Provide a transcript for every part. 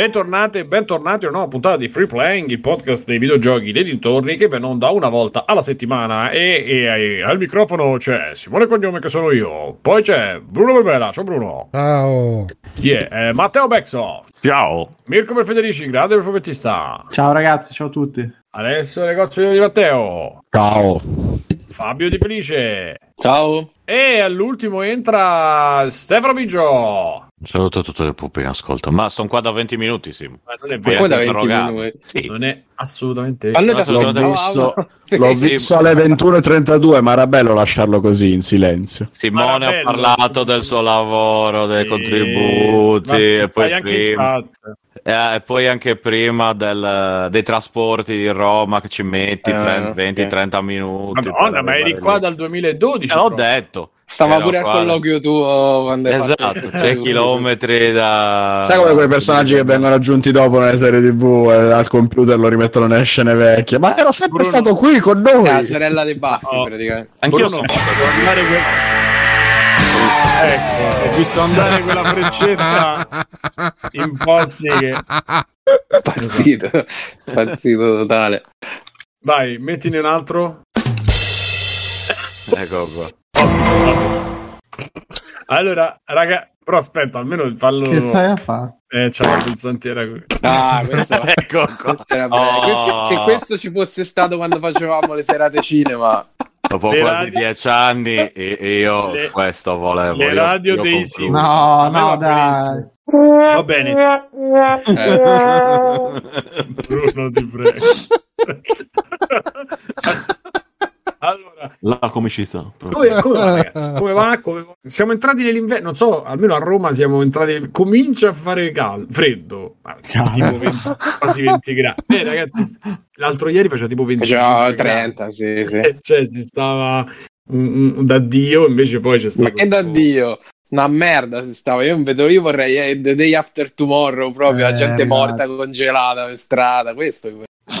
Bentornate e bentornati a una nuova puntata di Free Playing, il podcast dei videogiochi dei dintorni che vengono da una volta alla settimana e, e, e al microfono c'è Simone Cognome che sono io, poi c'è Bruno Verbera, ciao Bruno. Ciao. Yeah, eh, Matteo Bexo. Ciao. Mirko per Federici, grande per fumettista. Ciao ragazzi, ciao a tutti. Adesso negozio di Matteo. Ciao. Fabio Di Felice. Ciao. E all'ultimo entra Stefano Biggio. Saluto a tutte le puppe in ascolto, ma sono qua da 20 minuti, sì. Ma non è vero, da essere 20 interrogato. minuti. Sì. non è assolutamente Assolutamente. L'ho visto, l'ho Sì, visto alle 21.32, ma era bello lasciarlo così in silenzio. Simone ha parlato del suo lavoro, dei Sì. contributi, e poi, prima, eh, e poi anche prima del- dei trasporti di Roma che ci metti Eh, 30, 20, ok. 30 minuti. Madonna, ma eri qua lì. dal 2012. Eh, l'ho detto. Stava Ero pure al colloquio tuo quando hai Esatto, fatto- 3 chilometri da... Sai come quei personaggi che vengono aggiunti dopo nelle serie tv e al computer lo rimettono nelle scene vecchie? Ma era sempre Bruno. stato qui con È noi. la sorella dei baffi, Oh. praticamente. Anch'io Bruno, sono posso andare que- Ecco, ho visto andare quella freccetta in posti che... Partito. Partito totale. Vai, mettine un altro. Ecco qua. Ottimo, ottimo. Allora, raga, però aspetta, almeno fallo... Che stai a fare? Eh, c'è la pulsantiera qui. Ah, questo, ecco qua. questo era bello. Oh. Questo- se questo ci fosse stato quando facevamo le serate cinema, Dopo Le quasi radio- dieci anni e e io Le- questo volevo. le io- radio io dei. Sims. No, no, dai. Va bene, eh, Bruno, ti prego. allora, La comicità. come, come va, ragazzi? Come va? Come va? Siamo entrati nell'inverno, non so, almeno a Roma siamo entrati. Comincia a fare caldo, freddo, Caldo. tipo 20 quasi 20 gradi. Eh, ragazzi, l'altro ieri faceva tipo 25 faceva gradi. 30, sì, sì. Eh, cioè, si stava mm, mm, da Dio, invece poi c'è stato. Ma che da Dio! Una merda si stava. Io vedo, io vorrei eh, The Day After Tomorrow, proprio la Eh, gente ragazzi. morta congelata per strada. Questo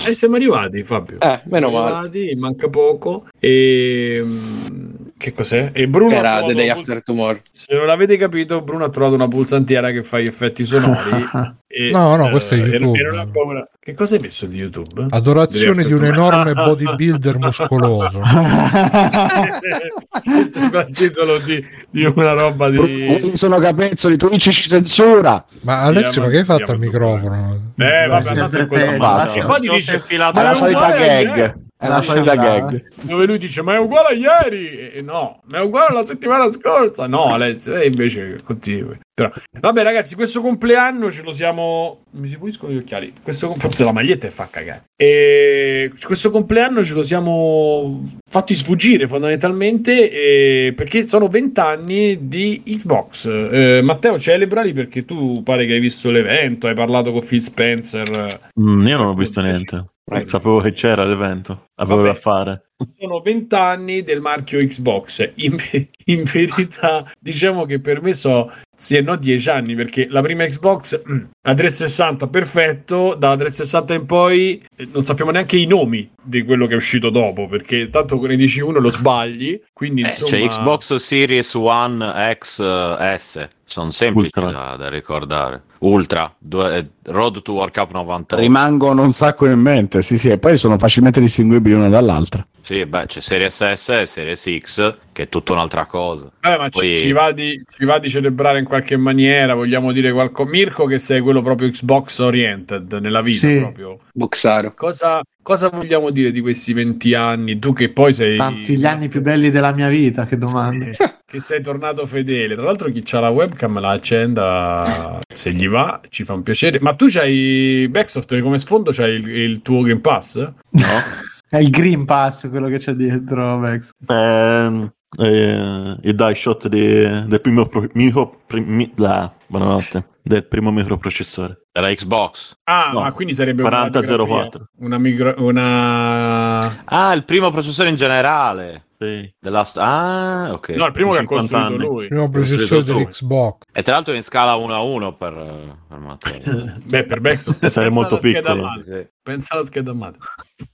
è Eh, siamo arrivati, Fabio. Eh, meno Siamo male. arrivati, manca poco. E mm, che cos'è? E Bruno era The Day After Tomorrow. Se non l'avete capito, Bruno ha trovato una pulsantiera che fa gli effetti sonori. e, No, no, questo è eh, YouTube. era una paura- Che cosa hai messo di YouTube? Adorazione di un enorme bodybuilder muscoloso. Sembra il titolo di, di una roba di. Sono capezzoli, Twitch ci censura. Ma Alessio, ma che hai fatto al microfono? Eh, vabbè, andate in quella. E poi ti dice, infilato È Ma la solita a gag. È la solita gag. dove lui dice ma è uguale a ieri? E no ma è uguale alla settimana scorsa? No Alessio e invece continui. Però vabbè ragazzi questo compleanno ce lo siamo mi si puliscono gli occhiali. Questo forse la maglietta e fa cagare. E questo compleanno ce lo siamo fatti sfuggire fondamentalmente eh, perché sono vent'anni di Xbox. Eh, Matteo celebrali perché tu pare che hai visto l'evento hai parlato con Phil Spencer. Mm, io non ho visto niente. Eh. Sapevo che c'era l'evento. Avevo Vabbè. da fare. sono vent'anni del marchio Xbox. In, in verità, diciamo che per me so sì e no dieci anni perché la prima Xbox, la 360, perfetto. Dalla 360 in poi eh, non sappiamo neanche i nomi di quello che è uscito dopo perché tanto ne dici uno lo sbagli. Quindi Eh, insomma, c'è Xbox Series One X eh, S. Sono semplici da, da ricordare. Ultra, due- eh, Road to World Cup 98. Rimangono un sacco in mente, sì, sì, e poi sono facilmente distinguibili una dall'altra. Sì, beh, c'è Series S e Series X, che è tutta un'altra cosa. Vabbè, ma ci- Poi- ci, va di, ci va di celebrare in qualche maniera. Vogliamo dire qualcosa. Mirko, che sei quello proprio Xbox oriented nella vita Sì. proprio. Boxaro. Cosa, cosa vogliamo dire di questi 20 anni? Tu che poi sei. Tanti gli anni più belli della mia vita, che domanda. Che sei tornato fedele. Tra l'altro, chi ha la webcam la accenda se gli va, ci fa un piacere. Ma tu c'hai Backsoft come sfondo? C'hai il, il tuo Green Pass? No? È il Green Pass quello che c'è dietro, Vex. Ehm, eh, il die shot di- del primo, pro- micro- mi- la- buonanotte, del primo microprocessore. Della Xbox. Ah, No, ma quindi sarebbe una 4004. radiografia, Una, micro, una... Ah, il primo processore in generale. Sì. Della ah, ok. No, il primo che ha 50 costruito anni. lui. Primo processore dell'Xbox. E tra l'altro in scala 1 a 1 per, eh, per Matteo. Beh, per Backsoft. Sarei molto piccolo. Sì. Pensa alla scheda madre.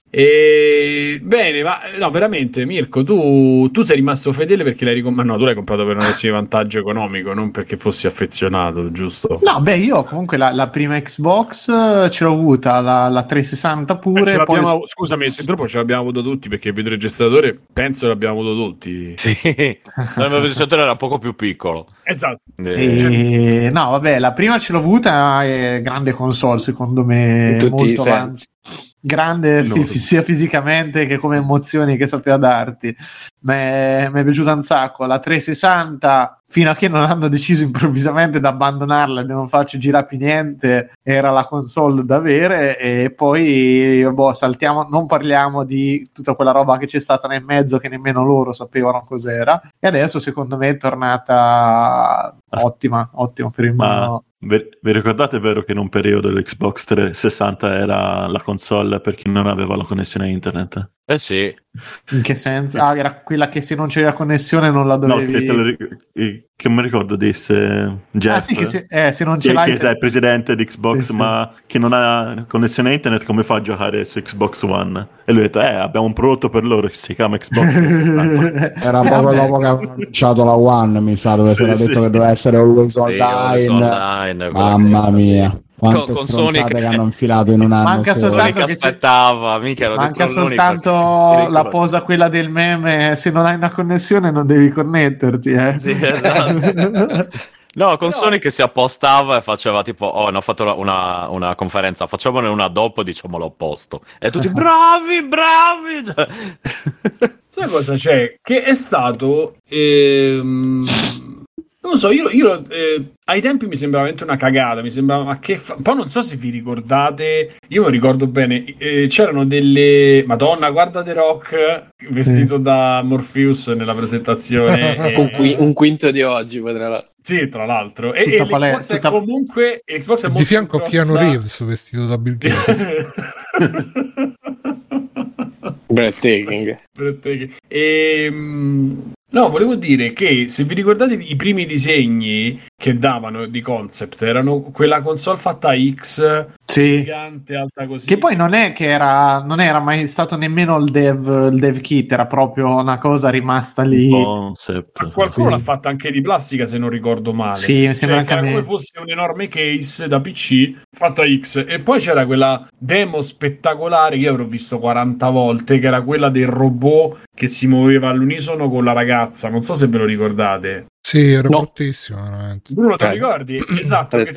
E... Bene, ma no, veramente, Mirko, tu, tu sei rimasto fedele perché l'hai ricom- ma no, tu l'hai comprato per una questione di vantaggio economico, non perché fossi affezionato, giusto? No, beh, io comunque la, la prima Xbox eh, ce l'ho avuta, la, la 360 Eh, pure. ce poi- l'abbiamo- Scusami, dopo ce l'abbiamo avuto tutti perché il videoregistratore penso l'abbiamo avuto tutti. Sì, il mio registratore era poco più piccolo. Esatto. Eh, E- No, vabbè, la prima ce l'ho avuta, è grande console secondo me, tutti molto avanti. Grande sì, fi- sia fisicamente che come emozioni che sapeva darti. Mi è piaciuta un sacco. La 360, fino a che non hanno deciso improvvisamente di abbandonarla e di non farci girare più niente, era la console da avere. E poi, boh, saltiamo, non parliamo di tutta quella roba che c'è stata nel mezzo che nemmeno loro sapevano cos'era. E adesso, secondo me, è tornata ottima, ottima per il mio- vi, ricordate vero che in un periodo l'Xbox 360 era la console per chi non aveva la connessione internet? Eh sì, In che senso? Ah, era quella che se non c'era connessione non la No, dovevi... che, te lo ric- eh, che mi ricordo disse Jeff, ah sì, che se, eh, se non ce che, l'hai... che sei il presidente di Xbox, Sì, sì. ma che non ha connessione a internet, come fa a giocare su Xbox One? E lui ha detto, eh, abbiamo un prodotto per loro che si chiama Xbox 360. Era proprio dopo che avevano annunciato la One, mi sa, dove Sì, si era sì. detto che doveva essere always sì, online. always online, Mamma che- mia, quante Con- con stronzate Sonic- che hanno infilato in un anno Manca solo. soltanto- che se- aspettava, mica ero Manca soltanto la posa quella del meme, se non hai una connessione non devi connetterti. Eh. Sì, esatto. No, con No. Sony che si appostava e faceva tipo, oh, hanno fatto una, una conferenza, facciamone una dopo, diciamo l'opposto. E tutti, bravi, bravi! Sai cosa c'è? Che è stato. ehm, non lo so, io, io, eh, ai tempi mi sembrava veramente una cagata. Mi sembrava, ma che fa... Poi non so se vi ricordate, io me lo ricordo bene. eh, c'erano delle. Madonna, guarda The Rock vestito da Morpheus nella presentazione. e- Un, qui- un quinto di oggi potrà. Sì, tra l'altro. E, e pale- l'Xbox tutta- è comunque. L'Xbox è Di molto fianco a più Keanu grossa- Reeves vestito da Bill Gates. Breathtaking. Breathtaking. Ehm, no, volevo dire che se vi ricordate i primi disegni che davano di concept erano quella console fatta a X Sì. gigante, alta così. Che poi non è che era, non era mai stato nemmeno il dev, il dev kit, era proprio una cosa rimasta lì. Concept. Ma qualcuno Sì. l'ha fatta anche di plastica, se non ricordo male. Sì, mi sembra Cioè, anche come fosse un enorme case da PC fatto a X. E poi c'era quella demo spettacolare che io avrò visto 40 volte, che era quella del robot che si muoveva all'unisono con la ragazza. Non so se ve lo ricordate. Sì, era No. bruttissimo, veramente. Bruno, te Eh. ricordi? Esatto. Che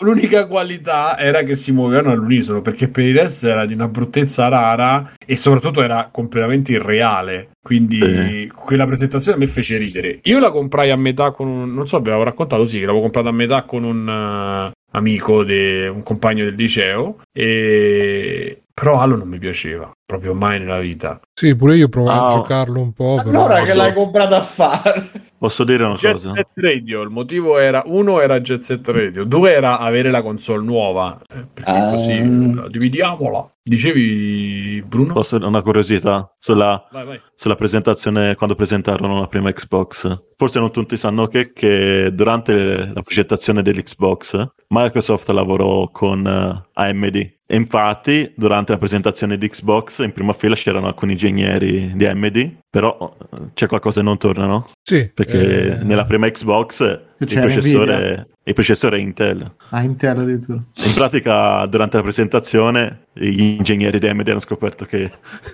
l'unica qualità era che si muovevano all'unisono, perché per il resto era di una bruttezza rara e soprattutto era completamente irreale. Quindi Sì. quella presentazione a me fece ridere. Io la comprai a metà con un. Non so, avevo raccontato, sì, che l'avevo comprata a metà con un eh, amico, de- un compagno del liceo. E. Però Halo non mi piaceva, proprio mai nella vita. Sì, pure io provai Ah. a giocarlo un po', però... Allora che Posso- l'hai comprata a fare? Posso dire una Jet cosa? Set Radio, il motivo era uno era Jet Set Radio, due era avere la console nuova, eh, perché così eh, dividiamola. Dicevi Bruno? Posso una curiosità sulla, Vai, vai. sulla presentazione quando presentarono la prima Xbox. Forse non tutti sanno che, che durante la presentazione dell'Xbox Microsoft lavorò con eh, AMD. E infatti, durante la presentazione di Xbox, in prima fila c'erano alcuni ingegneri di AMD, però eh, c'è qualcosa che non torna, no? Sì, Perché eh, nella prima Xbox il c'era processore, il processore è Intel. Ah, Intel addirittura. In pratica, durante la presentazione, gli ingegneri di AMD hanno scoperto che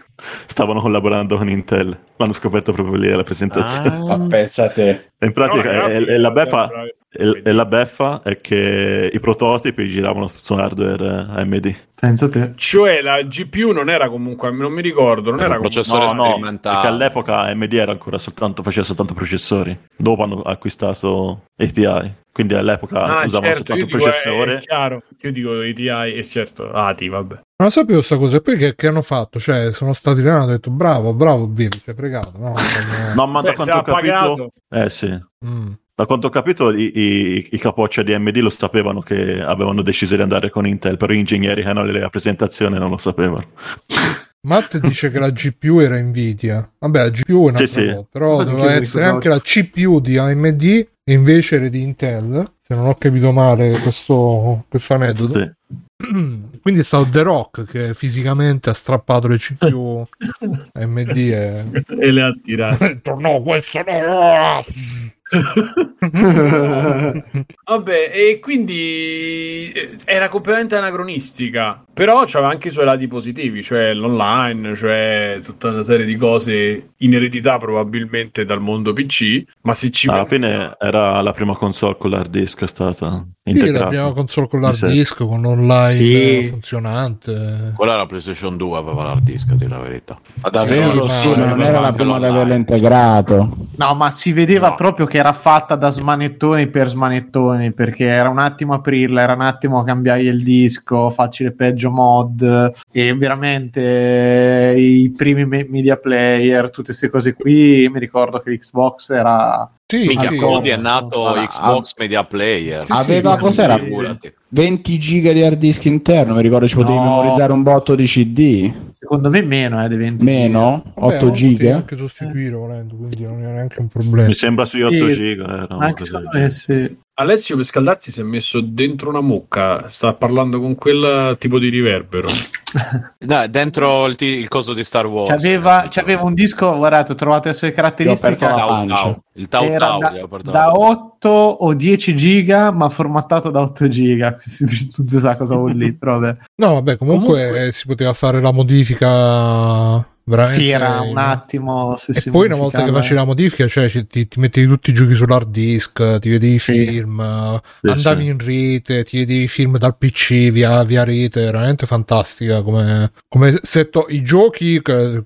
stavano collaborando con Intel. L'hanno scoperto proprio lì alla presentazione. Ma pensa a te. E in pratica, e- grafica e la era beffa, e- e la beffa è che i prototipi giravano su un hardware eh, AMD. Pensa a te. Cioè la GPU non era comunque, non mi ricordo, non Era era un comunque... processore No, no, sperimentale. perché all'epoca AMD era ancora soltanto, faceva soltanto processori. Dopo hanno acquistato ATI. Quindi all'epoca Ah, usavano certo, soltanto il dico, è, processore. è chiaro, io dico ATI e certo, ATI, vabbè. Non lo sapevo sta cosa. E poi che, che hanno fatto? Cioè, sono stati là e hanno detto bravo, bravo Bill, ci hai fregato. No, No, ma da Beh, quanto ho ha capito... pagato... Eh sì. Mm. Da quanto ho capito, i, i, i capoccia di AMD lo sapevano che avevano deciso di andare con Intel, però gli ingegneri che hanno la presentazione non lo sapevano. Matt dice che la GPU era Nvidia. Vabbè, la GPU è una Sì, sì. però doveva essere anche la CPU di AMD e invece era di Intel. Se non ho capito male questo, questo aneddoto. Sì. quindi è stato The Rock che fisicamente ha strappato le CPU AMD e e le ha tirate. no questo no Vabbè, e quindi eh, era completamente anacronistica, però c'aveva anche i suoi lati positivi, cioè l'online, cioè tutta una serie di cose in eredità probabilmente dal mondo PC, ma se ci Alla pensi- fine era la prima console con l'hard disk è stata sì, la integrata. prima console con l'hard disk con online Sì. funzionante Quella era la PlayStation 2, aveva l'hard disk, a dire la verità. Ma davvero Sì, sì, non era la prima ad averlo integrato. No, ma si vedeva No. proprio che era fatta da smanettoni per smanettoni, perché era un attimo aprirla, era un attimo cambiare il disco, farci le peggio mod e veramente i primi me- media player, tutte queste cose qui, mi ricordo che l'Xbox era sì, Minchia, sì. Cody è nato Ah, Xbox Media Player. Sì, Aveva sì, cos'era? Figurati. 20 giga di hard disk interno, mi ricordo ci potevi No. memorizzare un botto di CD. secondo me meno eh, dei 20 Meno? Vabbè, 8 lo potevi giga? anche sostituire volendo quindi non è neanche un problema Mi sembra sugli 8 Sì, giga. Era una Anche secondo me genere. sì. Alessio per scaldarsi si è messo dentro una mucca, sta parlando con quel tipo di riverbero. No, dentro il, ti- il coso di Star Wars. C'aveva, c'aveva un disco, guardate, ho trovato le sue caratteristiche. Tau. Tau. Il Tau Tau. da, da la- 8 o 10 giga, ma formattato da 8 giga. Non sa cosa vuol dire, però vabbè. no vabbè comunque, Comunque- eh, si poteva fare la modifica veramente Sì, era un attimo. Se e poi una volta che facevi la modifica, cioè ci- ti, ti mettevi tutti i giochi sull'hard disk, ti vedevi i Sì. film, eh, Sì, andavi sì. in rete, ti vedevi i film dal PC via, via rete, veramente fantastica come, come setto. I giochi,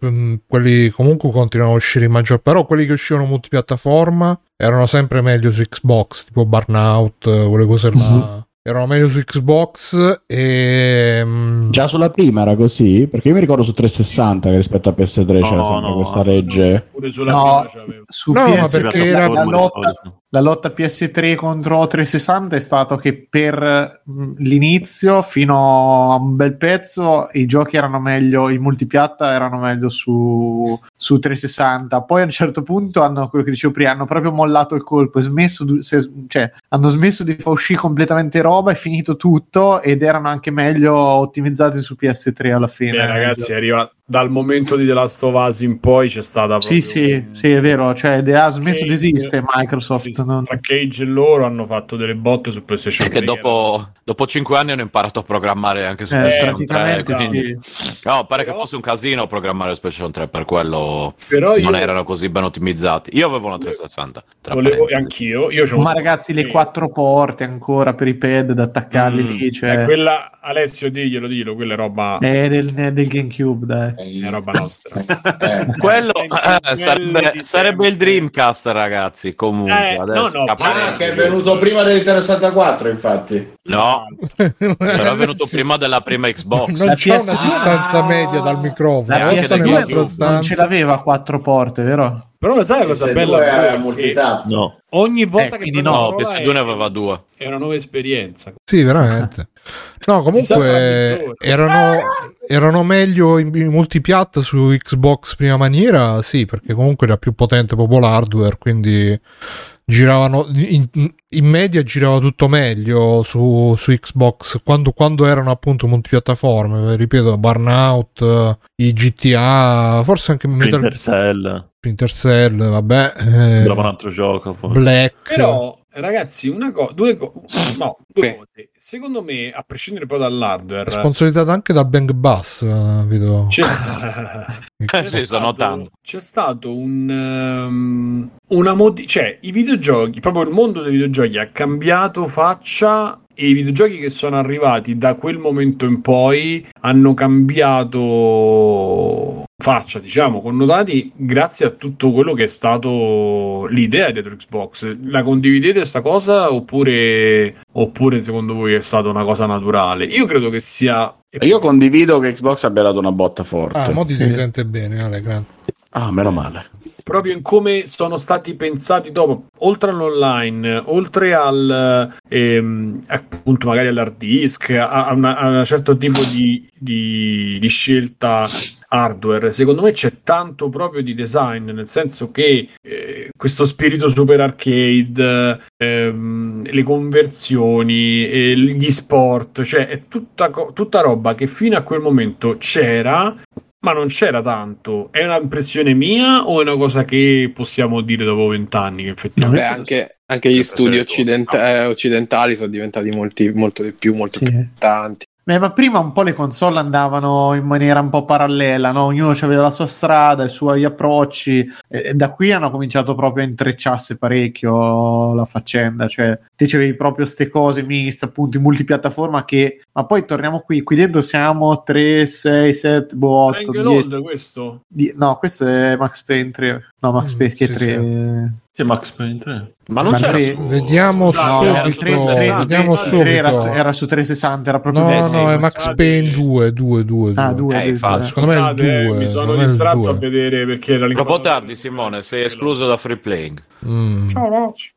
mm, quelli comunque continuano a uscire in maggior, però quelli che uscivano multipiattaforma erano sempre meglio su Xbox, tipo Burnout, quelle cose là. Mhm. Erano meglio su Xbox e... mm, Già sulla prima era così? Perché io mi ricordo su 360 che rispetto a PS3 No, c'era sempre no, questa legge. Pure sulla No, prima su No, ma PS3 perché la, era- la lotta, la lotta PS3 contro 360 è stato che per mh, l'inizio fino a un bel pezzo i giochi erano meglio, i multipiatta erano meglio su, su 360. Poi a un certo punto hanno quello che dicevo prima, hanno proprio mollato il colpo smesso, se- cioè, hanno smesso di far uscire completamente roba, è finito tutto ed erano anche meglio ottimizzati su PS3 alla fine. Beh, ragazzi, arriva dal momento di The Last of Us in poi c'è stata proprio Sì, sì, sì, è vero, cioè de- ha smesso di esistere Microsoft. Sì, non- Tra Cage e loro hanno fatto delle botte su PlayStation Perché 3. dopo, dopo 5 anni hanno imparato a programmare anche su Eh, PlayStation 3. praticamente quindi- sì. No, pare Però- che fosse un casino programmare su PlayStation 3, per quello Però io non erano così ben ottimizzati. Io avevo una 360. Tra volevo parentesi. anch'io. Io Ma ragazzi, le quattro porte ancora per i pad da attaccarli Mm. lì, Eh, cioè, quella Alessio diglielo, dillo, quella è roba, è del, è del GameCube, dai. È roba nostra. Eh, Quello Eh, eh, sarebbe, sarebbe il. Dreamcast, ragazzi. Comunque, Eh, adesso no, no, ah, che è venuto prima del 64, infatti. No, era venuto prima della prima Xbox. non La c'è PS2 una distanza media dal microfono La E Questa del PS2 nell'altra GameCube. non ce l'aveva a quattro porte, vero? Però lo sai la cosa bella? Che No, ogni volta Eh, che no, No, parola PS2 ne aveva due. È una nuova esperienza. Sì, veramente. No, comunque erano, erano meglio in, in multipiatta su Xbox prima maniera, sì, perché comunque era più potente proprio l'hardware, quindi giravano in, in media girava tutto meglio su, su Xbox quando, quando erano appunto multipiattaforme, ripeto, Burnout, eh, i GTA, forse anche Metal Splinter Cell. Splinter Cell, vabbè, eh, Bravo un altro gioco. poi. Black. Però, ragazzi, una cosa, due cose, no, due cose. Secondo me, a prescindere poi dall'hardware, sponsorizzata anche dal Bang Bus, eh, vedo. c'è, Eh, sì, sto notando. c'è stato un ehm, una modi- cioè i videogiochi, proprio il mondo dei videogiochi ha cambiato faccia e i videogiochi che sono arrivati da quel momento in poi hanno cambiato faccia, diciamo, connotati grazie a tutto quello che è stato l'idea dietro Xbox. La condividete questa cosa oppure, oppure secondo voi è stata una cosa naturale? Io credo che sia Io condivido che Xbox abbia dato una botta forte. Ah, mo ti Sì. si sente bene, Ale, grande. Ah, meno male. proprio in come sono stati pensati dopo, oltre all'online, oltre al ehm, appunto magari all'hard disk, a, a una- a un certo tipo di, di- di scelta hardware, secondo me c'è tanto proprio di design, nel senso che eh, questo spirito super arcade, ehm, le conversioni, e gli sport, cioè è tutta, tutta roba che fino a quel momento c'era, ma non c'era tanto. È un'impressione mia o è una cosa che possiamo dire dopo vent'anni? Che Beh, effettivamente anche, anche gli studi è occident- tutto. eh, occidentali sono diventati molti, molto di più, molto Sì. più importanti. Beh, ma prima un po' le console andavano in maniera un po' parallela, no? Ognuno aveva la sua strada, i suoi approcci, e, da qui hanno cominciato proprio a intrecciarsi parecchio la faccenda, cioè te c'avevi proprio ste cose miste, appunto, in multipiattaforma che... Ma poi torniamo qui, qui dentro siamo 3, 6, 7, boh, 8, Triangle 10... Hold, questo. di- No, questo è Max Payne 3. No, Max Mm, Payne sì, 3... Che Max Payne 3? Ma non Ma c'era tre- su... Vediamo Scusate, No, era no, il su 3, 360, vediamo 3 era, subito. era su 360, era proprio... No, Eh, no, sì, è Max scusate. Payne 2, 2, 2. Ah, 2, Eh, infatti. Secondo me è il Scusate, eh, 2. mi sono distratto 2. a vedere perché era Troppo l'inquadratura- tardi, Simone, sei escluso da free playing Mm.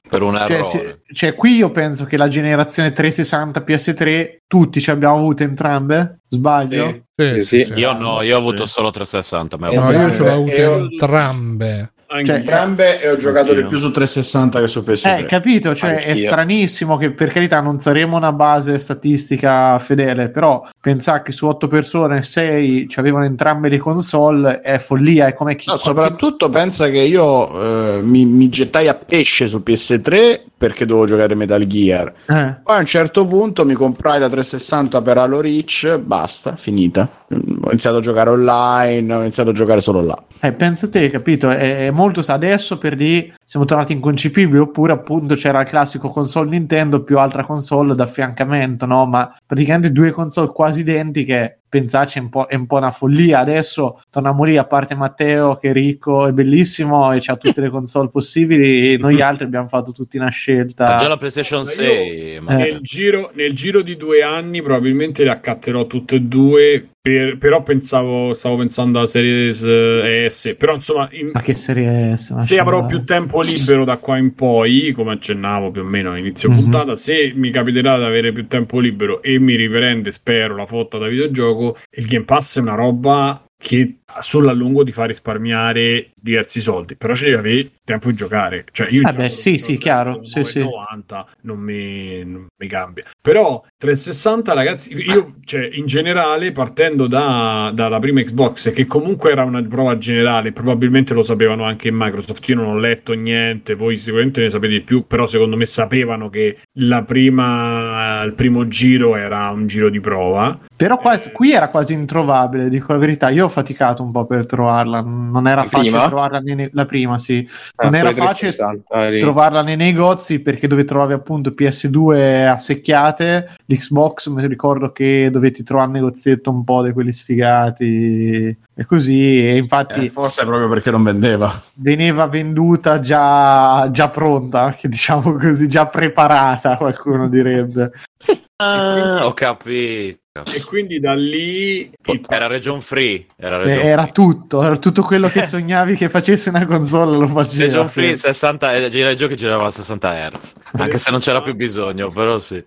per un Cioè, errore. se- cioè, qui io penso che la generazione 360 PS3 tutti ci abbiamo avute entrambe. Sbaglio? Sì. Sì, Sì, sì, sì. Io no, io ho avuto Sì. solo 360. ma Eh, No, io ce l'ho avute Io- entrambe. Anche Cioè, Entrambe e ho giocato di più su 360 che su PS3. Eh, capito? Cioè, è Anch'io. stranissimo che per carità non saremo una base statistica fedele, però pensare che su 8 persone 6 ci avevano entrambe le console è follia, è come chi No, soprattutto pensa che io eh, mi, mi gettai a pesce su PS3 perché dovevo giocare Metal Gear. Eh. Poi a un certo punto mi comprai la 360 per Halo Reach, basta, finita. Ho iniziato a giocare online, ho iniziato a giocare solo là. Eh, pensa te, capito? È, è molto adesso per lì siamo tornati inconcepibili, oppure appunto c'era il classico console Nintendo più altra console d'affiancamento, no? Ma praticamente due console quasi identiche, pensarci è un po', è un po' una follia. Adesso torniamo lì, a parte Matteo che è ricco e bellissimo e ha tutte le console possibili, e noi altri abbiamo fatto tutti una Ma scelta. già la PlayStation Ma io- 6. ma- nel, giro, nel giro di due anni probabilmente le accatterò tutte e due. Per- però pensavo, stavo pensando alla Series eh, S. Però insomma, in- Ma che serie S? Se avrò da- più tempo libero da qua in poi, come accennavo più o meno a inizio Mhm. puntata, se mi capiterà di avere più tempo libero e mi riprende, spero, la fotta da videogioco, il Game Pass è una roba che sulla lungo ti fa risparmiare diversi soldi, però ci devi avere tempo di giocare. Cioè io beh, sì, sì, chiaro, sì, sì. 9,90, non mi, non mi cambia. Però 360 ragazzi, io cioè, in generale partendo da- dalla prima Xbox che comunque era una prova generale, probabilmente lo sapevano anche in Microsoft, io non ho letto niente, voi sicuramente ne sapete di più, però secondo me sapevano che la prima, il primo giro era un giro di prova. Però qua- Eh. qui era quasi introvabile, dico la verità. Io ho faticato un po' per trovarla. Non era La facile prima? trovarla nei ne- la prima, sì. Ah, Non era facile 360, lì. trovarla nei negozi perché dove trovavi appunto PS2 a secchiate, l'Xbox mi ricordo che dovetti trovare un negozietto un po' di quelli sfigati e così. E infatti Eh, forse è proprio perché non vendeva. veniva venduta già, già pronta, che diciamo così, già preparata, qualcuno direbbe. Ah, ho capito. E quindi da lì... il- Era region free. Era region Era free. tutto, era tutto quello che sognavi che facesse una console lo faceva. Region free 60 eh, gira i giochi giravano a 60 Hz. Anche se non c'era 60. più bisogno, però sì.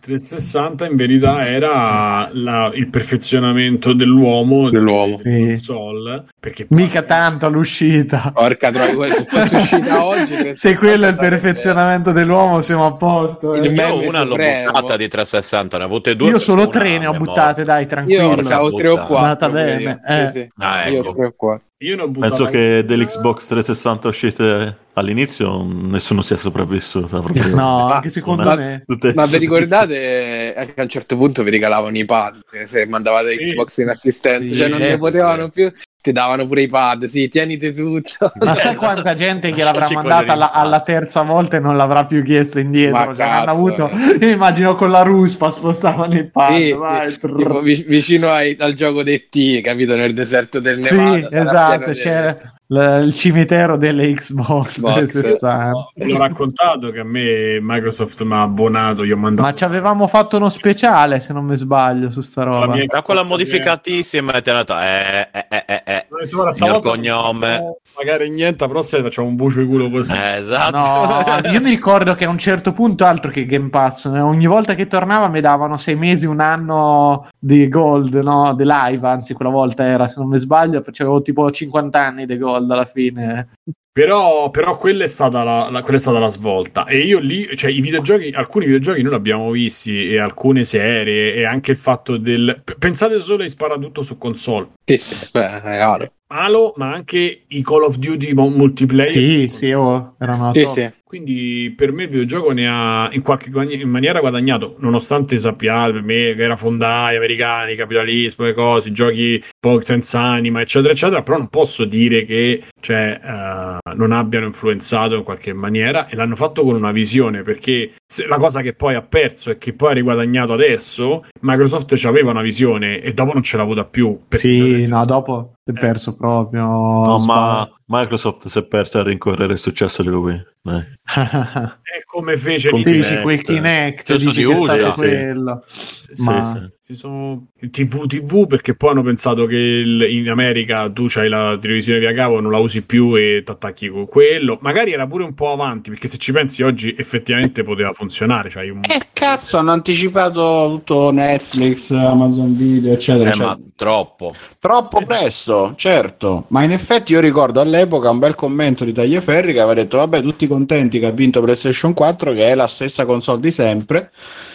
360 in verità era la- il perfezionamento dell'uomo Dell'uomo. Sì. console perché poi- Mica tanto all'uscita. Porca troia, se fosse uscita oggi... Se quello è il perfezionamento dell'uomo, siamo a posto. eh. Il Io una l'ho buttata di 360, ne ho avute due. Io solo tre ne ho è buttate, morta. dai, Io tranquillo. ne avevo tre o Andata quattro. bene, pure io. eh. Sì, sì. Ah, Io ecco. tre o quattro. io ho Penso che dell'Xbox 360 uscite all'inizio nessuno sia sopravvissuto. Proprio. No, Ma- anche secondo ma- me. Tutte- Ma vi ricordate eh, che a un certo punto vi regalavano i pad eh, se mandavate Xbox in assistenza, sì, cioè non eh, ne sì, potevano più, ti davano pure i pad, sì, tienite tutto. Ma sai quanta gente che l'avrà mandata alla, alla terza volta e non l'avrà più chiesto indietro? Ma Cioè, hanno avuto, eh. io immagino con la ruspa spostavano il pad. Sì, vai, sì, tipo vi- vicino ai- al gioco dei T, capito? Nel deserto del Sì, Nevada. sarà esatto, c'era l- il cimitero delle Xbox, Xbox. 360. vi ho raccontato che a me Microsoft mi ha abbonato io ho mandato Ma ci avevamo fatto uno speciale, se non mi sbaglio, su sta roba. mia- Era quella modificatissima e ti hanno detto, eh, eh, eh, eh, eh. Detto, guarda, Signor stavolta cognome. no, magari niente, però se facciamo un bucio di culo così. Eh, esatto. No, io mi ricordo che a un certo punto, altro che Game Pass, eh, ogni volta che tornava mi davano sei mesi, un anno di gold, no? Di live, anzi, quella volta era, se non mi sbaglio, c'avevo tipo 50 anni di gold alla fine. Però, però quella, è stata la, la- quella è stata la svolta. E io lì, cioè, i videogiochi, alcuni videogiochi noi li abbiamo visti, e alcune serie, e anche il fatto del. p- Pensate solo ai sparatutto su console. Sì, sì, beh, è chiaro. Halo, ma anche i Call of Duty multiplayer. Sì, sì, oh, erano Sì, top. sì. Quindi per me il videogioco ne ha in qualche in maniera guadagnato, nonostante sappiate per me che era fondai, americani, capitalismo, le cose, giochi un po' senza anima, eccetera, eccetera, però non posso dire che cioè, eh, non abbiano influenzato in qualche maniera e l'hanno fatto con una visione, perché se- la cosa che poi ha perso e che poi ha riguadagnato adesso, Microsoft aveva una visione e dopo non ce l'ha avuta più. Sì, adesso- no, dopo si è perso proprio. No, ma Microsoft si è persa a rincorrere il successo di lui. Dai. è come fece Con dici quel Kinect, Stesso dici di che è USA, stato sì. quello. Sì, Ma- Sì, sì. Si sono TV TV perché poi hanno pensato che il- in America tu c'hai la televisione via cavo, non la usi più e ti attacchi con quello. Magari era pure un po' avanti perché se ci pensi oggi effettivamente poteva funzionare. C'hai un... Eh cazzo, hanno anticipato tutto Netflix, Amazon Video, eccetera. Eh, eccetera. ma troppo. Troppo Esatto. presto, certo. Ma in effetti io ricordo all'epoca un bel commento di Tagliaferri che aveva detto: Vabbè, tutti contenti che ha vinto PlayStation 4, che è la stessa console di sempre.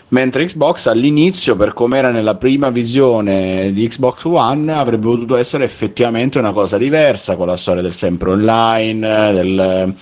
Mentre Xbox all'inizio, per come era nella prima visione di Xbox One, avrebbe potuto essere effettivamente una cosa diversa con la storia del sempre online, del,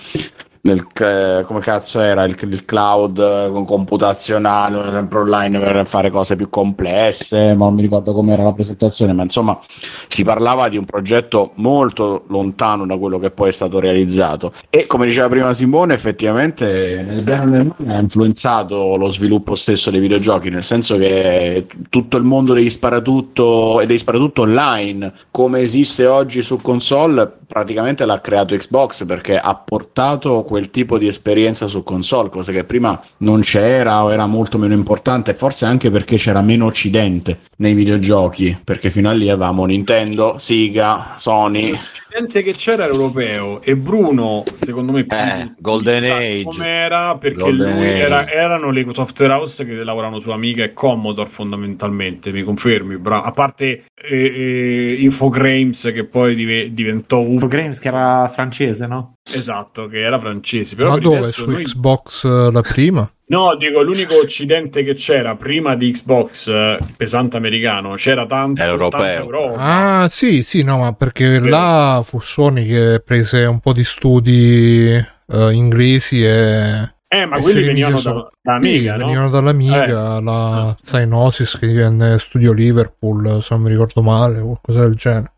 del c- come cazzo era il, il cloud eh, computazionale, sempre online per fare cose più complesse, ma non mi ricordo com'era la presentazione, ma insomma si parlava di un progetto molto lontano da quello che poi è stato realizzato. E come diceva prima Simone effettivamente nel bene nel ha influenzato lo sviluppo stesso dei videogiochi nel senso che tutto il mondo degli sparatutto e degli sparatutto online come esiste oggi su console praticamente l'ha creato Xbox perché ha portato quel tipo di esperienza su console cosa che prima non c'era o era molto meno importante forse anche perché c'era meno occidente nei videogiochi perché fino a lì avevamo Nintendo, Sega, Sony L'occidente che c'era era europeo e Bruno, secondo me, Eh, Golden Age. com'era perché Golden lui era- erano le software house che lavoravano su Amiga e Commodore fondamentalmente. Mi confermi, bra- a parte eh, eh, Infogrames che poi dive- diventò un Infogrames che era francese, no? Esatto, che era francese. Però Ma dove? Su noi- Xbox eh, la prima? No, dico l'unico occidente che c'era prima di Xbox eh, pesante americano, c'era tanto, Era europeo. Ah, sì, sì, no, ma perché là fu Sony che prese un po' di studi eh, inglesi e... Eh, ma e quelli venivano da, da Sì, Amiga, no? venivano dall'Amiga, la Cyanosis che divenne Studio Liverpool, se non mi ricordo male, o qualcosa del genere.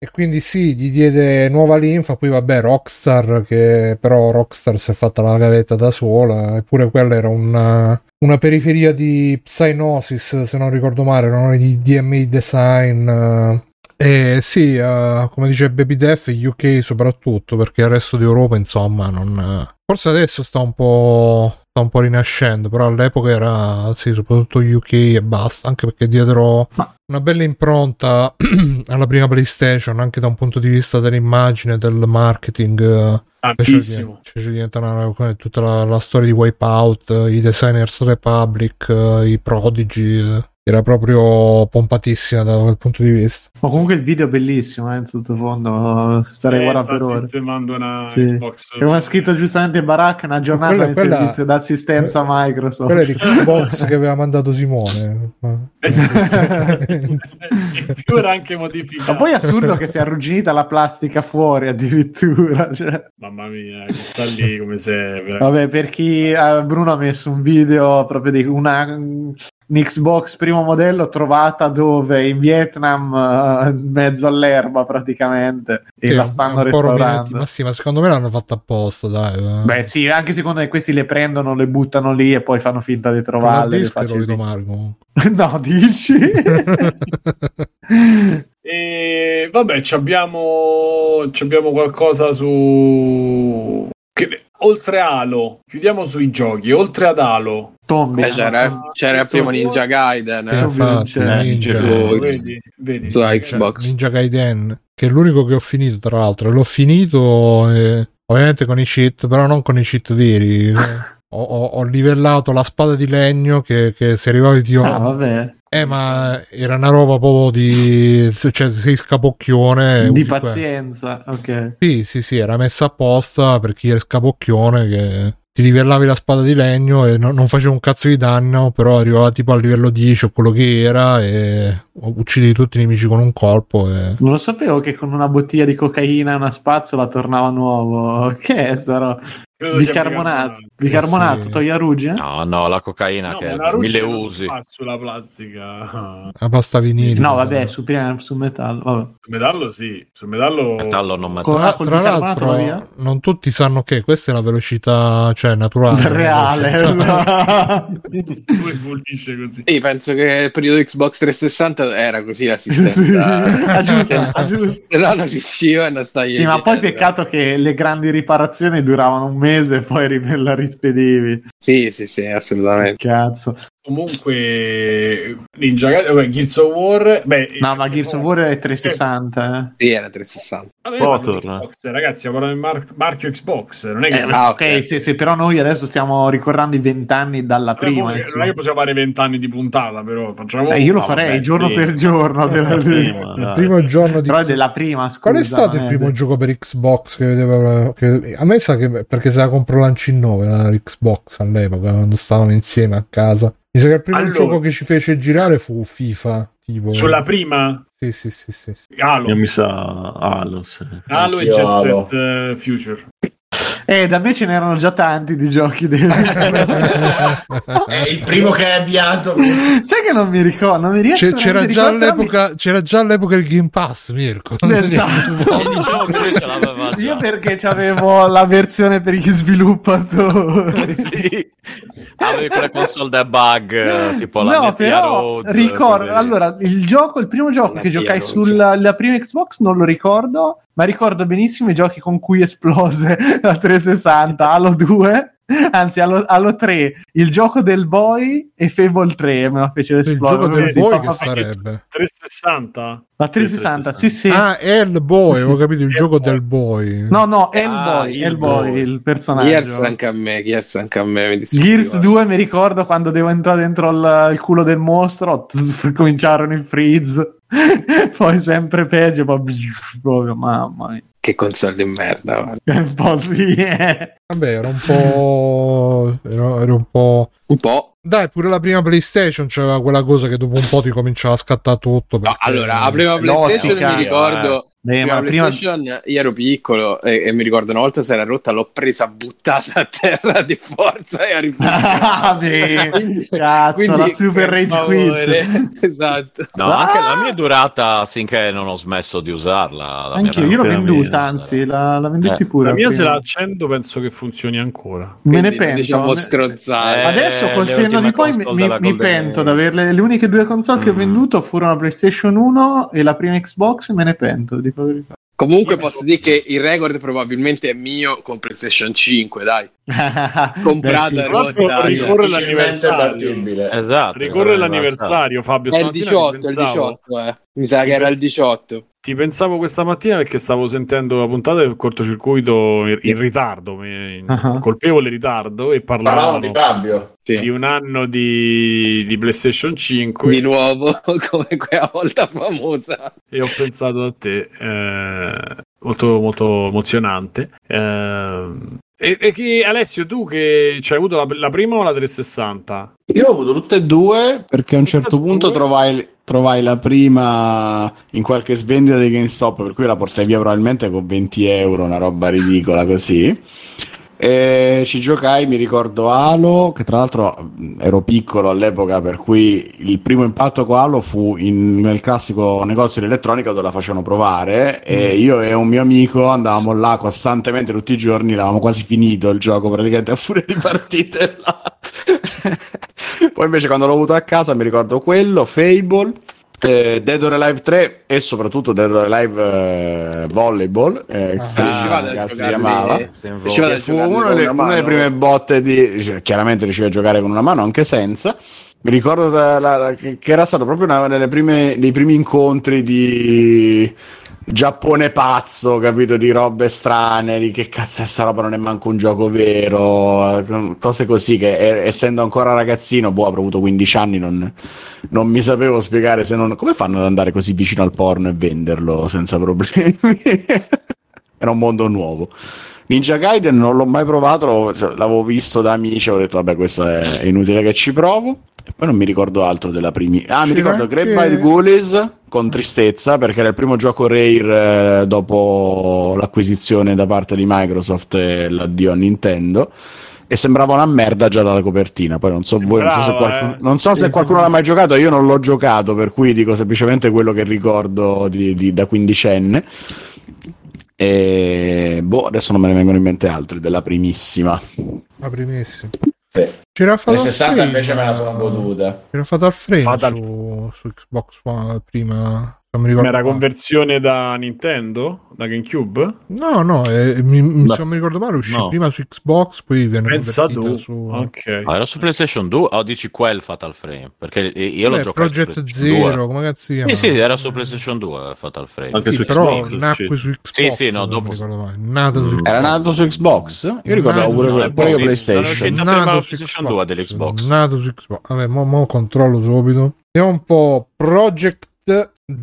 E quindi sì, gli diede nuova linfa, poi vabbè Rockstar, che però Rockstar si è fatta la gavetta da sola, eppure quella era una, una periferia di Psygnosis, se non ricordo male, erano di DMA Design. eh. E sì, eh, come dice Baby Def, UK soprattutto, perché il resto d'Europa, insomma, non... eh, Forse adesso sta un po'... sta un po' rinascendo, però all'epoca era, sì, soprattutto UK e basta, anche perché dietro una bella impronta alla prima PlayStation, anche da un punto di vista dell'immagine, del marketing. eh, Tantissimo. Cioè, ci diventa una- come tutta la, la storia di Wipeout, eh, i Designers Republic, eh, i Prodigy. Era proprio pompatissima da quel punto di vista. Ma comunque il video è bellissimo, eh, in sottofondo. Starei Eh, guardando per ore. sistemando una Sì. Xbox. E come ha scritto giustamente Baracca, una giornata Quella- di quella- servizio d'assistenza Microsoft. Quella è di Xbox che aveva mandato Simone. Ma- In più era anche modificato. Ma poi è assurdo che sia arrugginita la plastica fuori addirittura. cioè. Mamma mia, che sta lì come se... Vabbè, per chi eh, Bruno ha messo un video proprio di una un Xbox primo modello trovata dove in Vietnam eh, in mezzo all'erba praticamente e Sì, la stanno restaurando. Ma sì, ma secondo me l'hanno fatto apposta, dai. eh. Beh, sì, anche secondo me questi le prendono, le buttano lì e poi fanno finta di trovarle. no, dici? E vabbè, ci abbiamo, ci abbiamo qualcosa su... Che, oltre Halo, chiudiamo sui giochi, oltre ad Halo. Tombi. Eh, c'era, c'era il primo Ninja Gaiden Eh, eh, infatti, vince. Ninja, Vedi, vedi. su Xbox. Ninja Gaiden, che è l'unico che ho finito tra l'altro. L'ho finito eh, ovviamente con i cheat, però non con i cheat veri. ho, ho- ho livellato la spada di legno che, che se arrivavi ti Ah, vabbè. Eh, ma era una roba proprio di. cioè, sei scapocchione. Di pazienza, ok. Sì, sì, sì, era messa apposta per chi è scapocchione che ti livellavi la spada di legno e no- non faceva un cazzo di danno, però arrivava tipo al livello 10 o quello che era e uccidi tutti i nemici con un colpo. E... Non lo sapevo che con una bottiglia di cocaina e una spazzola tornava nuovo. Che è sta roba? Bicarbonato. Bicarbonato, Sì. toglie la ruggine? No, no, la cocaina No, che mille usi. sulla plastica. La pasta vinile. No, vabbè, su, prima sul metallo. Vabbè. Sul metallo sì, sul metallo... Metallo non metallo. Con- Tra, col tra bicarbonato va via? l'altro, non tutti sanno che questa è la velocità, cioè naturale. Reale. esatto. Come pulisce così. Sì, penso che il periodo Xbox 360 era così Sì, l'assistenza. ah, giusto, ah, giusto. Se no non riusciva e non stai Sì, ma poi peccato che le grandi riparazioni duravano un mese e poi la rispedivi. Sì, sì, sì, assolutamente. Cazzo. Comunque, Ninja Gaiden, Gears of War... Beh, No, ma Gears of War è 360, Sì, era 360. Vabbè. Xbox, ragazzi, stiamo parlando del mar- marchio Xbox, non è eh. che... Eh, ah, ok, sì, sì, però noi adesso stiamo ricordando i vent'anni dalla Vabbè, prima. poi insomma. non è che possiamo fare vent'anni di puntata, però facciamo... Eh, io lo farei vabbè, giorno sì. per giorno. della- Prima, Il primo giorno di Però è della prima, scusa. Qual è stato il non primo gioco per Xbox che vedeva? Che... A me sa che perché se la comprò l'Anci 9 la Xbox all'epoca quando stavamo insieme a casa. Mi sa che il primo Allora- gioco che ci fece girare fu FIFA. Tipo... Sulla prima, Sì, sì, sì, sì. sì. Halo. Io mi sa Halo, sì. Halo e Jet Halo. Set eh, Future. Eh, da me ce n'erano già tanti di giochi. del- È il primo che hai avviato. Sai che non mi ricordo, non mi riesco C'è- c'era, già all'epoca, c'era già all'epoca il Game Pass, Mirko. Esatto. Diciamo. Io perché avevo la versione per gli sviluppatori. sì. Avevi quelle console da bug, tipo la no, però Rhodes, ricordo. quelle- Allora, il gioco, il primo gioco La che giocai Rhodes. sulla la prima Xbox non lo ricordo, ma ricordo benissimo i giochi con cui esplose la 360, Halo 2. Anzi, Halo, Halo 3, il gioco del boy e Fable 3 me lo fece il esplodere. gioco del Sì, boy che sarebbe? 360? La 360, sì, sì. Ah, è il boy, ho capito il Sì. gioco del boy. No, no, è il Ah, boy, il è il boy, boy. il personaggio. Gears anche a me, Gears anche a me. Gears 2 mi ricordo quando devo entrare dentro il, il culo del mostro, tz, cominciarono i freeze, poi sempre peggio, poi proprio, mamma mia. Che console di merda. guarda. Un po' sì, eh. Vabbè, era un po'. Era, era un po'. Un po'. Dai, pure la prima PlayStation c'era quella cosa che dopo un po' ti cominciava a scattare tutto. No, perché- allora, la prima PlayStation L'ottica, mi ricordo. Beh, prima ma prima... PlayStation io ero piccolo e, e mi ricordo una volta si era rotta, l'ho presa buttata a terra di forza e ha Ah, beh, cazzo, la super rage quit. esatto. No, Ah! anche la mia è durata finché non ho smesso di usarla. la mia Anche io, l'ho venduta, anzi, la, la venduti Eh, pure. La mia se prima. la accendo penso che funzioni ancora. Me ne Quindi, pento. Diciamo stronzate. Eh, Adesso col senno di poi mi, mi- pento di averle le uniche due console che ho Mm. venduto furono la PlayStation 1 e la prima Xbox me ne pento, Comunque posso dire che il record probabilmente è mio con PlayStation 5, dai. Comprata Beh, e sì. Ricorre l'anniversario. Esatto. Ricorre l'anniversario, Fabio. È il stamattina 18, ti il pensavo- 18, eh. Mi sa che era il pensi- 18. Ti pensavo questa mattina perché stavo sentendo la puntata del cortocircuito in, ritardo, in Ah. colpevole ritardo, e Parlavano di Fabio. di un anno di, di PlayStation 5 Di nuovo, come quella volta famosa. e ho pensato a te, eh, molto, molto emozionante. Ehm, e, e chi, Alessio, tu che ci hai avuto la, la prima o la 360? Io ho avuto tutte e due perché a un certo Tutte punto trovai, trovai la prima in qualche svendita di GameStop, per cui la portai via probabilmente con 20 euro, una roba ridicola così. E ci giocai, mi ricordo Halo, che tra l'altro ero piccolo all'epoca, per cui il primo impatto con Halo fu in- nel classico negozio di elettronica dove la facevano provare e io e un mio amico andavamo là costantemente tutti i giorni, l'avevamo quasi finito il gioco praticamente a furia di partite. Poi invece quando l'ho avuto a casa mi ricordo quello, Fable, eh, Dead or Alive 3 e soprattutto Dead or Alive eh, Volleyball, eh, Extreme, Riuscivate a cazzo si giocarli- chiamava. Che fu una delle, prime botte di cioè, chiaramente riuscivi a giocare con una mano anche senza Mi ricordo da- la- che che era stato proprio una delle prime, dei primi incontri di Giappone pazzo, capito? Di robe strane, di che cazzo è sta roba, non è manco un gioco vero, cose così che eh, essendo ancora ragazzino, boh, avrò avuto 15 anni, non, non mi sapevo spiegare se non... come fanno ad andare così vicino al porno e venderlo senza problemi. Era un mondo nuovo. Ninja Gaiden non l'ho mai provato, l'avevo, cioè, l'avevo visto da amici, ho detto vabbè questo è inutile che ci provo. E poi non mi ricordo altro della prima. Ah, mi C'era ricordo anche- Great Ghoulies con tristezza perché era il primo gioco Rare eh, dopo l'acquisizione da parte di Microsoft e l'addio a Nintendo. E sembrava una merda già dalla copertina. Poi non so, voi, non so se, Sembrava, qualcuno, eh. non so se Sì, qualcuno sì. l'ha mai giocato. Io non l'ho giocato, per cui dico semplicemente quello che ricordo di- di- da quindicenne. E boh, adesso non me ne vengono in mente altri della primissima. La primissima. Sì. C'era Le Fatal 60 Frame, invece me la sono goduta. C'era Fatal Frame Fatal- Su, su Xbox One prima. Non mi Ma ricordo. era male. conversione da Nintendo? Da GameCube? No, no, eh, mi, mi- se non mi ricordo male, uscì No. prima su Xbox, poi venne Pensa convertita tu. su Ok. Ah, era su PlayStation 2 o dici quel Fatal Frame? Perché io l'ho giocato Project su PlayStation 2. Zero, come cazzo si chiama? Sì, sì, era su PlayStation 2 Fatal Frame. Anche Sì, su però Xbox, nacque sì. su Xbox. Sì, sì, no, dopo-. Nato su Mm. Xbox. Era nato su Xbox? Io ricordavo Nato pure, su- pure sì, PlayStation. era Nato prima su PlayStation Xbox. 2 dell'Xbox. Nato su Xbox. Vabbè, mo, mo controllo subito. Vediamo un po' Project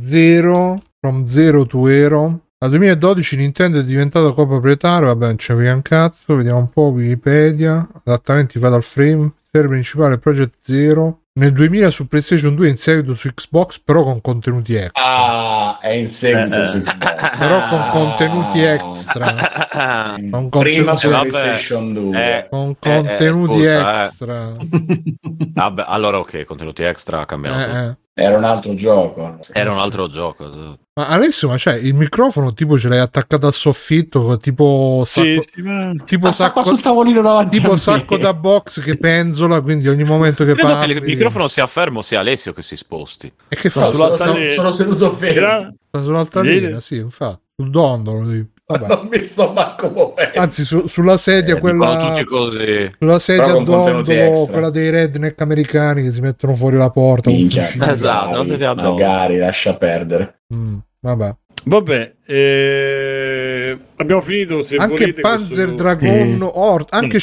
Zero from Zero to Hero. Dal 2012 Nintendo è diventato coproprietario, vabbè non c'è un cazzo, vediamo un po' Wikipedia, adattamenti Fatal Frame, serie principale Project Zero. Nel 2000 su PlayStation 2 in seguito su Xbox però con contenuti extra. Ah, è in seguito Eh, su eh. Xbox. Però con contenuti extra. Con Prima su. PlayStation 2. Eh, con Eh, eh, contenuti eh. extra. Vabbè, allora ok, contenuti extra. Eh, eh. Era un altro gioco. Era un altro gioco. Ma adesso ma cioè, il microfono tipo ce l'hai attaccato al soffitto tipo Sì, sacco, sì, ma... tipo Ma qua sacco, sul tavolino davanti tipo sacco da box che penzola quindi ogni momento che Credo parli che il microfono sia fermo sia Alessio che si sposti. e che fa sono, sono- sono seduto fermo. Sta sull'altalena sì infatti sul dondolo sì. Vabbè. Non mi sto manco muovendo. anzi su- sulla sedia Eh, quella tutti così. sulla sedia a dondolo quella dei redneck americani che si mettono fuori la porta Minchia. Esatto, magari, non si ti addosso. magari lascia perdere. Mm, vabbè Vabbè, eh, abbiamo finito. Se anche volete, Panzer questo- Dragon Sì. Horde anche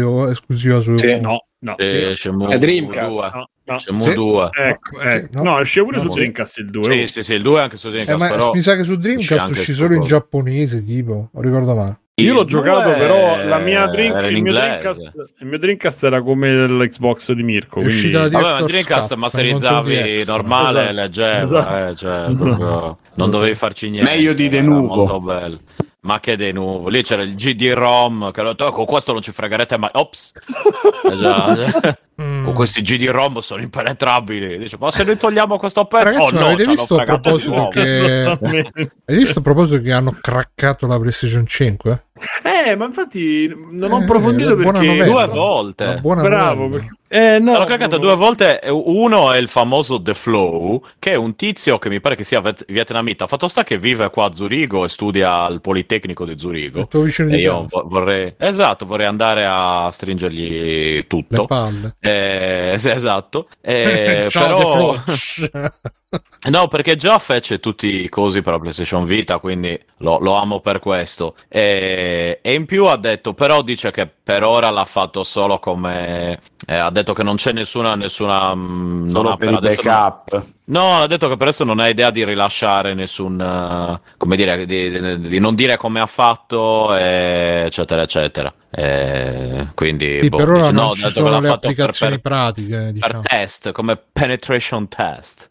o esclusiva su Sì. No, no. Eh, Shenmue È Dreamcast. 2. no, no. Shenmue Sì. 2. Ecco, ecco. no. No, esce pure No, su. Dreamcast il 2. Sì, sì, sì, il 2 anche su Eh, Dreamcast, ma però mi sa che su Dreamcast uscì solo in giapponese, tipo, non ricordo male. Io l'ho giocato, 2 però la mia in il, mio. Dreamcast, il mio Dreamcast era come l'Xbox di Mirko. È Quindi... la Vabbè, ma Dreamcast Cut, masterizzavi normale, Esatto. leggeva, Esatto. eh, cioè, proprio non dovevi farci niente. Meglio di era Denuvo. Molto bello. Ma che De Nuvo? Lì c'era il GD-ROM che ho detto, "Oh, con questo non ci fregherete mai. Ops! Eh già, cioè, Mm. con questi GD-ROM sono impenetrabili. Dice, ma se noi togliamo questo pezzo, Ragazzi, oh no, avete visto a di proposito che- Esattamente. Hai visto a proposito che hanno craccato la PlayStation 5? Eh, ma infatti non ho Eh, approfondito buona perché... novella. Due volte. buona Bravo. Perché... Eh, no, Hanno cagato due volte. Uno è il famoso The Flow, che è un tizio che mi pare che sia vet- vietnamita. Fatto sta che vive qua a Zurigo e studia al Politecnico di Zurigo. E di io vorrei, esatto, vorrei andare a stringergli le tutto. palle. Eh, sì, esatto. Eh, Ciao, però-. No, perché già fece tutti i cosi per la PlayStation Vita, quindi lo, lo amo per questo. E, e in più ha detto, però dice che per ora l'ha fatto solo come... eh, ha detto che non c'è nessuna... nessuna mm, non Solo ha per per i adesso non- backup. No, ha detto che per adesso non ha idea di rilasciare nessun, eh, come dire, di, di- di non dire come ha fatto, eh, eccetera, eccetera. Eh, quindi, Sì, boh, per ora dice, no, ci sono le per, applicazioni per- pratiche, per diciamo. test, come penetration test.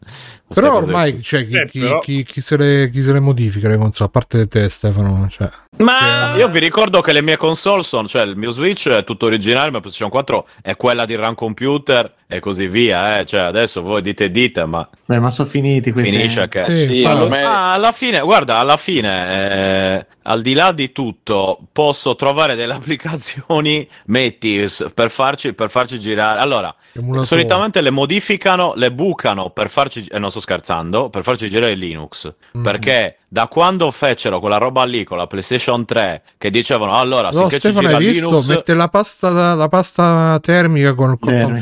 Però ormai cioè, chi, Eh, chi- però- chi- chi se le, chi se le modifica le console, a parte te Stefano, cioè. Ma Io vi ricordo che le mie console sono, cioè il mio Switch è tutto originale, ma PlayStation 4 è quella di Run Computer e così via, eh. Cioè adesso voi dite dite, ma Beh, ma sono finiti. quindi- finisce che... Sì, Sì, infatti. ma Ah, alla fine, guarda, alla fine, eh, al di là di tutto, posso trovare delle applicazioni, metti, per farci, per farci girare. Allora, solitamente le modificano, le bucano per farci, e non sto scherzando, per farci girare Linux. Mhm. Perché da quando fecero quella roba lì con la PlayStation 3, che dicevano, allora, No, finché ci Stefano, gira hai visto? Linux... Mette la pasta, la pasta termica con il cotton Bene.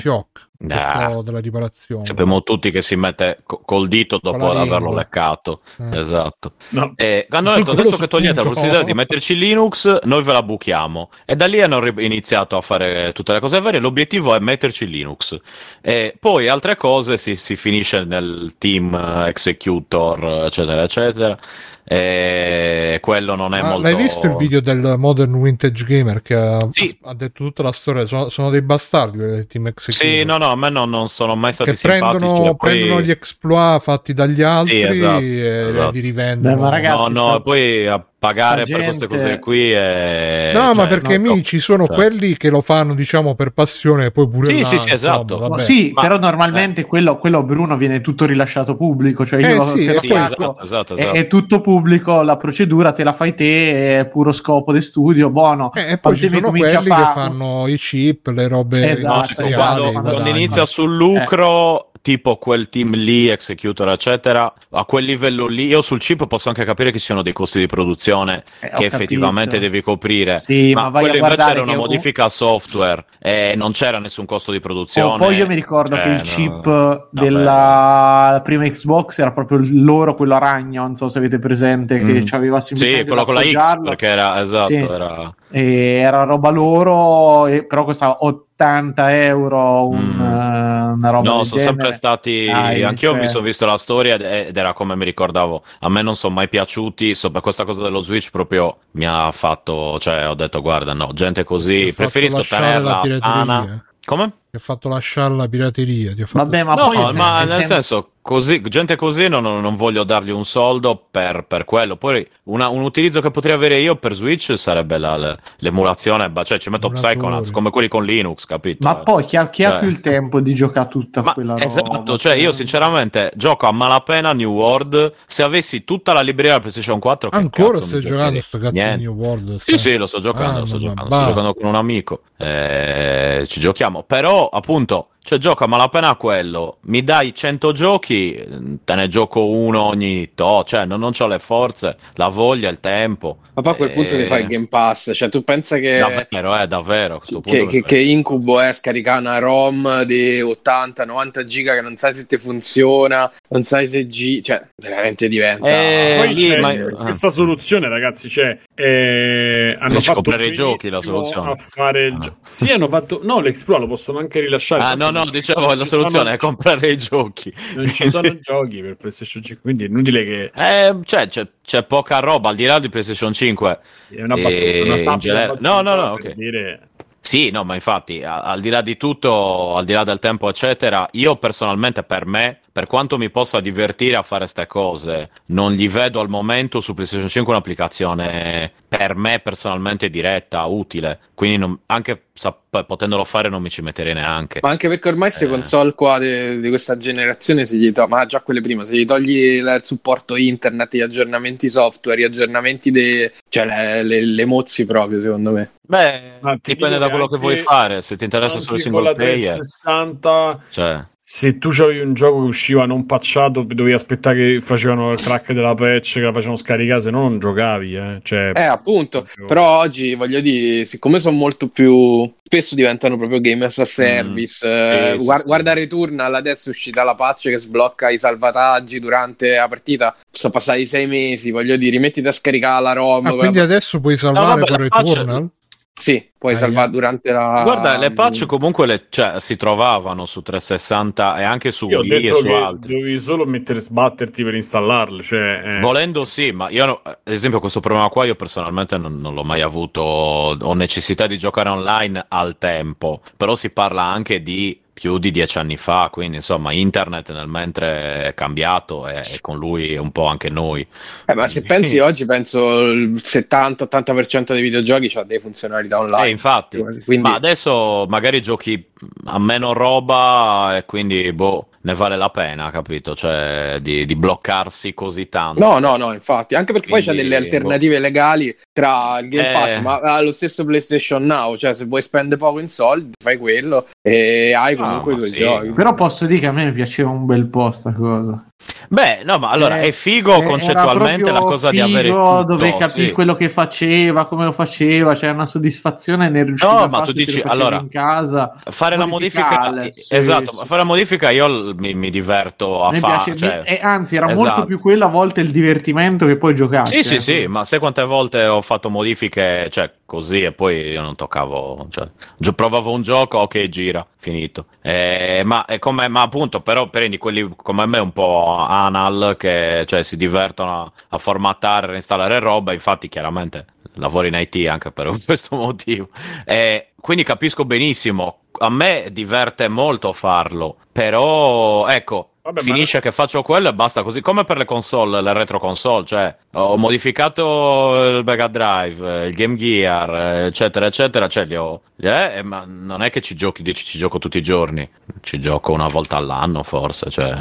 Nah. questo della riparazione. Sappiamo tutti che si mette co- col dito dopo averlo lingua. leccato. Eh. Esatto. No. E hanno detto adesso che togliete la possibilità di metterci Linux, noi ve la buchiamo. E da lì hanno ri- iniziato a fare tutte le cose varie. L'obiettivo è metterci Linux. E poi altre cose si, si finisce nel team executor, eccetera, eccetera. E quello non è Ah, molto. L'hai visto il video del Modern Vintage Gamer che ha, Sì. ha detto tutta la storia? Sono, sono dei bastardi quelli del team Executor. Sì, no, no, a me non, non sono mai stati che simpatici. prendono, e poi- prendono gli exploit fatti dagli altri esatto, e esatto. li rivendono. Beh, ma ragazzi, No, no, sta- poi a pagare sta per queste gente- cose qui è... No, ma cioè, perché no, mi ci sono cioè. quelli che lo fanno, diciamo, per passione e poi pure Sì, là, sì, sì, insomma, esatto. vabbè. sì, Ma- però normalmente quello, quello Bruno viene tutto rilasciato pubblico, cioè io Eh, lo- sì, te lo Sì, poi- pago, esatto, esatto, è, esatto. è tutto pubblico, la procedura te la fai te, è puro sco di studio, buono. Eh, e poi ci sono quelli che fa- fanno i chip, le robe Esatto, No, esatto, quando, quando inizia sul lucro, tipo quel team lì, executor, eccetera, a quel livello lì, io sul chip posso anche capire che ci siano dei costi di produzione Eh, che effettivamente capito. devi coprire. Sì, ma, ma quello invece era una modifica software e non c'era nessun costo di produzione. Oh, poi io mi ricordo Cioè, che il no, chip vabbè. della prima Xbox era proprio loro, quello a ragno, non so se avete presente, che Mm. aveva semplicemente Sì, quello con la X, perché era esatto, Sì. era era roba loro, però costava 80 euro un, Mm. eh, una roba No, sono genere. sempre stati. Dai, Anch'io cioè- mi sono visto la storia ed- era come mi ricordavo. A me non sono mai piaciuti. So, questa cosa dello Switch proprio mi ha fatto. Cioè, ho detto, guarda, no, gente così. ho Preferisco tenerla sana. Come? Ti ha fatto lasciare la pirateria. Vabbè, ma no, poi è ma nel sempre- senso, così, gente così non, non voglio dargli un soldo per, per quello. Poi una- un utilizzo che potrei avere io per Switch sarebbe la- la- l'emulazione, cioè ci metto. Psychonauts come quelli con Linux, capito? Ma poi chi ha, chi ha Cioè- più il tempo di giocare tutta Ma quella roba? esatto, cioè io sinceramente gioco a malapena New World. Se avessi tutta la libreria della PlayStation 4, che Ancora cazzo stai giocando sto cazzo Niente. di New World? Sì, sì, lo sto giocando, Ah, lo sto giocando, sto giocando con un amico. eh, ci giochiamo. Però, appunto, cioè, gioco a malapena a quello. Mi dai 100 giochi, te ne gioco uno ogni to. Cioè, non, non ho le forze, la voglia, il tempo. Ma poi a quel punto ti fai il Game Pass, cioè tu pensa che, Davvero, eh, davvero. che, che- che incubo è scaricare una ROM di 80-90 giga che non sai se ti funziona, non sai se G, cioè veramente diventa... Eh, Poi lì, ma- questa soluzione, ragazzi, cioè, eh, hanno Dici fatto comprare i giochi, la soluzione. a fare il Ah. gio- Sì, hanno fatto no, l'exploit lo possono anche rilasciare. Ah, no, no, dicevo, la ci sono- soluzione è comprare i giochi. Non ci sono giochi per PlayStation 5, quindi è inutile che Eh, cioè, c'è, c'è poca roba al di là di PlayStation 5. è una Eh, battuta, una in sappia genere- battuta no, no, no, per ok. dire Sì, no, ma infatti, al di là di tutto, al di là del tempo, eccetera, io personalmente, per me, per quanto mi possa divertire a fare ste cose, non gli vedo al momento su PlayStation 5 un'applicazione per me personalmente diretta, utile. Quindi non- anche sa- potendolo fare non mi ci metterei neanche. Ma anche perché ormai queste Eh. console qua di questa generazione si gli to- ma già quelle prima, se gli togli il supporto internet, gli aggiornamenti software, gli aggiornamenti de- cioè le, le, le mozzi proprio secondo me. Beh, dipende da quello che vuoi fare, se ti interessa solo single la player. 360 Cioè, se tu avevi un gioco che usciva non patchato, dovevi aspettare che facevano il crack della patch, che la facevano scaricare, se no non giocavi. Eh. Cioè, Eh, appunto, proprio- però oggi voglio dire, siccome sono molto più spesso diventano proprio game as a service. eh, Sì, sì, guar- sì. Guarda Returnal, adesso è uscita la patch che sblocca i salvataggi durante la partita. Sono passati sei mesi, voglio dire, rimettiti a scaricare la ROM. Ah, quindi adesso puoi salvare vabbè, con la patch- Returnal? Sì, puoi Ah, salvare yeah. durante la. guarda, le mm, patch comunque le- cioè, si trovavano su 360 e anche su io ho Wii e detto su altri. dovevi solo mettere sbatterti per installarle. Cioè, eh. Volendo sì, ma io no- ad esempio questo problema qua io personalmente non, non l'ho mai avuto, ho necessità di giocare online al tempo, però si parla anche di più di dieci anni fa, quindi insomma internet nel mentre è cambiato e, e con lui un po' anche noi. Eh, ma se pensi oggi, penso il 70-80% dei videogiochi ha delle funzionalità online. Eh, infatti, Quindi, ma adesso magari giochi a meno roba e quindi boh, ne vale la pena, capito? Cioè di, di bloccarsi così tanto. No, no, no, infatti, anche perché poi c'è Quindi, delle alternative legali tra il Game Eh. Pass, ma ha lo stesso PlayStation Now, cioè se vuoi spendere poco in soldi, fai quello e hai comunque Ah, i tuoi sì. giochi. Però posso dire che a me piaceva un bel po' sta cosa. Beh, no, ma allora Eh, è figo Eh, concettualmente la cosa di avere tutto, dove capì sì. quello che faceva, come lo faceva, c'era una soddisfazione nel riuscire No, a ma fare tu dici, allora, in casa. Fare la modifica, modificarle, sì, esatto, sì. fare la modifica io mi, mi diverto a fare. cioè- e anzi, era esatto. molto più quello a volte il divertimento che poi giocare. Sì, sì, sì, ma sai quante volte ho fatto modifiche, cioè così e poi io non toccavo, cioè provavo un gioco, ok, gira, finito. Eh, ma, è come, ma appunto, però prendi quelli come me un po' anal che cioè, si divertono a, a formattare, reinstallare roba, infatti chiaramente lavoro in IT anche per questo motivo. Eh, quindi capisco benissimo, a me diverte molto farlo, però ecco, Vabbè, ma- finisce che faccio quello e basta così come per le console le retro console cioè ho modificato il Mega Drive il Game Gear eccetera eccetera cioè li ho eh, ma non è che ci giochi dici ci gioco tutti i giorni ci gioco una volta all'anno forse cioè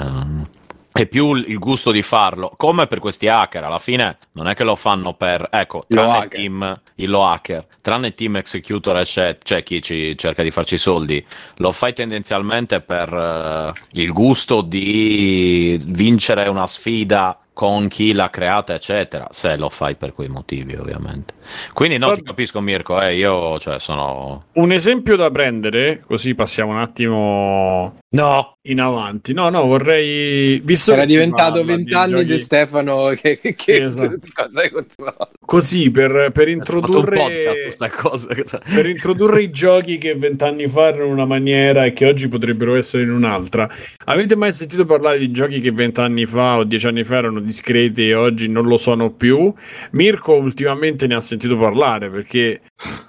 è più il gusto di farlo come per questi hacker. Alla fine non è che lo fanno per ecco tranne team il lo hacker tranne team executor eccetera cioè chi ci cerca di farci i soldi. Lo fai tendenzialmente per eh, il gusto di vincere una sfida con chi l'ha creata, eccetera, se lo fai per quei motivi, ovviamente. Quindi no, ti capisco Mirko, eh, io cioè sono Un esempio da prendere, così passiamo un attimo No, in avanti. No, no, vorrei. Visto Era diventato di vent'anni giochi- di Stefano che, che, Sì, che esatto. Così per, per introdurre. podcast cioè. per introdurre i giochi che vent'anni fa erano in una maniera e che oggi potrebbero essere in un'altra. Avete mai sentito parlare di giochi che vent'anni fa o dieci anni fa erano discreti e oggi non lo sono più? Mirko ultimamente ne ha sentito parlare perché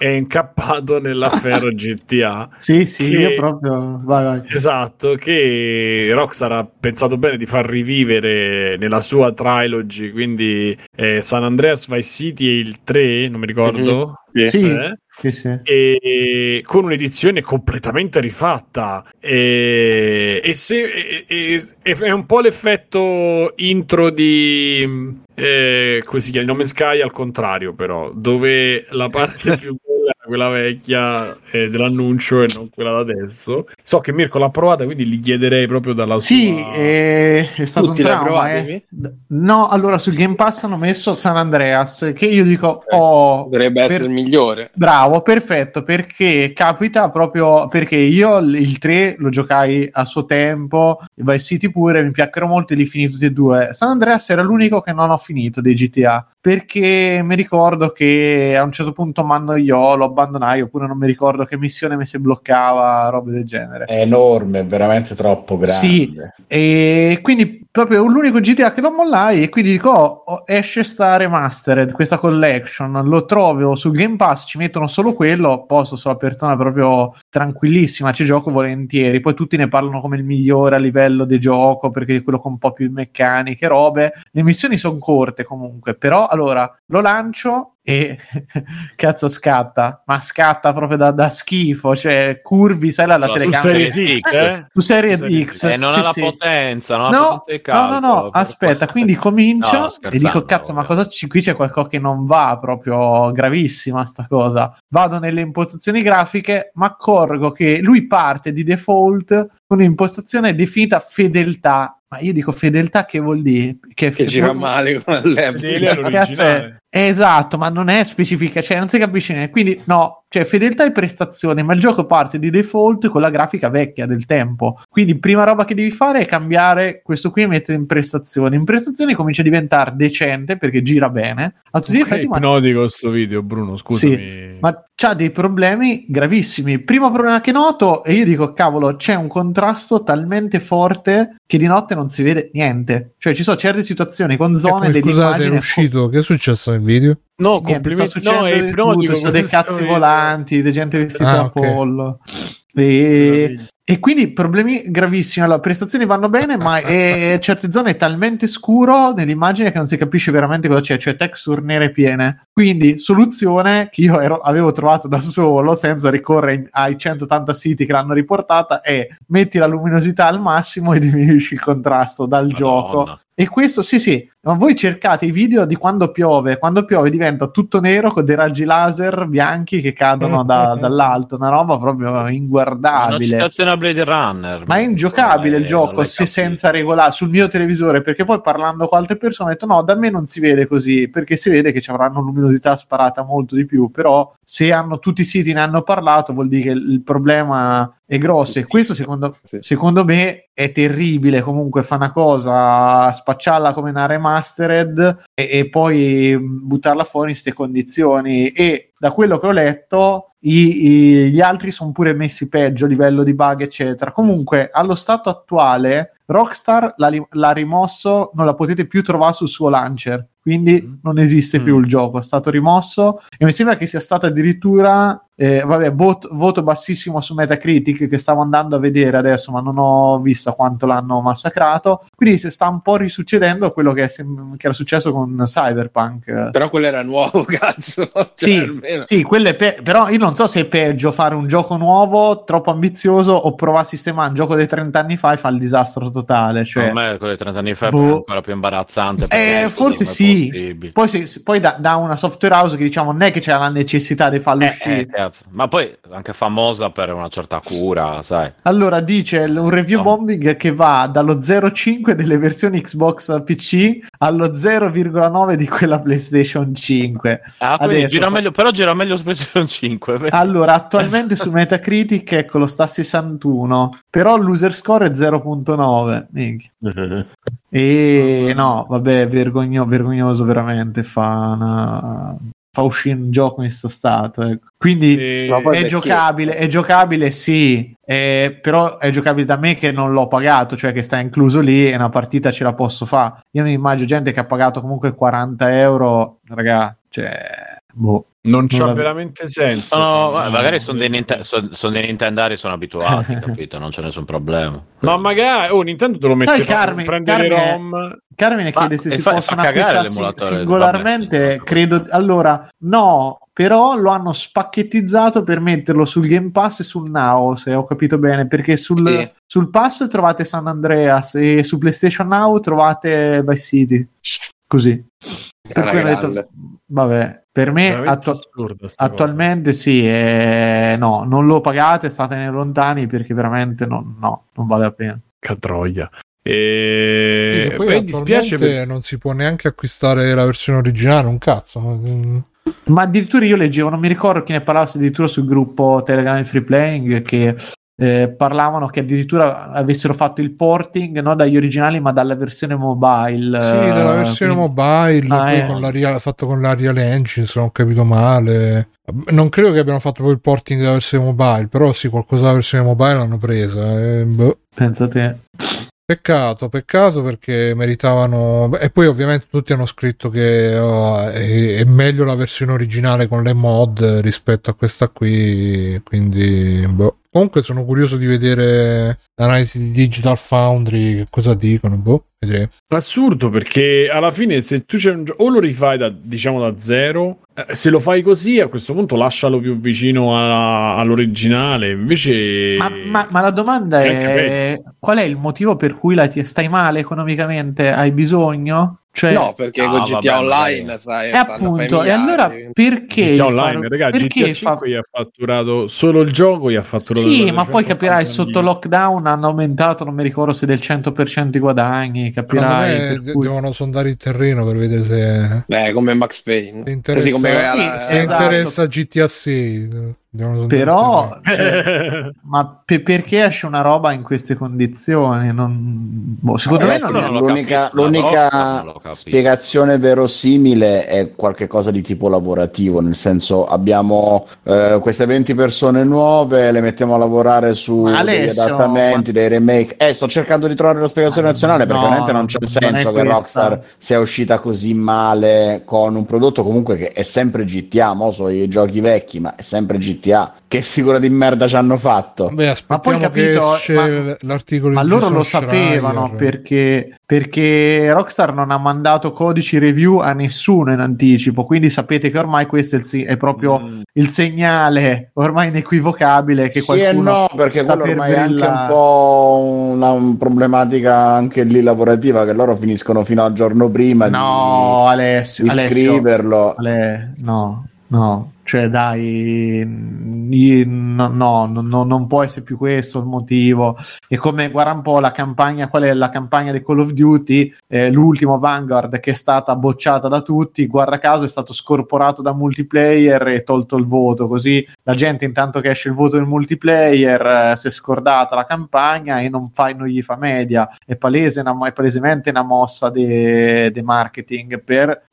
è incappato nell'affare GTA. Sì, sì, Che- io proprio. Vai, vai. Esatto, che Rockstar ha pensato bene di far rivivere nella sua trilogy, quindi eh, San Andreas Vice City e il 3, non mi ricordo. Sì, Eh? sì, sì. e con un'edizione completamente rifatta e, e se, e- è un po' l'effetto intro di eh, come si chiama No Man's Sky al contrario però dove la parte più bella quella vecchia eh, dell'annuncio e non quella da adesso so che Mirko l'ha provata quindi gli chiederei proprio dalla Sì, sua è, è stato Tutti un trauma. provato, eh. No, allora sul Game Pass hanno messo San Andreas, che io dico, Eh, oh, Dovrebbe per- essere il migliore. Bravo, perfetto, perché capita proprio perché io il il 3 lo giocai a suo tempo, il Vice City pure, mi piacquero molto e li finì tutti e due. San Andreas era l'unico che non ho finito dei GTA, perché mi ricordo che a un certo punto mi annoiò, lo abbandonai, oppure non mi ricordo che missione mi si bloccava, robe del genere. È enorme, veramente troppo grande. Sì. E quindi proprio l'unico GTA che lo mollai e quindi dico oh, oh, esce sta remastered, questa collection, lo trovo sul Game Pass, ci mettono solo quello, posso, una persona proprio tranquillissima, ci gioco volentieri, poi tutti ne parlano come il migliore a livello di gioco perché è quello con un po' più meccaniche, robe, le missioni sono corte comunque, però allora lo lancio e cazzo scatta, ma scatta proprio da, da schifo, cioè curvi, sai la, la No, su telecamera Series X, X. eh? su Series Su Series X Eh, non sì, ha la sì. potenza, non ha No, potenza di no, no, calcolo. no, aspetta, quindi comincio No, e dico cazzo, ma vabbè. cosa ci, qui c'è qualcosa che non va, proprio gravissima sta cosa. Vado nelle impostazioni grafiche, ma accorgo che lui parte di default con un'impostazione definita fedeltà. Ma io dico fedeltà che vuol dire? Che, Che gira male con Fedele l'Apple. all'originale. Cazzo è? Esatto, ma non è specifica, cioè non si capisce niente. Quindi no, cioè fedeltà e prestazione, ma il gioco parte di default con la grafica vecchia del tempo. Quindi prima roba che devi fare è cambiare questo qui e mettere in prestazioni. In prestazioni comincia a diventare decente perché gira bene. A tutti gli Ok, effetti, ma ipnotico sto video Bruno scusami ma c'ha dei problemi gravissimi. Primo problema che noto, e io dico, cavolo, c'è un contrasto talmente forte che di notte non si vede niente. Cioè, ci sono certe situazioni con zone Eccomi, delle scusate, è immagini. uscito. Che è successo nel video? No Niente, sta complimenti succedendo no è di tutto, sono dei cazzi volanti, di gente vestita Ah, ok. pollo. E, e quindi problemi gravissimi. Allora, prestazioni vanno bene, ma è, certe zone è talmente scuro nell'immagine che non si capisce veramente cosa c'è, cioè texture nere piene. Quindi, soluzione che io ero- avevo trovato da solo senza ricorrere in- ai 180 siti che l'hanno riportata è metti la luminosità al massimo e diminuisci il contrasto dal Madonna. gioco E questo, sì, sì, ma voi cercate i video di quando piove. Quando piove diventa tutto nero con dei raggi laser bianchi che cadono da- dall'alto. Una roba proprio Una inguardabile. citazione a Blade Runner. Ma è ingiocabile il gioco se senza regolare sul mio televisore. Perché poi parlando con altre persone ho detto: no, da me non si vede così. Perché si vede che ci avranno luminosità sparata molto di più. Però se hanno tutti i siti ne hanno parlato, vuol dire che il problema è grosso. E questo secondo, Sì. secondo me è terribile. Comunque fa una cosa, spacciarla come una remastered e, e poi buttarla fuori in queste condizioni. E da quello che ho letto, i- i- gli altri sono pure messi peggio a livello di bug, eccetera. Comunque, allo stato attuale, Rockstar l'ha, l'ha rimosso, non la potete più trovare sul suo launcher. Quindi non esiste più Mm. il gioco, è stato rimosso e mi sembra che sia stato addirittura, eh, vabbè, vot- voto bassissimo su Metacritic che stavo andando a vedere adesso, ma non ho visto quanto l'hanno massacrato. Quindi si sta un po' risuccedendo quello che, sem- che era successo con Cyberpunk. Però quello era nuovo, cazzo. Cioè, Sì, sì, quello è pe- però io non so se è peggio fare un gioco nuovo, troppo ambizioso, o provare a sistemare un gioco dei 30 anni fa e fa il disastro totale. Cioè, A me quello di 30 anni fa Boh. è ancora più imbarazzante. Eh, forse sì. possibile. Poi, se- se- poi da, da una software house che diciamo non è che c'è la necessità di farlo Eh, uscire. eh, cazzo. Ma poi anche famosa per una certa cura, sai. Allora dice un review No. bombing che va dallo 0,5 delle versioni Xbox PC allo 0,9 di quella PlayStation 5. Ah, quindi Adesso gira fa- meglio, però gira meglio su PlayStation 5. vero? Allora, attualmente su Metacritic ecco lo sta a 61, però l'user score è 0.9. Minchia. E no, vabbè, vergogno- vergognoso veramente. Fa, una- fa uscire un gioco in questo stato. ecco. Quindi E- poi è giocabile, è giocabile, sì, eh, però è giocabile da me che non l'ho pagato, cioè che sta incluso lì e una partita ce la posso fare. Io mi immagino gente che ha pagato comunque 40 euro, raga, cioè, boh. Non c'ha non veramente senso. No, ma magari sono dei, Ninte- son- son dei Nintendari, sono abituati, capito? Non c'è nessun problema. Ma magari, oh, Nintendo te lo mette Sai, fa- Carmi- prendere Carmine- ROM. Carmine chiede se si fa- possono fa acquistare singolarmente. vabbè. Credo allora, no, però lo hanno spacchettizzato per metterlo sul Game Pass e sul Now. Se ho capito bene, perché sul, Sì. sul Pass trovate San Andreas e su PlayStation Now trovate Vice City. Così. Per cui hanno detto, vabbè, per me attu- assurda sta attualmente sì, eh, no, non lo pagate, statene lontani perché veramente non, no, non vale la pena. cosa. Catroia. E poi beh, dispiace per... non si può neanche acquistare la versione originale, un cazzo. Ma addirittura io leggevo, non mi ricordo chi ne parlasse addirittura sul gruppo Telegram Free Playing che eh, parlavano che addirittura avessero fatto il porting non dagli originali ma dalla versione mobile. Sì, della eh, versione quindi- mobile, Ah, poi eh. con la Real- fatto con la Real Engine, se non ho capito male. Non credo che abbiano fatto poi il porting della versione mobile, però sì, qualcosa della versione mobile l'hanno presa. eh, boh. Pensa te. Peccato, peccato perché meritavano. E poi ovviamente tutti hanno scritto che oh, è, è meglio la versione originale con le mod rispetto a questa qui. Quindi, boh. Comunque sono curioso di vedere l'analisi di Digital Foundry, che cosa dicono. Boh, vedremo. Assurdo perché alla fine se tu c'è un gioco o lo rifai da, diciamo da zero, se lo fai così a questo punto lascialo più vicino a- all'originale, invece... Ma, ma- ma la domanda È qual è il motivo per cui la stai male economicamente? Hai bisogno? Cioè, No, perché No, con GTA vabbè, Online, sai, e appunto, e allora perché GTA Online, fare- raga, perché GTA 5 fa- gli ha fatturato solo il gioco, gli ha fatturato Sì, ma poi 380 capirai sotto lockdown hanno aumentato, non mi ricordo se del 100% i guadagni, capirai. me cui- devono sondare il terreno per vedere se, Eh, come Max Payne. se interessa, Così come Sì, sì, se esatto. interessa GTA 6. Però, cioè, ma pe- perché esce una roba in queste condizioni? Non... boh, secondo me non è... non l'unica, capisco, l'unica spiegazione verosimile è qualcosa di tipo lavorativo, nel senso abbiamo eh, queste 20 persone nuove, le mettiamo a lavorare su Ma degli Alessio, adattamenti, dei remake. Eh, sto cercando di trovare la spiegazione Ma nazionale perché no, veramente non c'è non senso che questa. Rockstar sia uscita così male con un prodotto comunque che è sempre GTA, mo so i giochi vecchi, ma è sempre GTA. GTA. Che figura di merda ci hanno fatto? Beh, aspettiamo poi capito, ma- l'articolo Ma loro lo sapevano Schreier. perché, perché Rockstar non ha mandato codici review a nessuno in anticipo, quindi sapete che ormai questo è, il è proprio Mm. il segnale ormai inequivocabile che sì e qualcuno no, perché quello per ormai è anche un po' una un problematica anche lì lavorativa che loro finiscono fino al giorno prima No, Alessio, di, di Alessio, scriverlo. Ale- no, no, cioè dai, no, no, no, no, non può essere più questo il motivo. E come guarda un po' la campagna, qual è la campagna di Call of Duty, eh, l'ultimo Vanguard che è stata bocciata da tutti, guarda caso è stato scorporato da multiplayer e tolto il voto, così la gente intanto che esce il voto del multiplayer eh, si è scordata la campagna e non, fa, non gli fa media. È, palese una- è palesemente una mossa di marketing per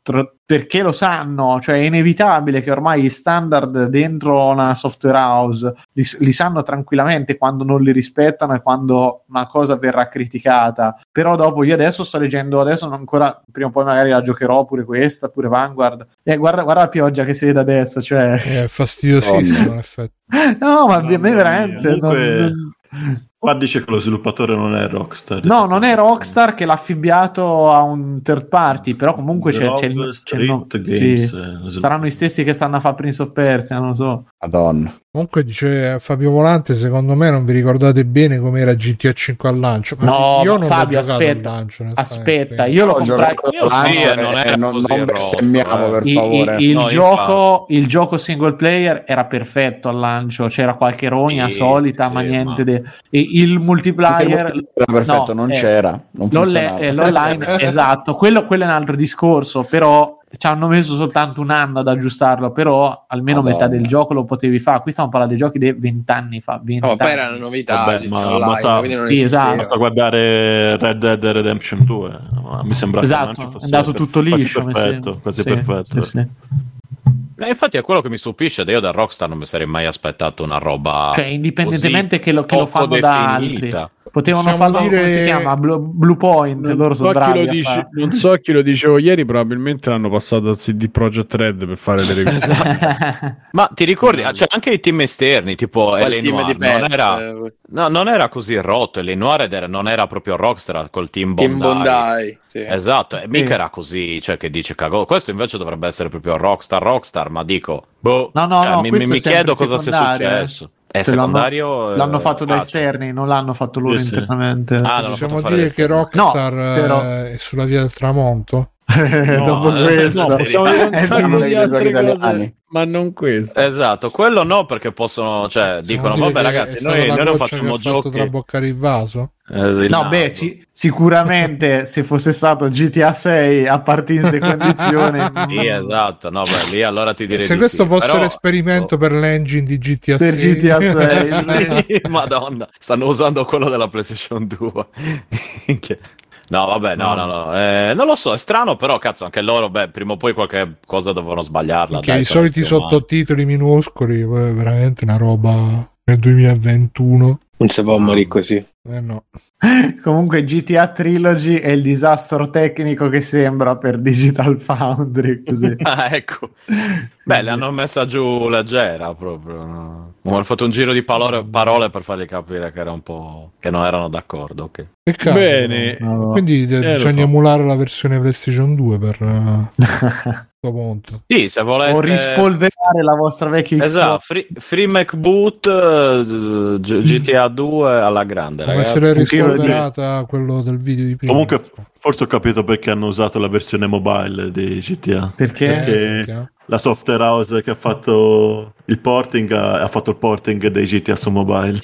perché lo sanno, cioè è inevitabile che ormai gli standard dentro una software house li, li sanno tranquillamente quando non li rispettano e quando una cosa verrà criticata. Però dopo io adesso sto leggendo, adesso non ancora, prima o poi magari la giocherò pure questa, pure Vanguard. E guarda, guarda la pioggia che si vede adesso, cioè... È fastidiosissimo, in effetti. No, ma a me veramente... mia. Comunque- non- non- Qua dice che lo sviluppatore non è Rockstar. No, non è Rockstar che l'ha affibbiato a un third party, però comunque c'è, c'è il c'è il no- sì. Games, eh, sviluppatore. Saranno gli stessi che stanno a fare Prince of Persia, non lo so. Madonna. Comunque dice Fabio Volante, secondo me non vi ricordate bene com'era GTA 5 al lancio. Ma No, io non Fabio, l'ho giocato aspetta, al lancio. Aspetta, io lo Ho comprai. giocato Io sì, e e non era non, così non rotto, bestemmiamo eh. per Il, favore. il- il No, gioco, il gioco single player era perfetto al lancio, c'era qualche rogna Sì, solita, sì, ma niente ma- di... e Il multiplayer... Era perfetto, no, non eh, c'era. Non L'online, eh, l'online, esatto, quello, quello è un altro discorso, però ci hanno messo soltanto un anno ad aggiustarlo, però almeno Madonna. metà del gioco lo potevi fare. Qui stiamo parlando dei giochi di vent'anni fa. 20 No, poi era una novità, Vabbè, GTA ma Online, basta- Sì, esatto. Basta guardare Red Dead Redemption 2. ma Mi sembra Esatto, che è fosse andato tutto quasi liscio. mi perfetto, quasi Sì, perfetto. sì, sì. Eh, infatti è quello che mi stupisce, io da Rockstar non mi sarei mai aspettato una roba Cioè, indipendentemente così che lo, che lo fanno da altri, definita. Potevano Possiamo farlo come dire- si chiama? Blue, Blue Point. Non loro sono so, chi bravi. dice- non so chi lo dicevo ieri, probabilmente l'hanno passato al CD Projekt Red per fare le review. Ma ti ricordi? Cioè, anche i team esterni, tipo Poi il LA team Noir, di non era, eh, no, non era così rotto. LA Noir ed era- non era proprio Rockstar col team Bondi. Team Bondi. Sì. Esatto, e Sì. mica era così, cioè che dice cagò. Questo invece dovrebbe essere proprio Rockstar, Rockstar, ma dico, boh, No, no, cioè, no, mi, mi chiedo cosa sia eh. successo. È Cioè, l'hanno- secondario? eh, L'hanno fatto da ah, cioè- esterni, non l'hanno fatto loro Sì, sì. internamente. Ah, l'hanno Possiamo fatto dire che. Rockstar No, però- eh, è sulla via del tramonto? Dopo eh, questo, no, possiamo dire un È sacco finito. di i altre giochi cose, italiani. ma non questo. Esatto, quello no perché possono, cioè, dicono, vabbè ragazzi, noi, noi non facciamo giochi... traboccare il vaso? Eh, No, naso. beh, sì, sicuramente se fosse stato GTA 6 a partire in queste condizioni, Sì, esatto, no, beh, lì allora ti direi Se di questo sì, fosse però- l'esperimento per l'engine di GTA Per 6 GTA Eh, 6. sì, Madonna, stanno usando quello della PlayStation 2. No, vabbè, no, no, no. eh, non lo so, è strano, però cazzo, anche loro, beh, prima o poi qualche cosa devono sbagliarla. che dai, i sono soliti sottotitoli minuscoli, poi è veramente una roba nel 2021. Non si può morire così. Eh no. Comunque GTA Trilogy è il disastro tecnico che sembra per Digital Foundry, così. Ah, ecco. Beh, le hanno messa giù leggera proprio. No? Hanno fatto un giro di parole, parole per fargli capire che era un po'. che non erano d'accordo. ok. Peccato. Bene. No. Quindi eh, lo bisogna so. emulare la versione PlayStation 2 per eh, punto. Sì, se volete. o rispolverare la vostra vecchia Xbox. Esatto, free, free Mac Boot eh, G- GTA 2 alla grande, Come ragazzi. lo rispolverata quello del video di prima. Comunque, forse ho capito perché hanno usato la versione mobile di GTA. Perché? Perché- sentiamo. La software house che ha fatto il porting ha, ha fatto il porting dei GTA su mobile.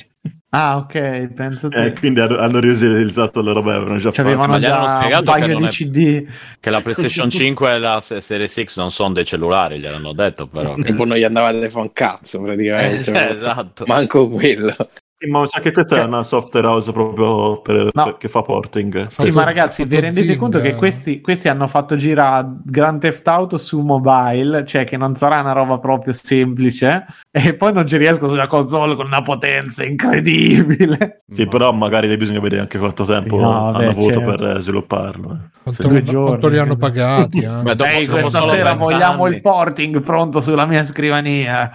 Ah, ok, penso E te. quindi hanno, hanno riutilizzato le robe avevano già Ci avevano Ma gli hanno già un che paio di è- CD. Che la PlayStation 5 e la Series X non sono dei cellulari, gliel'hanno detto però. E poi non gli andava a fare un cazzo praticamente. Eh, esatto. Manco quello. Sì, ma mi sa che questa Cioè- è una software house proprio per, No. per- che fa porting. Sì, ma ragazzi, vi rendete Zing, conto che questi, questi hanno fatto girare Grand Theft Auto su mobile, cioè che non sarà una roba proprio semplice, e poi non ci riesco sulla console con una potenza incredibile. Sì, però magari bisogna vedere anche quanto tempo Sì, no, hanno beh, avuto certo. per eh, svilupparlo. eh. Quanto, Due quanto giorni, li hanno pagati? eh? Ma dopo- Ehi, questa sera 20 vogliamo anni. il porting pronto sulla mia scrivania.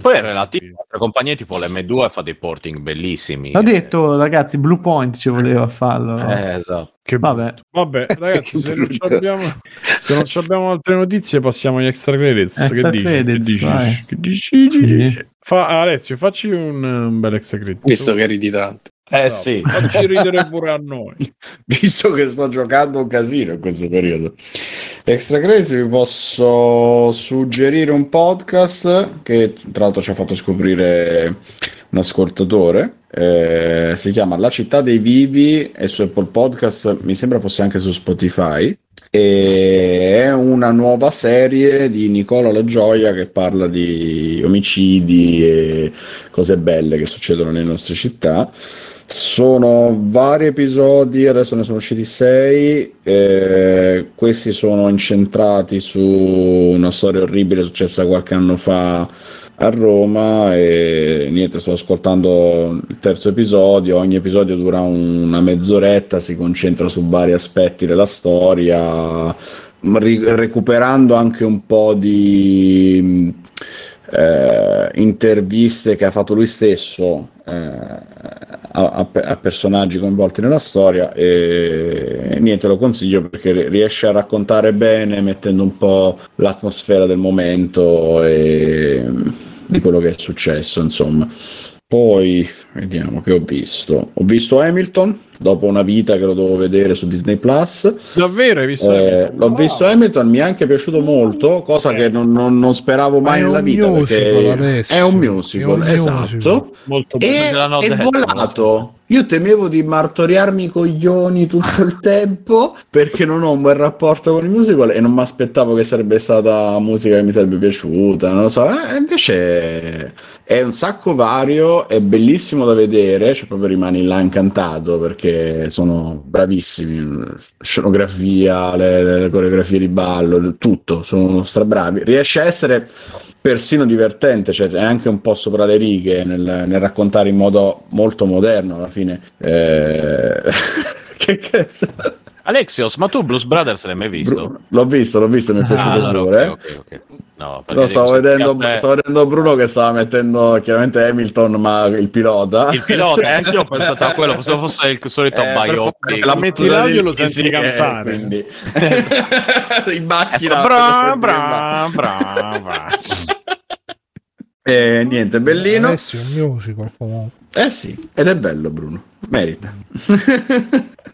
Poi è relativo, altre compagnie tipo l'M2 fa dei porting bellissimi. Ho detto, ragazzi, Blue Point ci voleva farlo. Eh, esatto. Che Vabbè. Vabbè, ragazzi, se non, abbiamo, se non abbiamo altre notizie, passiamo agli extra credits. Extra che dici? credits, che dici? Che dici? Che Sì. dici? Fa, Alessio, facci un, un bel extra credit. Visto che ridi tanto. Eh Bravo. sì, Facci ridere pure a noi. visto che sto giocando un casino in questo periodo. Extra Crazy vi posso suggerire un podcast che tra l'altro ci ha fatto scoprire un ascoltatore. eh, si chiama La città dei vivi e su Apple Podcast mi sembra fosse anche su Spotify. E è una nuova serie di Nicola La Gioia che parla di omicidi e cose belle che succedono nelle nostre città. Sono vari episodi, adesso ne sono usciti sei. eh, questi sono incentrati su una storia orribile successa qualche anno fa a Roma. E niente, sto ascoltando il terzo episodio. Ogni episodio dura un- una mezz'oretta, si concentra su vari aspetti della storia, ri- recuperando anche un po' di eh, interviste che ha fatto lui stesso eh, a, a pe- a personaggi coinvolti nella storia e niente lo consiglio perché ri- riesce a raccontare bene mettendo un po' l'atmosfera del momento e di quello che è successo insomma. Poi vediamo che ho visto. Ho visto Hamilton dopo una vita che lo devo vedere su Disney Plus Davvero hai visto? eh, Hamilton? l'ho Wow. visto Hamilton, mi è anche piaciuto molto, cosa Eh. che non, non- non speravo Ma mai nella vita. Alessio. è un musical, È un esatto. musical. Molto E ce l'hanno è volato. Io temevo di martoriarmi i coglioni tutto il tempo perché non ho un bel rapporto con i musical e non mi aspettavo che sarebbe stata musica che mi sarebbe piaciuta. Non lo so, eh, invece è un sacco vario, è bellissimo da vedere, cioè proprio rimani là incantato perché sono bravissimi. Scenografia, le, le coreografie di ballo, tutto, sono strabravi. Riesce a essere persino divertente, cioè è anche un po' sopra le righe nel, nel raccontare in modo molto moderno alla fine. Eh, che cazzo? Alexios, ma tu Blues Brothers l'hai mai visto? Bru- l'ho visto, l'ho visto, mi è Ah, piaciuto allora, pure. ok, ok, ok. No, perché No, stavo vedendo, te- stavo vedendo Bruno che stava mettendo chiaramente Hamilton, ma il pilota. Il pilota, eh, anche io ho pensato a quello, pensavo fosse il solito Eh, biopic. Se la metti l'audio lo sì, senti sì, cantare. eh, quindi. in macchina. Bra, bra, bra, bra. Eh, niente, bellino. Alessio è un musical comunque. Eh sì, ed è bello Bruno, merita.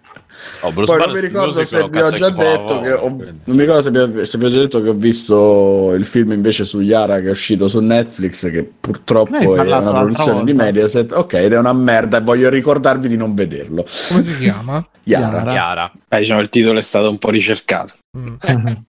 Oh, Bruce Poi non mi ricordo se lo vi ho già detto che ho, non mi ricordo se vi, ho, se vi ho già detto che ho visto il film invece su Yara che è uscito su Netflix che purtroppo è una produzione di. Mediaset ok ed è una merda e voglio ricordarvi di non vederlo Come si chiama? Yara, Yara. Chiara. Eh, diciamo, il titolo è stato un po' ricercato. Mm.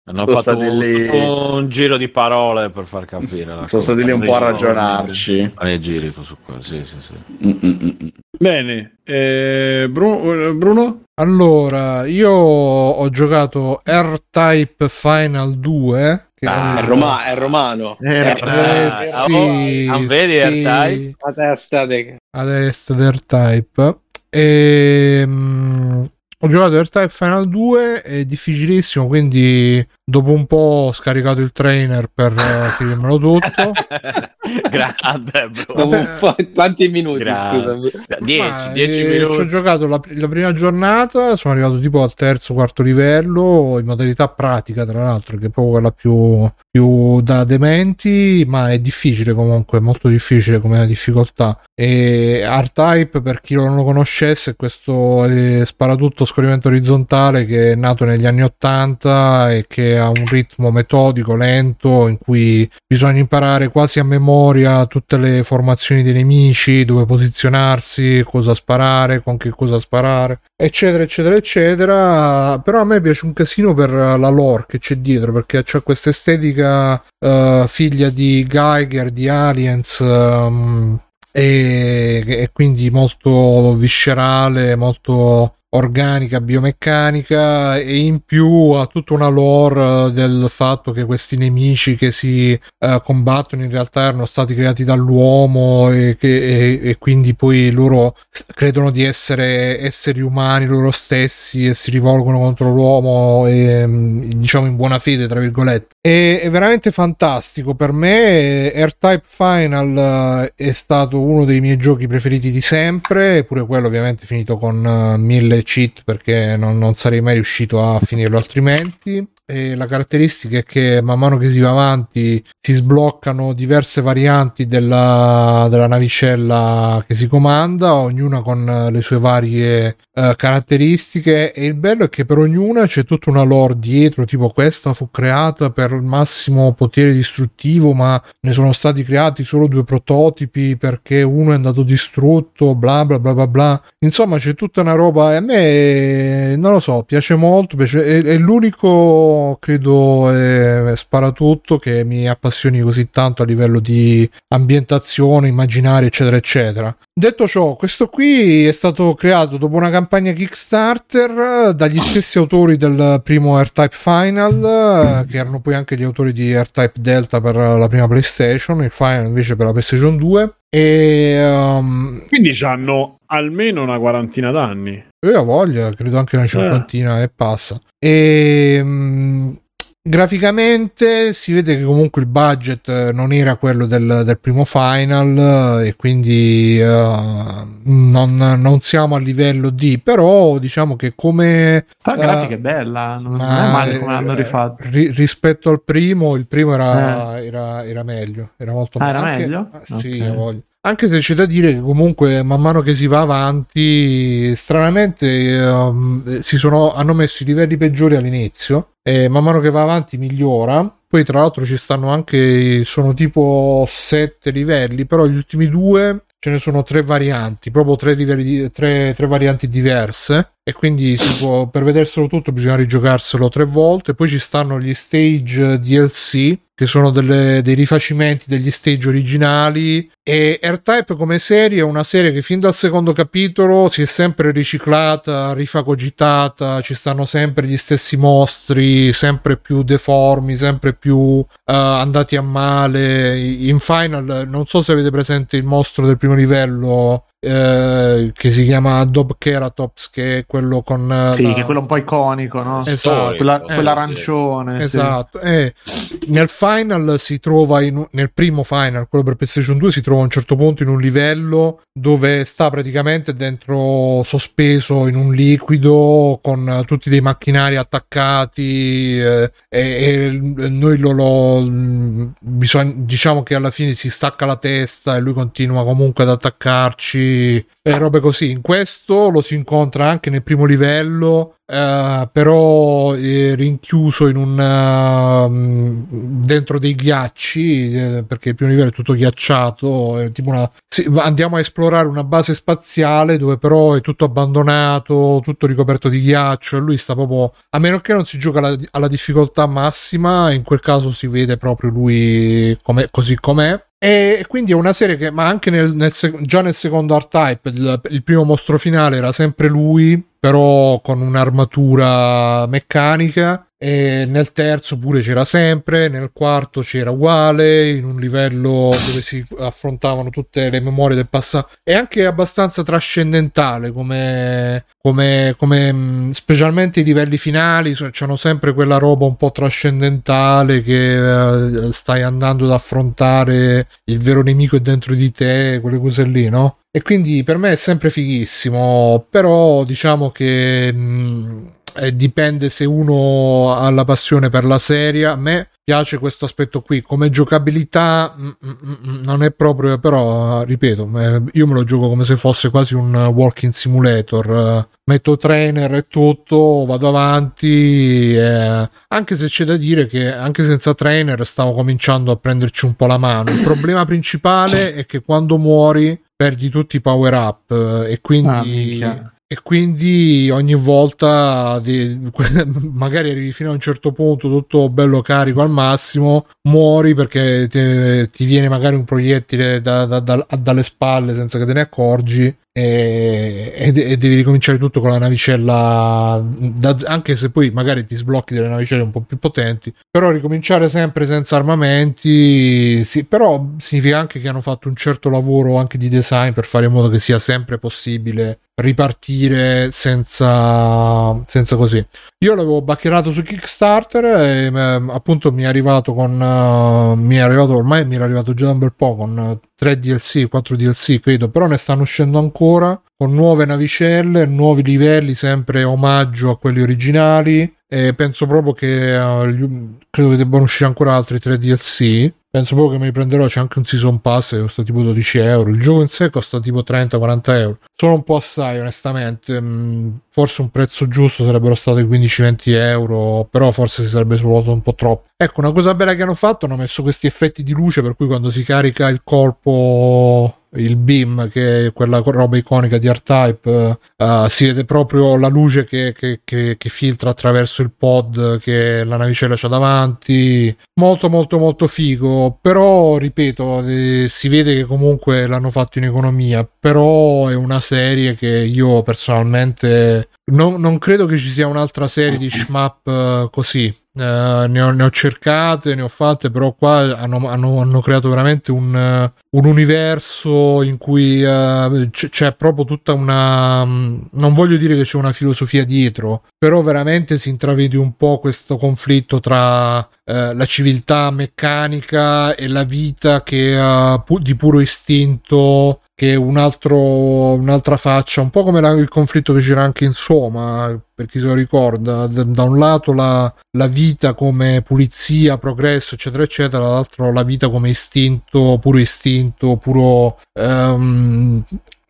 Hanno Sono fatto stati un, lì- un giro di parole per far capire. la sono cosa. stati lì un po' a ragionarci Nei giri su quello, sì, sì, sì. Mm, mm, mm. Bene, eh, Bru- Bruno? Allora, io ho giocato R-Type Final 2. Che Ah, È, roma- è romano. Eh, Eh, Ah, sì, ah, vedi, sì, R-Type? La testa de... ad est d'R-Type. E, mm, ho giocato R-Type Final 2, è difficilissimo, quindi dopo un po' ho scaricato il trainer per eh, finirmelo tutto. Grande, bro. Dopo un po'- Quanti minuti, Grande. scusami? 10, Ma, 10 eh, Ci ho minuti. giocato la, la prima giornata, sono arrivato tipo al terzo, quarto livello, in modalità pratica tra l'altro, che è proprio quella più, più da dementi, ma è difficile comunque, è molto difficile come difficoltà. E R-Type, per chi non lo conoscesse, è questo eh, sparatutto scorrimento orizzontale che è nato negli anni 80 e che ha un ritmo metodico, lento, in cui bisogna imparare quasi a memoria tutte le formazioni dei nemici, dove posizionarsi, cosa sparare, con che cosa sparare, eccetera, eccetera, eccetera. Però a me piace un casino per la lore che c'è dietro, perché c'è questa estetica eh, figlia di Geiger, di Aliens. ehm, e, e quindi molto viscerale, molto organica, biomeccanica e in più ha tutta una lore eh, del fatto che questi nemici che si eh, combattono in realtà erano stati creati dall'uomo e, che, e, e quindi poi loro credono di essere esseri umani loro stessi e si rivolgono contro l'uomo e, mm, diciamo in buona fede tra virgolette è, è veramente fantastico. Per me R-Type Final eh, è stato uno dei miei giochi preferiti di sempre eppure quello ovviamente finito con eh, mille cheat perché non, non sarei mai riuscito a finirlo altrimenti e la caratteristica è che man mano che si va avanti si sbloccano diverse varianti della, della navicella che si comanda, ognuna con le sue varie uh, caratteristiche e il bello è che per ognuna c'è tutta una lore dietro, tipo questa fu creata per il massimo potere distruttivo ma ne sono stati creati solo due prototipi perché uno è andato distrutto, bla bla bla bla bla. Insomma c'è tutta una roba e a me non lo so, piace molto, piace, è, è l'unico credo è sparatutto che mi appassioni così tanto a livello di ambientazione, immaginario, eccetera, eccetera. Detto ciò, questo qui è stato creato dopo una campagna Kickstarter dagli stessi autori del primo R-Type Final, che erano poi anche gli autori di R-Type Delta per la prima PlayStation, il Final invece per la PlayStation 2. E um, quindi hanno almeno una quarantina d'anni. Io ho voglia, credo anche una cinquantina eh. e passa. E um, graficamente si vede che comunque il budget non era quello del, del primo final e quindi uh, non, non, siamo a livello di però diciamo che come la uh, grafica è bella non, non è male come l'hanno rifatto ri, rispetto al primo il primo era, eh. era, era meglio era molto ah, meglio era meglio? sì okay. voglio anche se c'è da dire che comunque man mano che si va avanti stranamente um, si sono, hanno messo i livelli peggiori all'inizio e man mano che va avanti migliora. Poi tra l'altro ci stanno anche sono tipo sette livelli però gli ultimi due ce ne sono tre varianti proprio tre, livelli, tre, tre varianti diverse. E quindi può, per vederselo tutto bisogna rigiocarselo tre volte. Poi ci stanno gli stage DLC che sono delle, dei rifacimenti degli stage originali e R-Type come serie è una serie che fin dal secondo capitolo si è sempre riciclata, rifagogitata, ci stanno sempre gli stessi mostri, sempre più deformi, sempre più uh, andati a male. In Final non so se avete presente il mostro del primo livello eh, che si chiama Dob Keratops che è quello con eh, sì, la... che è quello un po' iconico no? esatto, Quella, eh, quell'arancione esatto sì. e nel final si trova in, nel primo final quello per PlayStation 2 si trova a un certo punto in un livello dove sta praticamente dentro sospeso in un liquido con tutti dei macchinari attaccati eh, e, e, noi lo, lo bisogna, diciamo che alla fine si stacca la testa e lui continua comunque ad attaccarci e robe così. In questo lo si incontra anche nel primo livello, eh, però è rinchiuso in un uh, dentro dei ghiacci eh, perché il primo livello è tutto ghiacciato. È una, sì, andiamo a esplorare una base spaziale dove però è tutto abbandonato, tutto ricoperto di ghiaccio. E lui sta proprio a meno che non si gioca alla, alla difficoltà massima, in quel caso si vede proprio lui com'è, così com'è e quindi è una serie che, ma anche nel, nel, già nel secondo R-Type, il, il, primo mostro finale era sempre lui, però con un'armatura meccanica. E nel terzo pure c'era sempre, nel quarto c'era uguale, in un livello dove si affrontavano tutte le memorie del passato. È anche abbastanza trascendentale come, come, come mm, specialmente i livelli finali, c'hanno sempre quella roba un po' trascendentale che eh, stai andando ad affrontare il vero nemico è dentro di te, quelle cose lì, no? E quindi per me è sempre fighissimo, però diciamo che mh, mm, eh, dipende se uno ha la passione per la serie. A me piace questo aspetto qui. Come giocabilità mm, mh, mm, non è proprio, però ripeto, io me lo gioco come se fosse quasi un walking simulator. Metto trainer e tutto, vado avanti. Eh, anche se c'è da dire che anche senza trainer stavo cominciando a prenderci un po' la mano. Il problema principale è che quando muori perdi tutti i power up eh, e quindi ah, e quindi ogni volta di, magari arrivi fino a un certo punto tutto bello carico al massimo muori perché ti, ti viene magari un proiettile da, da, da, dalle spalle senza che te ne accorgi e, e, e, devi ricominciare tutto con la navicella anche se poi magari ti sblocchi delle navicelle un po' più potenti però ricominciare sempre senza armamenti sì, però significa anche che hanno fatto un certo lavoro anche di design per fare in modo che sia sempre possibile ripartire senza, senza così. Io l'avevo baccherato su Kickstarter e ehm, appunto mi è arrivato con uh, mi è arrivato ormai mi era arrivato già un bel po' con uh, 3 DLC, 4 DLC credo, però ne stanno uscendo ancora con nuove navicelle, nuovi livelli, sempre omaggio a quelli originali e penso proprio che uh, credo che debbano uscire ancora altri 3 DLC. Penso proprio che me li prenderò. C'è anche un season pass che costa tipo 12 euro. Il gioco in sé costa tipo 30-40 euro. Sono un po' assai, onestamente. Mm, Forse un prezzo giusto sarebbero stati 15-20 euro. Però forse si sarebbe svolto un po' troppo. Ecco, una cosa bella che hanno fatto: hanno messo questi effetti di luce. Per cui quando si carica il colpo il beam che è quella roba iconica di R-Type eh, si vede proprio la luce che, che- che- che filtra attraverso il pod che la navicella c'ha davanti. Molto molto molto figo. Però ripeto eh, si vede che comunque l'hanno fatto in economia. Però è una serie che io personalmente non, non credo che ci sia un'altra serie di shmup eh, così eh, ne, ho, ne ho cercate, ne ho fatte, però qua hanno, hanno- hanno creato veramente un, eh, un universo in cui eh, c- c'è proprio tutta una... mm, non voglio dire che c'è una filosofia dietro, però veramente si intravede un po' questo conflitto tra eh, la civiltà meccanica e la vita che pu- di puro istinto che è un altro, un'altra faccia, un po' come la- il conflitto che c'era anche in Soma, per chi se lo ricorda, da, un lato la, la vita come pulizia, progresso, eccetera, eccetera, dall'altro la vita come istinto, puro istinto, puro... ehm,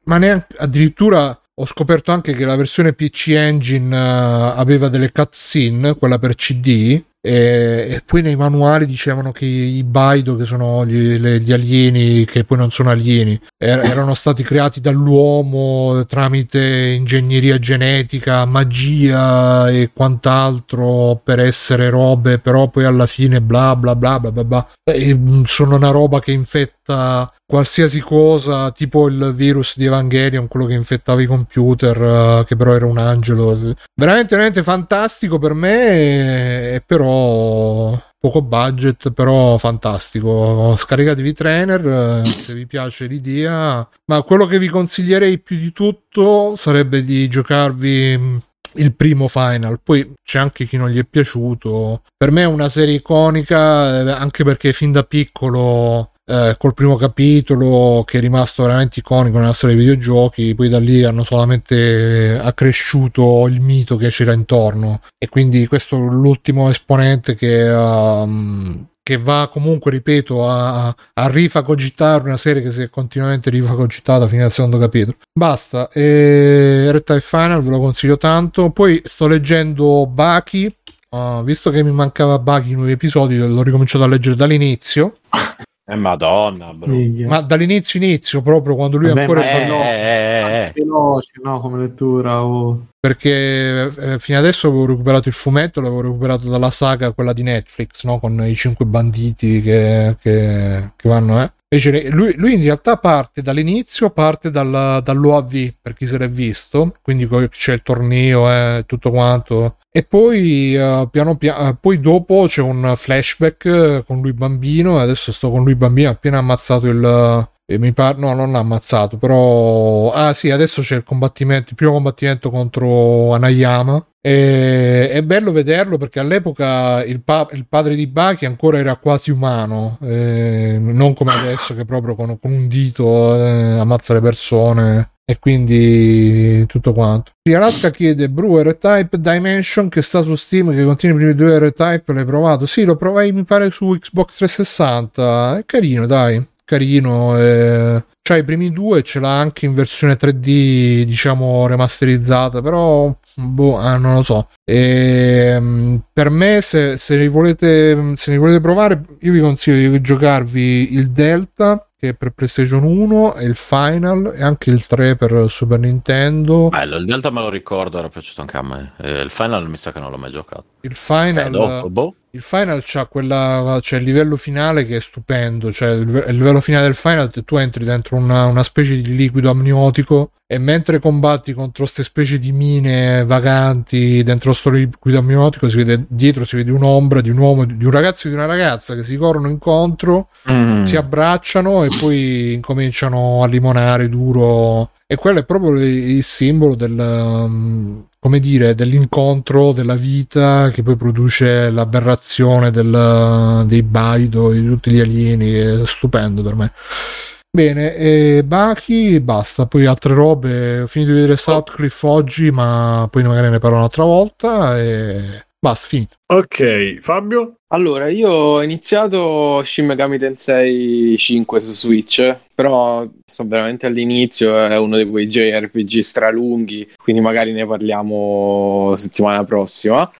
ma neanche, addirittura ho scoperto anche che la versione PC Engine eh, aveva delle cutscene, quella per CD, e, poi nei manuali dicevano che i Baido, che sono gli, gli alieni, che poi non sono alieni, er- erano stati creati dall'uomo tramite ingegneria genetica, magia e quant'altro per essere robe, però poi alla fine bla bla bla bla bla, bla. E, mm, sono una roba che infetta qualsiasi cosa, tipo il virus di Evangelion, quello che infettava i computer, eh, che però era un angelo. Veramente, veramente fantastico per me, e però poco budget, però fantastico. Scaricatevi trainer eh, se vi piace l'idea. Ma quello che vi consiglierei più di tutto sarebbe di giocarvi mh, il primo final. Poi c'è anche chi non gli è piaciuto. Per me è una serie iconica, eh, anche perché fin da piccolo. Eh, col primo capitolo che è rimasto veramente iconico nella storia dei videogiochi, poi da lì hanno solamente accresciuto il mito che c'era intorno e quindi questo è l'ultimo esponente che, um, che va comunque, ripeto, a, a rifagocitare una serie che si è continuamente rifagocitata fino al secondo capitolo. Basta, e Retta Final ve lo consiglio tanto. Poi sto leggendo Baki. uh, visto che mi mancava Baki in nuovi episodi, l'ho ricominciato a leggere dall'inizio. Eh, madonna, bro. Ma dall'inizio inizio, proprio quando lui Vabbè, ancora è Eh, no. eh, eh, eh. veloce, no, come lettura. oh. perché eh, fino adesso avevo recuperato il fumetto, l'avevo recuperato dalla saga quella di Netflix, no? con i cinque banditi che, che- che vanno, eh. Invece lui, lui in realtà parte dall'inizio, parte dalla- dall'OAV per chi se l'è visto, quindi c'è il torneo e tutto quanto. E poi, eh, piano piano, eh, poi dopo c'è un flashback eh, con lui bambino, adesso sto con lui bambino, appena ammazzato il, e mi pare, no, non l'ha ammazzato, però. Ah, sì, adesso c'è il combattimento, il primo combattimento contro Anayama. E, è bello vederlo perché all'epoca il, pa- il padre di Baki ancora era quasi umano, eh, non come adesso che proprio con, con un dito eh, ammazza le persone. E quindi tutto quanto. Alaska chiede Brewer Type Dimension che sta su Steam, che contiene i primi due R-Type. L'hai provato? Sì, lo provai mi pare su Xbox 360. È carino, dai carino. Eh. C'ha i primi due, ce l'ha anche in versione 3D, diciamo remasterizzata, però boh, ah, non lo so. Ehm, per me, se, se li volete, se li volete provare, io vi consiglio di giocarvi il Delta, che è per PlayStation 1, e il Final, e anche il 3 per Super Nintendo. Bello, il Delta me lo ricordo, era piaciuto anche a me. Eh, il Final mi sa che non l'ho mai giocato. Il Eh, Final. dopo, boh. Il final c'ha quella, c'è il livello finale che è stupendo, cioè il, il livello finale del final tu entri dentro una, una specie di liquido amniotico e mentre combatti contro queste specie di mine vaganti dentro sto liquido amniotico si vede dietro si vede un'ombra di un uomo, di un ragazzo e di una ragazza che si corrono incontro Mm. si abbracciano e poi incominciano a limonare duro E quello è proprio il simbolo del, um, come dire, dell'incontro della vita che poi produce l'aberrazione del, dei Baido, di tutti gli alieni. È stupendo per me. Bene, e Baki basta. Poi altre robe. Ho finito di vedere Southcliff oggi, ma poi magari ne parlo un'altra volta. E basta, finito. Ok, Fabio? Allora, io ho iniziato Shin Megami Tensei 5 su Switch, però sto veramente all'inizio, è uno di quei JRPG stralunghi, quindi magari ne parliamo settimana prossima.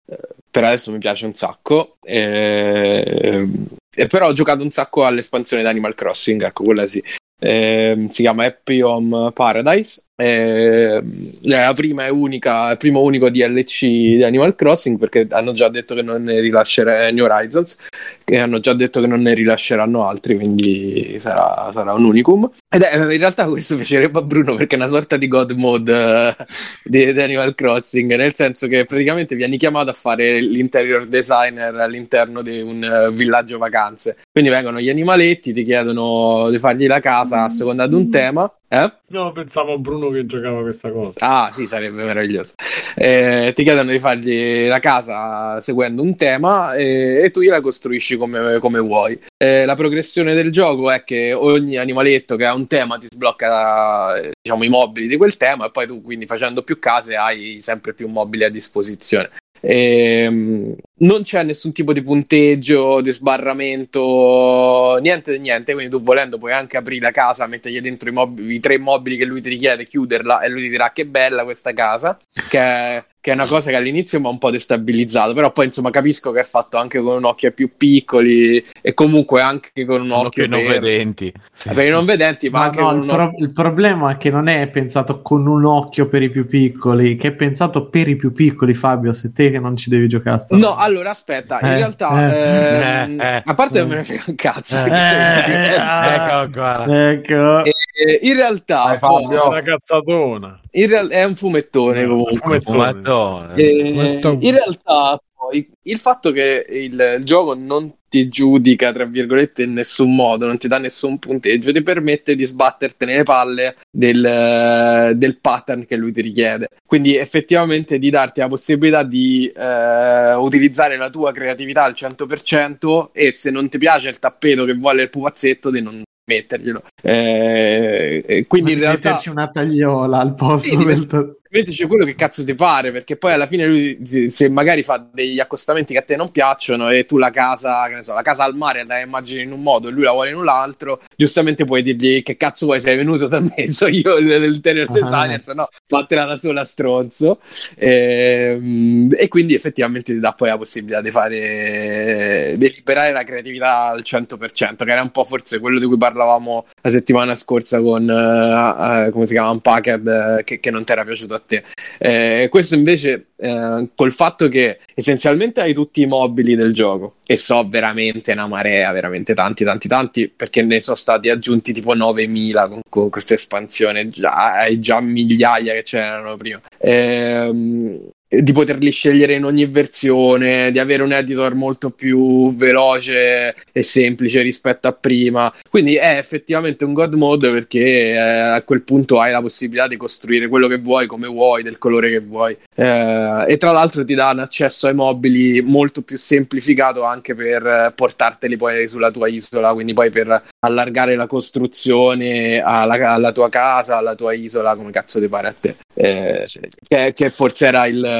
Per adesso mi piace un sacco, e... e però ho giocato un sacco all'espansione di Animal Crossing, ecco, quella sì. Eh, si chiama Happy Home Paradise. Eh, la prima e unica, il primo unico DLC di Animal Crossing perché hanno già detto che non ne rilasceranno New Horizons e hanno già detto che non ne rilasceranno altri quindi sarà, sarà un unicum. Ed è in realtà questo piacerebbe a Bruno perché è una sorta di god mode eh, di, di Animal Crossing nel senso che praticamente vieni chiamato a fare l'interior designer all'interno di un eh, villaggio vacanze. Quindi vengono gli animaletti ti chiedono di fargli la casa a seconda di un tema eh? No, pensavo a Bruno che giocava questa cosa. Ah, sì, sarebbe meraviglioso. Eh, ti chiedono di fargli la casa seguendo un tema e, e tu gliela costruisci come, come vuoi. Eh, la progressione del gioco è che ogni animaletto che ha un tema ti sblocca eh, diciamo, i mobili di quel tema e poi tu quindi facendo più case hai sempre più mobili a disposizione. Ehm, non c'è nessun tipo di punteggio, di sbarramento, niente di niente. Quindi tu volendo puoi anche aprire la casa, mettergli dentro i, mobili, i tre mobili che lui ti richiede, chiuderla e lui ti dirà che bella questa casa. Che che è una cosa che all'inizio mi ha un po' destabilizzato. Però poi insomma capisco che è fatto anche con un occhio più piccoli e comunque anche con un Un occhio occhio non per, vedenti. Sì. per i non vedenti, ma Ma anche no, con il, un pro- il problema è che non è pensato con un occhio per i più piccoli, che è pensato per i più piccoli, Fabio. Se te che non ci devi giocare a sta No, allora aspetta, in Eh, realtà, eh, ehm, eh, a parte eh. non me ne frega un cazzo, Eh, eh, ah. Ecco qua. Ecco. Eh, in realtà Vai, poi- Fabio. Una cazzatona. in real- è un fumettone comunque. Fumettone. Fumettone. Eh, Fumettone. in realtà poi il fatto che il, gioco non ti giudica tra virgolette in nessun modo, non ti dà nessun punteggio, ti permette di sbattertene le palle del, del pattern che lui ti richiede. Quindi effettivamente di darti la possibilità di eh, utilizzare la tua creatività al 100% e se non ti piace il tappeto che vuole il pupazzetto di non metterglielo. Eh, quindi in Di realtà metterci una tagliola al posto Sì, del mettici quello che cazzo ti pare, perché poi alla fine lui se- magari fa degli accostamenti che a te non piacciono e tu la casa, che ne so, la casa al mare la immagini in un modo e lui la vuole in un altro, giustamente puoi dirgli che cazzo vuoi, sei venuto da me, so io l'interior Ah. designer, se no fatela da sola stronzo. Ehm, E, quindi effettivamente ti dà poi la possibilità di fare, di liberare la creatività al 100%, che era un po' forse quello di cui parlavamo la settimana scorsa con, eh, eh, come si chiama, Unpacked, eh, che, che non ti era piaciuto a te. Eh, questo invece, eh, col fatto che essenzialmente hai tutti i mobili del gioco, e so veramente una marea, veramente tanti, tanti, tanti, perché ne sono stati aggiunti tipo 9000 con, con questa espansione, già, hai già migliaia che c'erano prima. Ehm, di poterli scegliere in ogni versione, di avere un editor molto più veloce e semplice rispetto a prima. Quindi è effettivamente un god mode perché eh, a quel punto hai la possibilità di costruire quello che vuoi, come vuoi, del colore che vuoi. Eh, e tra l'altro ti dà un accesso ai mobili molto più semplificato anche per eh, portarteli poi sulla tua isola, quindi poi per allargare la costruzione alla, alla tua casa, alla tua isola, come cazzo ti pare a te. Eh, che, che forse era il, eh,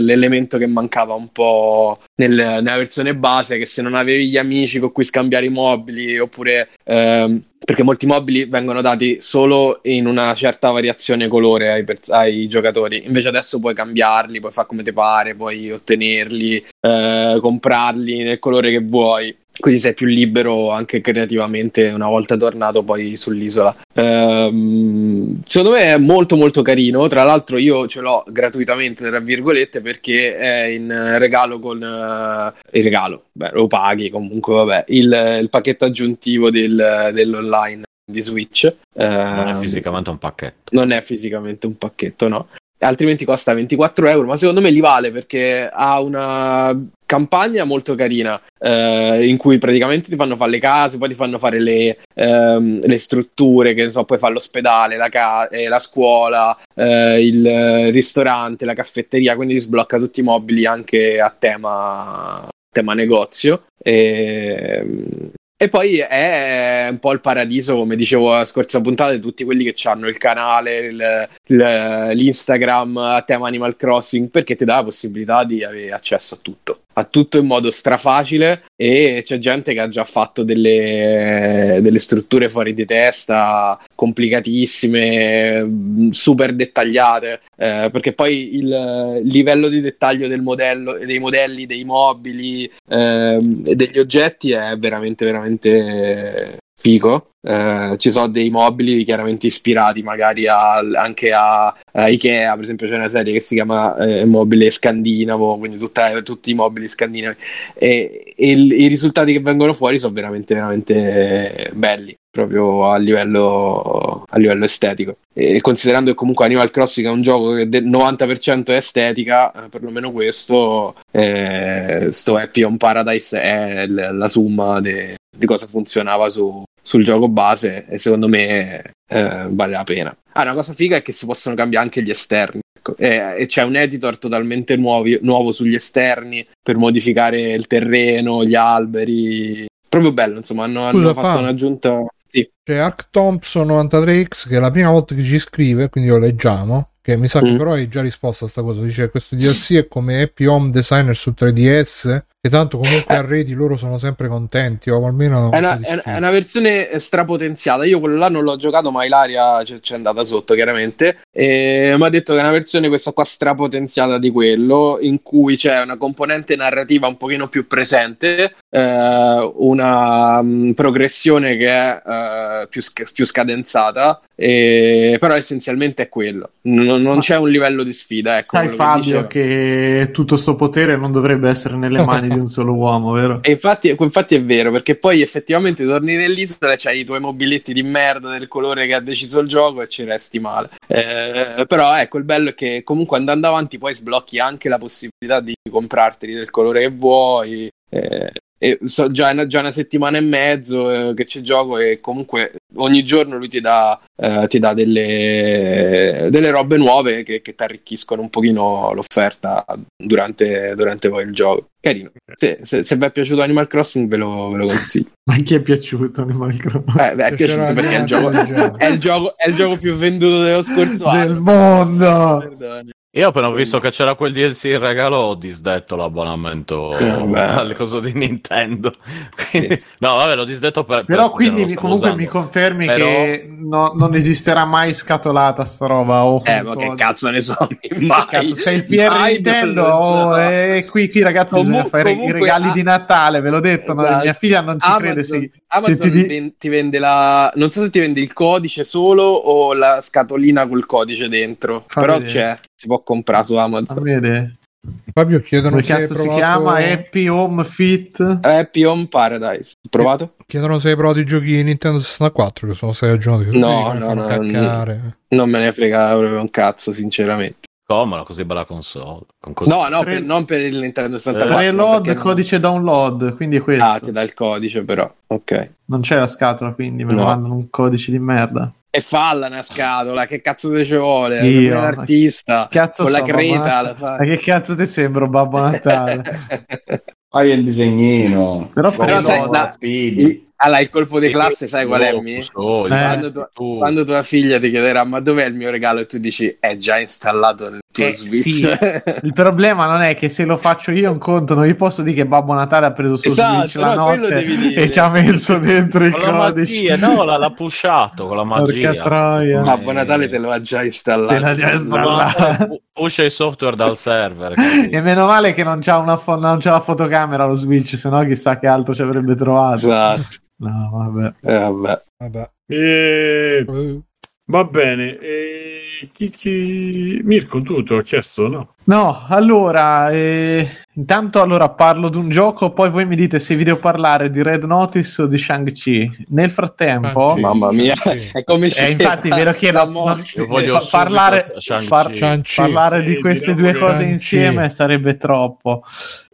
l'elemento che mancava un po' nel- nella versione base, che se non avevi gli amici con cui scambiare i mobili, oppure ehm, perché molti mobili vengono dati solo in una certa variazione colore ai, pers- ai giocatori, invece adesso puoi cambiarli, puoi fare come ti pare, puoi ottenerli, eh, comprarli nel colore che vuoi. Quindi sei più libero anche creativamente una volta tornato poi sull'isola. Ehm, secondo me è molto molto carino. Tra l'altro io ce l'ho gratuitamente, tra virgolette, perché è in regalo con eh, il regalo. Beh, lo paghi comunque, vabbè. Il, il pacchetto aggiuntivo del- dell'online di Switch. Non è Ehm, fisicamente un pacchetto. non è fisicamente un pacchetto, no? Altrimenti costa 24 euro, ma secondo me li vale perché ha una campagna molto carina, eh, in cui praticamente ti fanno fare le case, poi ti fanno fare le, ehm, le strutture, che ne so, puoi fare l'ospedale, la, ca- eh, la scuola, eh, il ristorante, la caffetteria, quindi sblocca tutti i mobili anche a tema, tema negozio. E, e poi è un po' il paradiso, come dicevo la scorsa puntata, di tutti quelli che hanno il canale, il, il- l'Instagram a tema Animal Crossing, perché ti dà la possibilità di avere accesso a tutto. A tutto in modo strafacile e c'è gente che ha già fatto delle, delle strutture fuori di testa, complicatissime, mh, super dettagliate, eh, perché poi il livello di dettaglio del modello, dei modelli, dei mobili ehm, e degli oggetti è veramente, veramente figo. Eh, ci sono dei mobili chiaramente ispirati magari a- anche a, a Ikea, per esempio c'è una serie che si chiama eh, Mobile Scandinavo, quindi tutta- tutti i mobili scandinavi e, e i risultati che vengono fuori sono veramente, veramente belli proprio a livello, a livello estetico. E considerando che comunque Animal Crossing è un gioco che del 90% è estetica, eh, perlomeno questo, eh, sto Happy on Paradise è l- la summa de- di cosa funzionava su- sul gioco base e secondo me eh, vale la pena. Ah, una cosa figa è che si possono cambiare anche gli esterni. ecco. E, e c'è un editor totalmente nuovi- nuovo sugli esterni per modificare il terreno, gli alberi. Proprio bello, insomma, hanno, hanno Scusa, fatto Fa. un'aggiunta. Sì. C'è Arc Thompson 93X che è la prima volta che ci scrive, quindi lo leggiamo. Che mi sa che Mm. però hai già risposto a sta cosa. Dice questo DLC è come Happy Home Designer su 3DS. E tanto comunque Eh. a reti loro sono sempre contenti. O almeno È una, è- è una versione strapotenziata. Io quello là non l'ho giocato, ma Ilaria c'è, c'è andata sotto, chiaramente. E mi ha detto che è una versione questa qua strapotenziata di quello, in cui c'è una componente narrativa un pochino più presente, eh, una mm, progressione che è eh, più, sc- più scadenzata, e- però essenzialmente è quello. Non, non Ma- c'è un livello di sfida. Ecco, Sai che Fabio dicevo. che tutto sto potere non dovrebbe essere nelle mani di un solo uomo, vero? E infatti, infatti è vero, perché poi effettivamente torni nell'isola e c'hai i tuoi mobiletti di merda del colore che ha deciso il gioco e ci resti male. Eh, però ecco, il bello è che comunque andando avanti poi sblocchi anche la possibilità di comprarteli del colore che vuoi. Eh, e so già, una- già una settimana e mezzo eh, che ci gioco e comunque ogni giorno lui ti dà, eh, ti dà delle, delle robe nuove che, ti arricchiscono un pochino l'offerta durante, durante poi il gioco. Carino. Se, se, se vi è piaciuto Animal Crossing ve lo, ve lo consiglio. Ma chi è piaciuto Animal Crossing? Eh, beh, è piaciuto perché è il, gioco, è, il gioco, è il gioco più venduto dello scorso Del anno. mondo! Perdone. Io appena ho visto che c'era quel DLC in regalo ho disdetto l'abbonamento Eh, alle cose di Nintendo. Quindi- no, vabbè, l'ho disdetto per... Però per- quindi mi- comunque usando. mi confermi Però- che no- non esisterà mai scatolata sta roba. O Eh, ma che cazzo ne so, mai. Cazzo, sei il PR Mai Nintendo oh, so. e qui, qui ragazzi Comu- bisogna fare i comunque, regali ah, di Natale ve l'ho detto no? esatto. mia figlia non ci crede Amazon, se, Amazon se ti ti vende la non so se ti vende il codice solo o la scatolina col codice dentro Fa però vedere. c'è si può comprare su Amazon vedere. Fabio chiedono come cazzo si provato- chiama Happy Home Fit Happy Home Paradise provato? Chiedono se hai provato i giochi Nintendo 64 che sono stati aggiornati. No, mi no, no, caccare. non me ne frega proprio un cazzo sinceramente Come una così bella console? Con così- no no per- non per il Nintendo 64 reload perché non- codice download quindi è questo ah ti dà il codice però ok non c'è la scatola quindi me No. mandano un codice di merda e falla una scatola che cazzo te ci vuole? Io, Sei un artista cazzo con la creta la ma che cazzo ti sembro Babbo Natale? Fai il disegnino. Però Però il sai, la- il- allora il colpo di classe sai qual è mi? so, il- Eh. Quando, tu- tu- quando tua figlia ti chiederà ma dov'è il mio regalo e tu dici è già installato nel tuo Eh, Switch sì. il problema non è che se lo faccio io un conto non gli posso dire che Babbo Natale ha preso su Esatto, Switch la no, notte e ci ha messo dentro i Con la codici magia, no, l'ha, l'ha pushato con la magia. Porca troia. Babbo Natale te lo ha già installato Te l'ha già installato. Pusha i software dal server. e meno male che non c'ha, una fo- non c'ha la fotocamera lo Switch se no chissà che altro ci avrebbe trovato esatto no vabbè Eh, vabbè. Vabbè. E... Eh, Va bene. E... Chi, chi... Mirko, tu te l'ho chiesto, no? No, allora, eh, intanto allora parlo di un gioco, poi voi mi dite se vi devo parlare di Red Notice o di Shang-Chi. Nel frattempo, Shang-Chi. mamma mia Sì. è come eh, infatti ve lo chiedo, la non- morte. Io voglio pa- parlare, Shang-Chi. par- Shang-Chi. parlare Sì, di queste due cose Shang-Chi. insieme sarebbe troppo.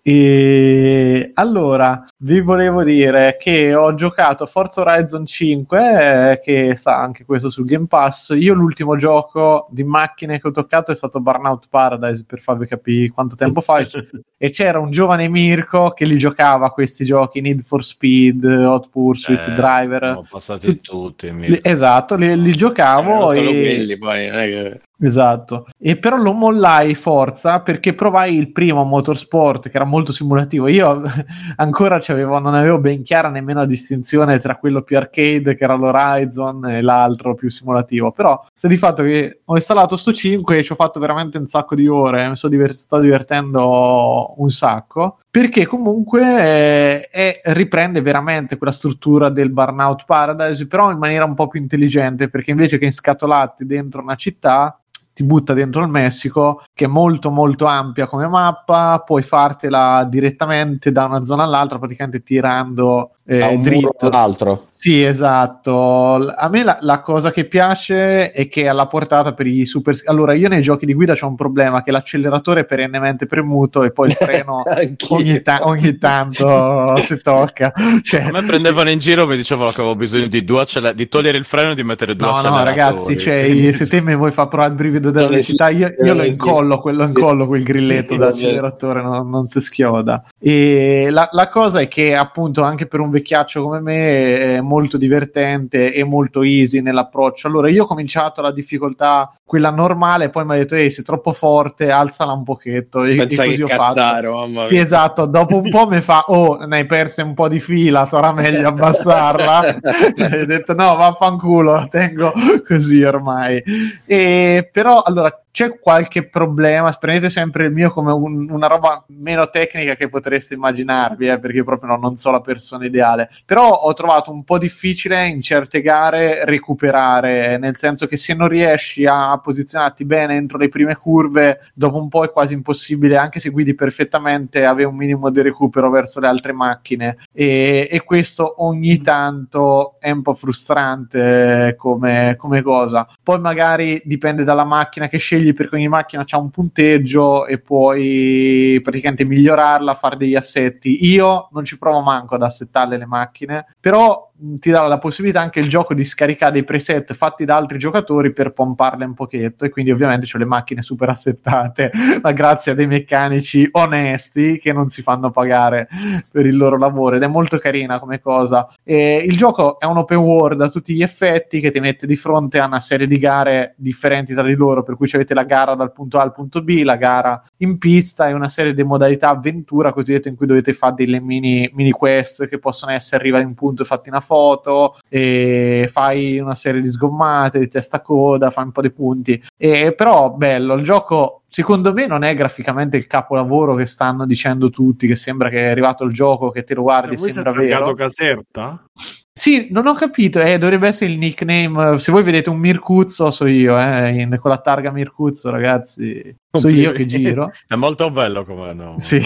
E allora vi volevo dire che ho giocato Forza Horizon 5, eh, che sta anche questo sul Game Pass. Io l'ultimo gioco di macchine che ho toccato è stato Burnout Paradise per farvi capire quanto tempo fa. e c'era un giovane Mirko che li giocava questi giochi Need for Speed, Hot Pursuit, Eh, Driver. Sono passati tutti. mi- Li- esatto, li, li giocavo. Erano solo e- quelli poi, che- Esatto, e però lo mollai Forza perché provai il primo Motorsport che era molto simulativo. Io ancora non avevo ben chiara nemmeno la distinzione tra quello più arcade che era l'Horizon e l'altro più simulativo. Però sta di fatto che ho installato sto 5 e ci ho fatto veramente un sacco di ore, mi sto, diver- sto divertendo un sacco. Perché comunque eh, è- riprende veramente quella struttura del Burnout Paradise, però in maniera un po' più intelligente, perché invece che inscatolati dentro una città, ti butta dentro il Messico, che è molto molto ampia come mappa, puoi fartela direttamente da una zona all'altra, praticamente tirando eh, Da un muro dritto. all'altro. Sì, esatto. L- A me la, la cosa che piace è che è alla portata per i super. Allora, io nei giochi di guida c'ho un problema: che l'acceleratore è perennemente premuto e poi il freno ogni, ta- ogni tanto si tocca. Cioè, A me prendevano in giro mi dicevano che avevo bisogno di, due accele- di togliere il freno e di mettere due No, no, acceleratori. ragazzi, cioè, se te mi vuoi far provare il brivido della velocità, io, io lo incollo, quello incollo quel grilletto Sì, d'acceleratore, non, non si schioda. E la, la cosa è che, appunto, anche per un vecchiaccio come me, è molto divertente e molto easy nell'approccio. Allora, io ho cominciato la difficoltà, quella normale, poi mi ha detto, ehi, sei troppo forte, alzala un pochetto. E, e Pensa così che ho fatto. cazzaro, mamma Sì, mia. esatto. Dopo un po' mi fa: Oh, ne hai perse un po' di fila, sarà meglio abbassarla. e ho detto: No, vaffanculo, la tengo così ormai. E, però, allora, c'è qualche problema. Prendete sempre il mio come un- una roba meno tecnica che potreste immaginarvi, eh, perché proprio no, non so la persona ideale. Però ho trovato un po' difficile in certe gare recuperare, nel senso che se non riesci a posizionarti bene entro le prime curve, dopo un po' è quasi impossibile, anche se guidi perfettamente, avere un minimo di recupero verso le altre macchine. E, e questo ogni tanto è un po' frustrante come, come cosa. Poi magari dipende dalla macchina che scegli, perché ogni macchina ha un punteggio e puoi praticamente migliorarla, fare degli assetti. Io non ci provo manco ad assettarle le macchine, però ti dà la possibilità anche il gioco di scaricare dei preset fatti da altri giocatori per pomparle un pochetto e quindi ovviamente ho le macchine super assettate ma grazie a dei meccanici onesti che non si fanno pagare per il loro lavoro ed è molto carina come cosa. E il gioco è un open world a tutti gli effetti che ti mette di fronte a una serie di gare differenti tra di loro per cui avete la gara dal punto A al punto B la gara in pista e una serie di modalità avventura cosiddette in cui dovete fare delle mini, mini quest che possono essere arriva in un punto e fatti una foto e fai una serie di sgommate di testa coda fai un po' di punti e però bello il gioco secondo me non è graficamente il capolavoro che stanno dicendo tutti che sembra che è arrivato il gioco che te lo guardi e Voi sembra vero Caserta? sì, non ho capito, eh, dovrebbe essere il nickname. Se voi vedete un Mircuzzo, so io, eh, in- con la targa Mircuzzo, ragazzi. So io che giro. È molto bello come no. Sì,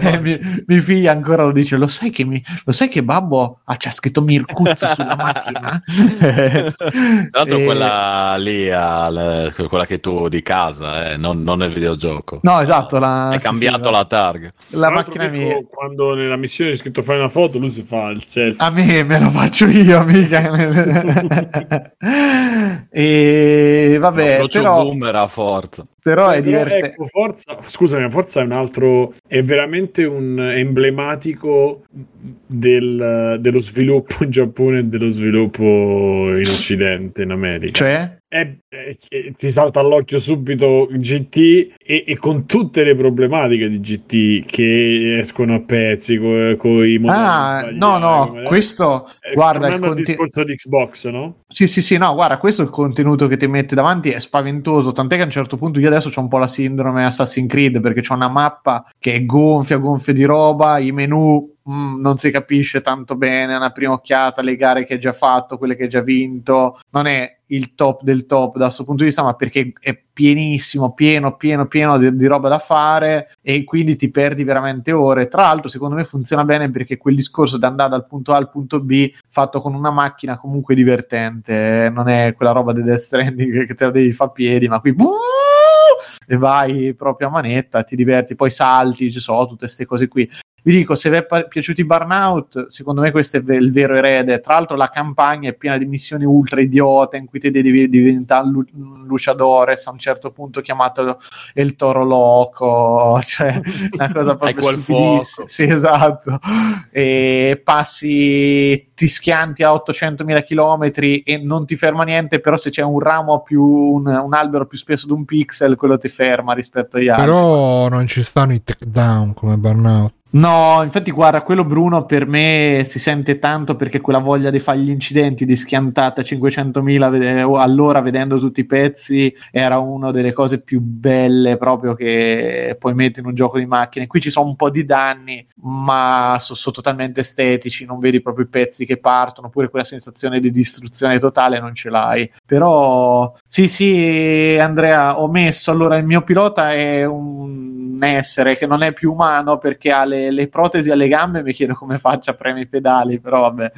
Eh, mi, mia figlia ancora lo dice: Lo sai che, mi, lo sai che babbo ha c'ha scritto Mircuzzo sulla macchina? Tra l'altro E- quella lì, al- quella che tu di casa, eh, non, non nel videogioco. No, esatto. La, Hai sì, cambiato sì, la targa. la macchina mia. Quando nella missione c'è scritto fai una foto, lui si fa il selfie. A me me lo faccio io, mica. e vabbè, L'approccio però, boomer a forza. Però è divertente. ecco, Forza, scusami, Forza è un altro, è veramente un emblematico del- dello sviluppo in Giappone e dello sviluppo in Occidente, in America. Cioè? È- è- è- ti salta all'occhio subito GT e, e con tutte le problematiche di GT che escono a pezzi con i modelli Ah, no, no, come- questo, eh, guarda, il conti- discorso di Xbox, no? Sì, sì, sì, no, guarda, questo è il contenuto che ti mette davanti è spaventoso, tant'è che a un certo punto io adesso ho un po' la sindrome Assassin's Creed perché c'ho una mappa che gonfia, gonfia di roba, i menu mm, non si capisce tanto bene, a una prima occhiata, le gare che hai già fatto, quelle che hai già vinto, non è il top del top da questo punto di vista, ma perché è pienissimo, pieno, pieno, pieno di, di roba da fare e quindi ti perdi veramente ore. Tra l'altro, secondo me funziona bene perché quel discorso di andare dal punto A al punto B fatto con una macchina comunque divertente, eh, non è quella roba di Death Stranding che te la devi fare a piedi, ma qui buh, vai proprio a manetta, ti diverti, poi salti, ci sono tutte queste cose qui. Vi dico, se vi è pa- piaciuto i Burnout, secondo me questo è il vero erede. Tra l'altro la campagna è piena di missioni ultra idiota in cui te devi diventare lu- luciadores a un certo punto chiamato il toro loco, cioè una cosa proprio stupidissima. Sì, esatto. E passi, ti schianti a 800.000 km e non ti ferma niente, però se c'è un ramo più, un, un albero più spesso di un pixel, quello ti ferma rispetto agli altri. Però non ci stanno i takedown come Burnout. No, infatti, guarda, quello Bruno per me si sente tanto perché quella voglia di fare gli incidenti di schiantata a 500.000 vede- all'ora vedendo tutti i pezzi era una delle cose più belle proprio che puoi mettere in un gioco di macchine. Qui ci sono un po' di danni, ma sono totalmente estetici, non vedi proprio i pezzi che partono, oppure quella sensazione di distruzione totale non ce l'hai. Però, sì, sì, Andrea, ho messo allora il mio pilota è un essere che non è più umano perché ha le, le protesi alle gambe. Mi chiedo come faccia a premere i pedali, però vabbè.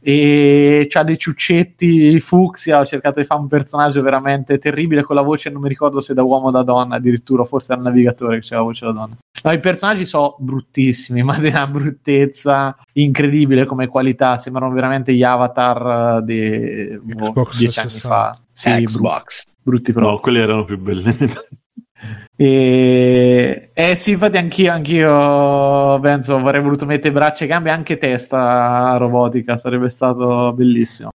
E c'ha dei ciuccetti fucsia. Ho cercato di fare un personaggio veramente terribile con la voce. Non mi ricordo se da uomo o da donna, addirittura, forse il navigatore che c'era la voce da donna. No, i personaggi sono bruttissimi, ma di una bruttezza incredibile come qualità. Sembrano veramente gli avatar eh, di boh, Xbox dieci anni 360. fa. Sì, Xbox. brutti proprio. No, quelli erano più belli. E... Eh sì, infatti anch'io, anch'io penso avrei voluto mettere braccia e gambe anche testa robotica, sarebbe stato bellissimo.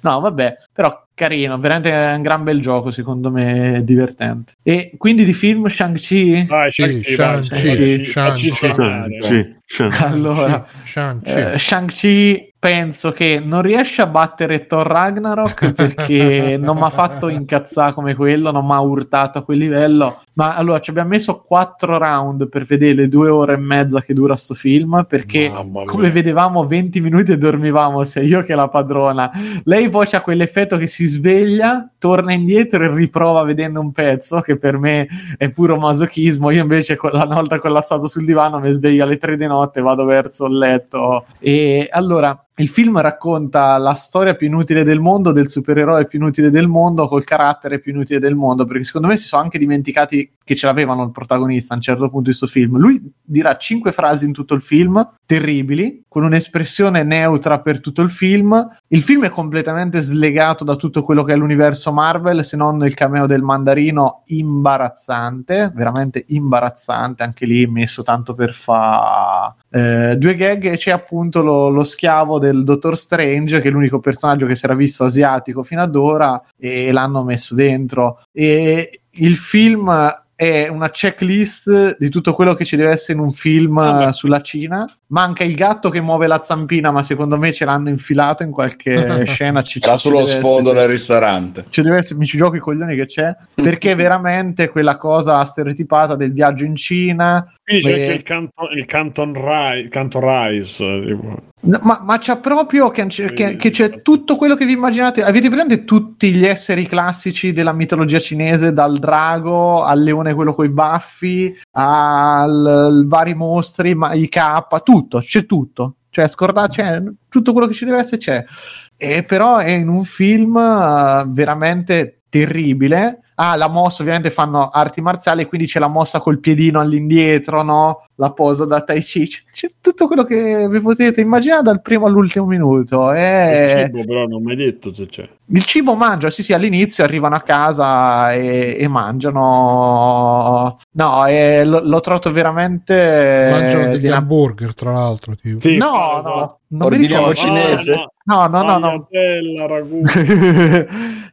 No, vabbè, però carino, veramente è un gran bel gioco, secondo me divertente. E quindi di film Shang-Chi? Sì, Shang-Chi, Shang-Chi, Shang-Chi. Allora, Shang-Chi. Penso che non riesce a battere Thor Ragnarok perché non mi ha fatto incazzare come quello, non mi ha urtato a quel livello. Ma allora ci abbiamo messo quattro round per vedere le due ore e mezza che dura sto film perché come vedevamo 20 minuti e dormivamo sia io che la padrona. Lei poi c'ha quell'effetto che si sveglia torna indietro e riprova vedendo un pezzo che per me è puro masochismo. Io invece con- una volta collassato sul divano mi sveglio alle 3 di notte e vado verso il letto. E allora il film racconta la storia più inutile del mondo del supereroe più inutile del mondo col carattere più inutile del mondo perché secondo me si sono anche dimenticati che ce l'avevano il protagonista a un certo punto di questo film. Lui dirà cinque frasi in tutto il film terribili con un'espressione neutra per tutto il film. Il film è completamente slegato da tutto quello che è l'universo Marvel se non il cameo del mandarino imbarazzante veramente imbarazzante anche lì messo tanto per fa eh, due gag e c'è appunto lo, lo schiavo del Dottor Strange che è l'unico personaggio che si era visto asiatico fino ad ora e l'hanno messo dentro. E il film è una checklist di tutto quello che ci deve essere in un film Ah, sulla Cina manca il gatto che muove la zampina ma secondo me ce l'hanno infilato in qualche scena ci, ci sullo deve sfondo essere. del ristorante. Ci deve essere, mi ci gioco i coglioni che c'è perché veramente quella cosa stereotipata del viaggio in Cina Quindi c'è anche il, canto, il Canton Rai, Canto Rice. eh. No, ma, ma c'è proprio che, che- che c'è tutto quello che vi immaginate. Avete presente tutti gli esseri classici della mitologia cinese, dal drago al leone, quello coi baffi, al vari mostri, ma i K, tutto, c'è tutto. Cioè, scordate, cioè, tutto quello che ci deve essere c'è. E però è in un film eh, veramente terribile. Ah, la mossa ovviamente fanno arti marziali, quindi c'è la mossa col piedino all'indietro, no? La posa da Tai Chi. C'è, c'è tutto quello che vi potete immaginare dal primo all'ultimo minuto. Il È... cibo, però, non mi hai detto se c'è. Il cibo mangia, sì, sì, all'inizio arrivano a casa e, e mangiano. No, e lo- l'ho trovato veramente. Mangiano degli di hamburger, tra l'altro. Tipo. Sì, No, esatto. no, non mi Ordiniamo ricordo. cinese? No, no, no, no. Tagliatella, ragù.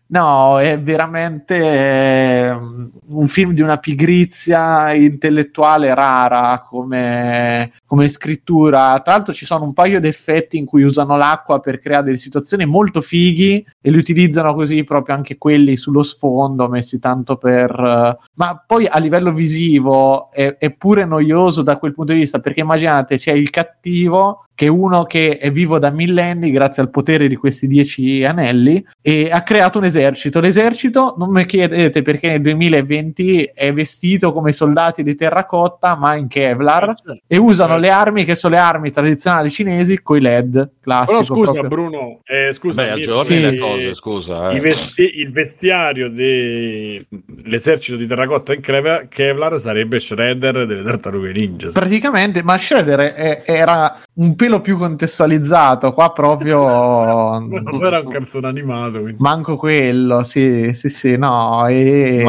no, è veramente un film di una pigrizia intellettuale rara come, come scrittura. Tra l'altro ci sono un paio di effetti in cui usano l'acqua per creare delle situazioni molto fighi e li utilizzano così proprio anche quelli sullo sfondo, messi tanto per... eh, ma poi a livello visivo è, è pure noioso da quel punto di vista perché immaginate c'è il cattivo che è uno che è vivo da millenni grazie al potere di questi dieci anelli e ha creato un esercito. L'esercito, non mi chiedete perché nel 2020 è vestito come i soldati di terracotta, ma in Kevlar e usano le armi che sono le armi tradizionali cinesi con i LED classico. Però scusa proprio. Bruno, eh, scusa, Beh, aggiorni sì. le cose, scusa. eh. vesti- il vestiario dell'esercito di terracotta in Kevlar, Kevlar sarebbe Shredder delle tartarughe ninja. Praticamente, ma Shredder è- era un pelo più contestualizzato, qua proprio... Non era un cartone animato, quindi. Manco quello, sì, sì, sì, no. E...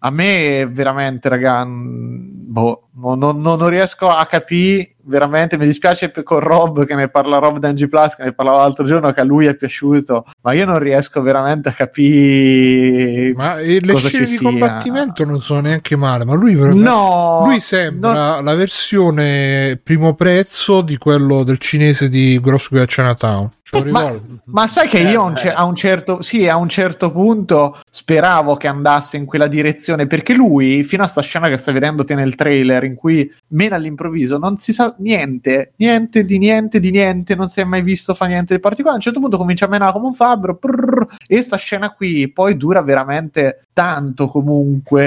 A me veramente, raga, boh, non, non- non riesco a capire. Veramente mi dispiace con Rob che ne parla Rob Dangy Plus, che ne parlava l'altro giorno, che a lui è piaciuto, ma io non riesco veramente a capire. Ma le scene di sia. combattimento non sono neanche male, ma lui, No, lui sembra la versione primo prezzo di quello del cinese di Grosso Chinatown. Ma-? Ma sai che Eh, io a un, ce- a un certo, sì, a un certo punto speravo che andasse in quella direzione perché lui, fino a sta scena che stai vedendo te nel trailer, in cui mena all'improvviso, non si sa niente, niente di niente di niente, non si è mai visto fa niente di particolare. A un certo punto comincia a menare come un fabbro prrr, e sta scena qui poi dura veramente tanto comunque.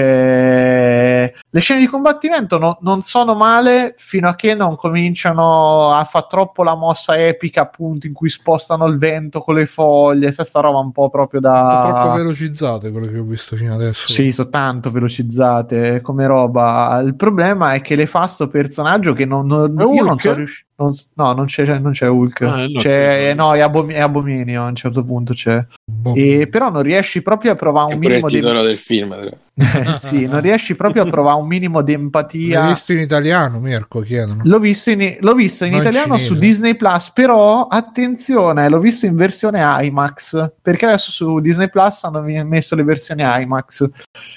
Le scene di combattimento no- non sono male fino a che non cominciano a fare troppo la mossa epica, appunto, in cui spostano il vento con le foglie. Sta roba un po' proprio Sono troppo da. velocizzate quelle che ho visto fino adesso. Sì, sono tanto velocizzate come roba. Il problema è che le fa sto personaggio che non, non- io non Hulk? so riuscire. No, non c'è, non c'è Hulk. Ah, no, c'è, no, è, Abomi- è Abominio a un certo punto c'è. Boh. E, però non riesci proprio a provare È un il minimo di del film. Eh, sì, non riesci proprio a provare un minimo di L'hai empatia. visto in italiano, Mirko? Chiedono. L'ho visto in, l'ho visto in Non in italiano cinese. su Disney Plus, però attenzione, l'ho visto in versione IMAX perché adesso su Disney Plus hanno messo le versioni IMAX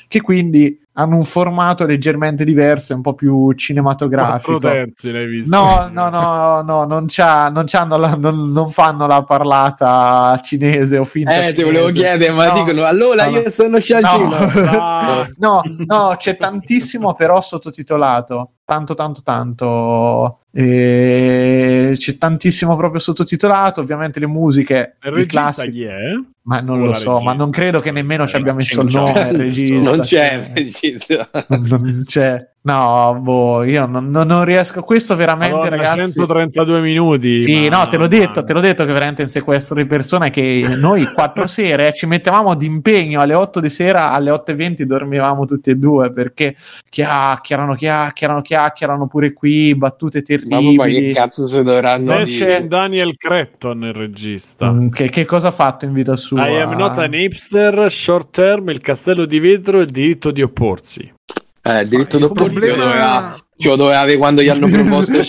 che quindi hanno un formato leggermente diverso, e un po' più Quattro cinematografico. terzi l'hai visto. No, no, no, no, non, c'ha, non, c'hanno la- non, non fanno la parlata cinese o finta Eh, ti cinese. volevo chiedere, ma No, dicono allora no, no. io sono Shangino. Ah, No, no, c'è tantissimo però sottotitolato. Tanto, tanto, tanto. E c'è tantissimo proprio sottotitolato. Ovviamente le musiche. il regista classici- chi è? Ma non O lo so, regista? ma non credo che nemmeno ci abbia messo il nome. Il regista, non c'è cioè, regista. non- non c'è. No, boh, io non, non- non riesco. Questo veramente, Madonna, ragazzi. 132 minuti. Sì, ma- no, te l'ho detto, te l'ho detto che veramente un sequestro di persone che noi quattro sere eh, ci mettevamo d'impegno alle 8 di sera, alle 8.20 dormivamo tutti e due perché chiacchierano, chiacchierano, chiacchierano pure qui, battute Ma, ma che cazzo si dovranno Non dire? c'è Daniel Cretton il regista. Mm, Che, che cosa ha fatto in vita sua? I am not an hipster, short term, il castello di vetro e il diritto di opporsi. Eh, il diritto Il d'opposizione problema- doveva, ce lo doveva avere quando gli hanno proposto.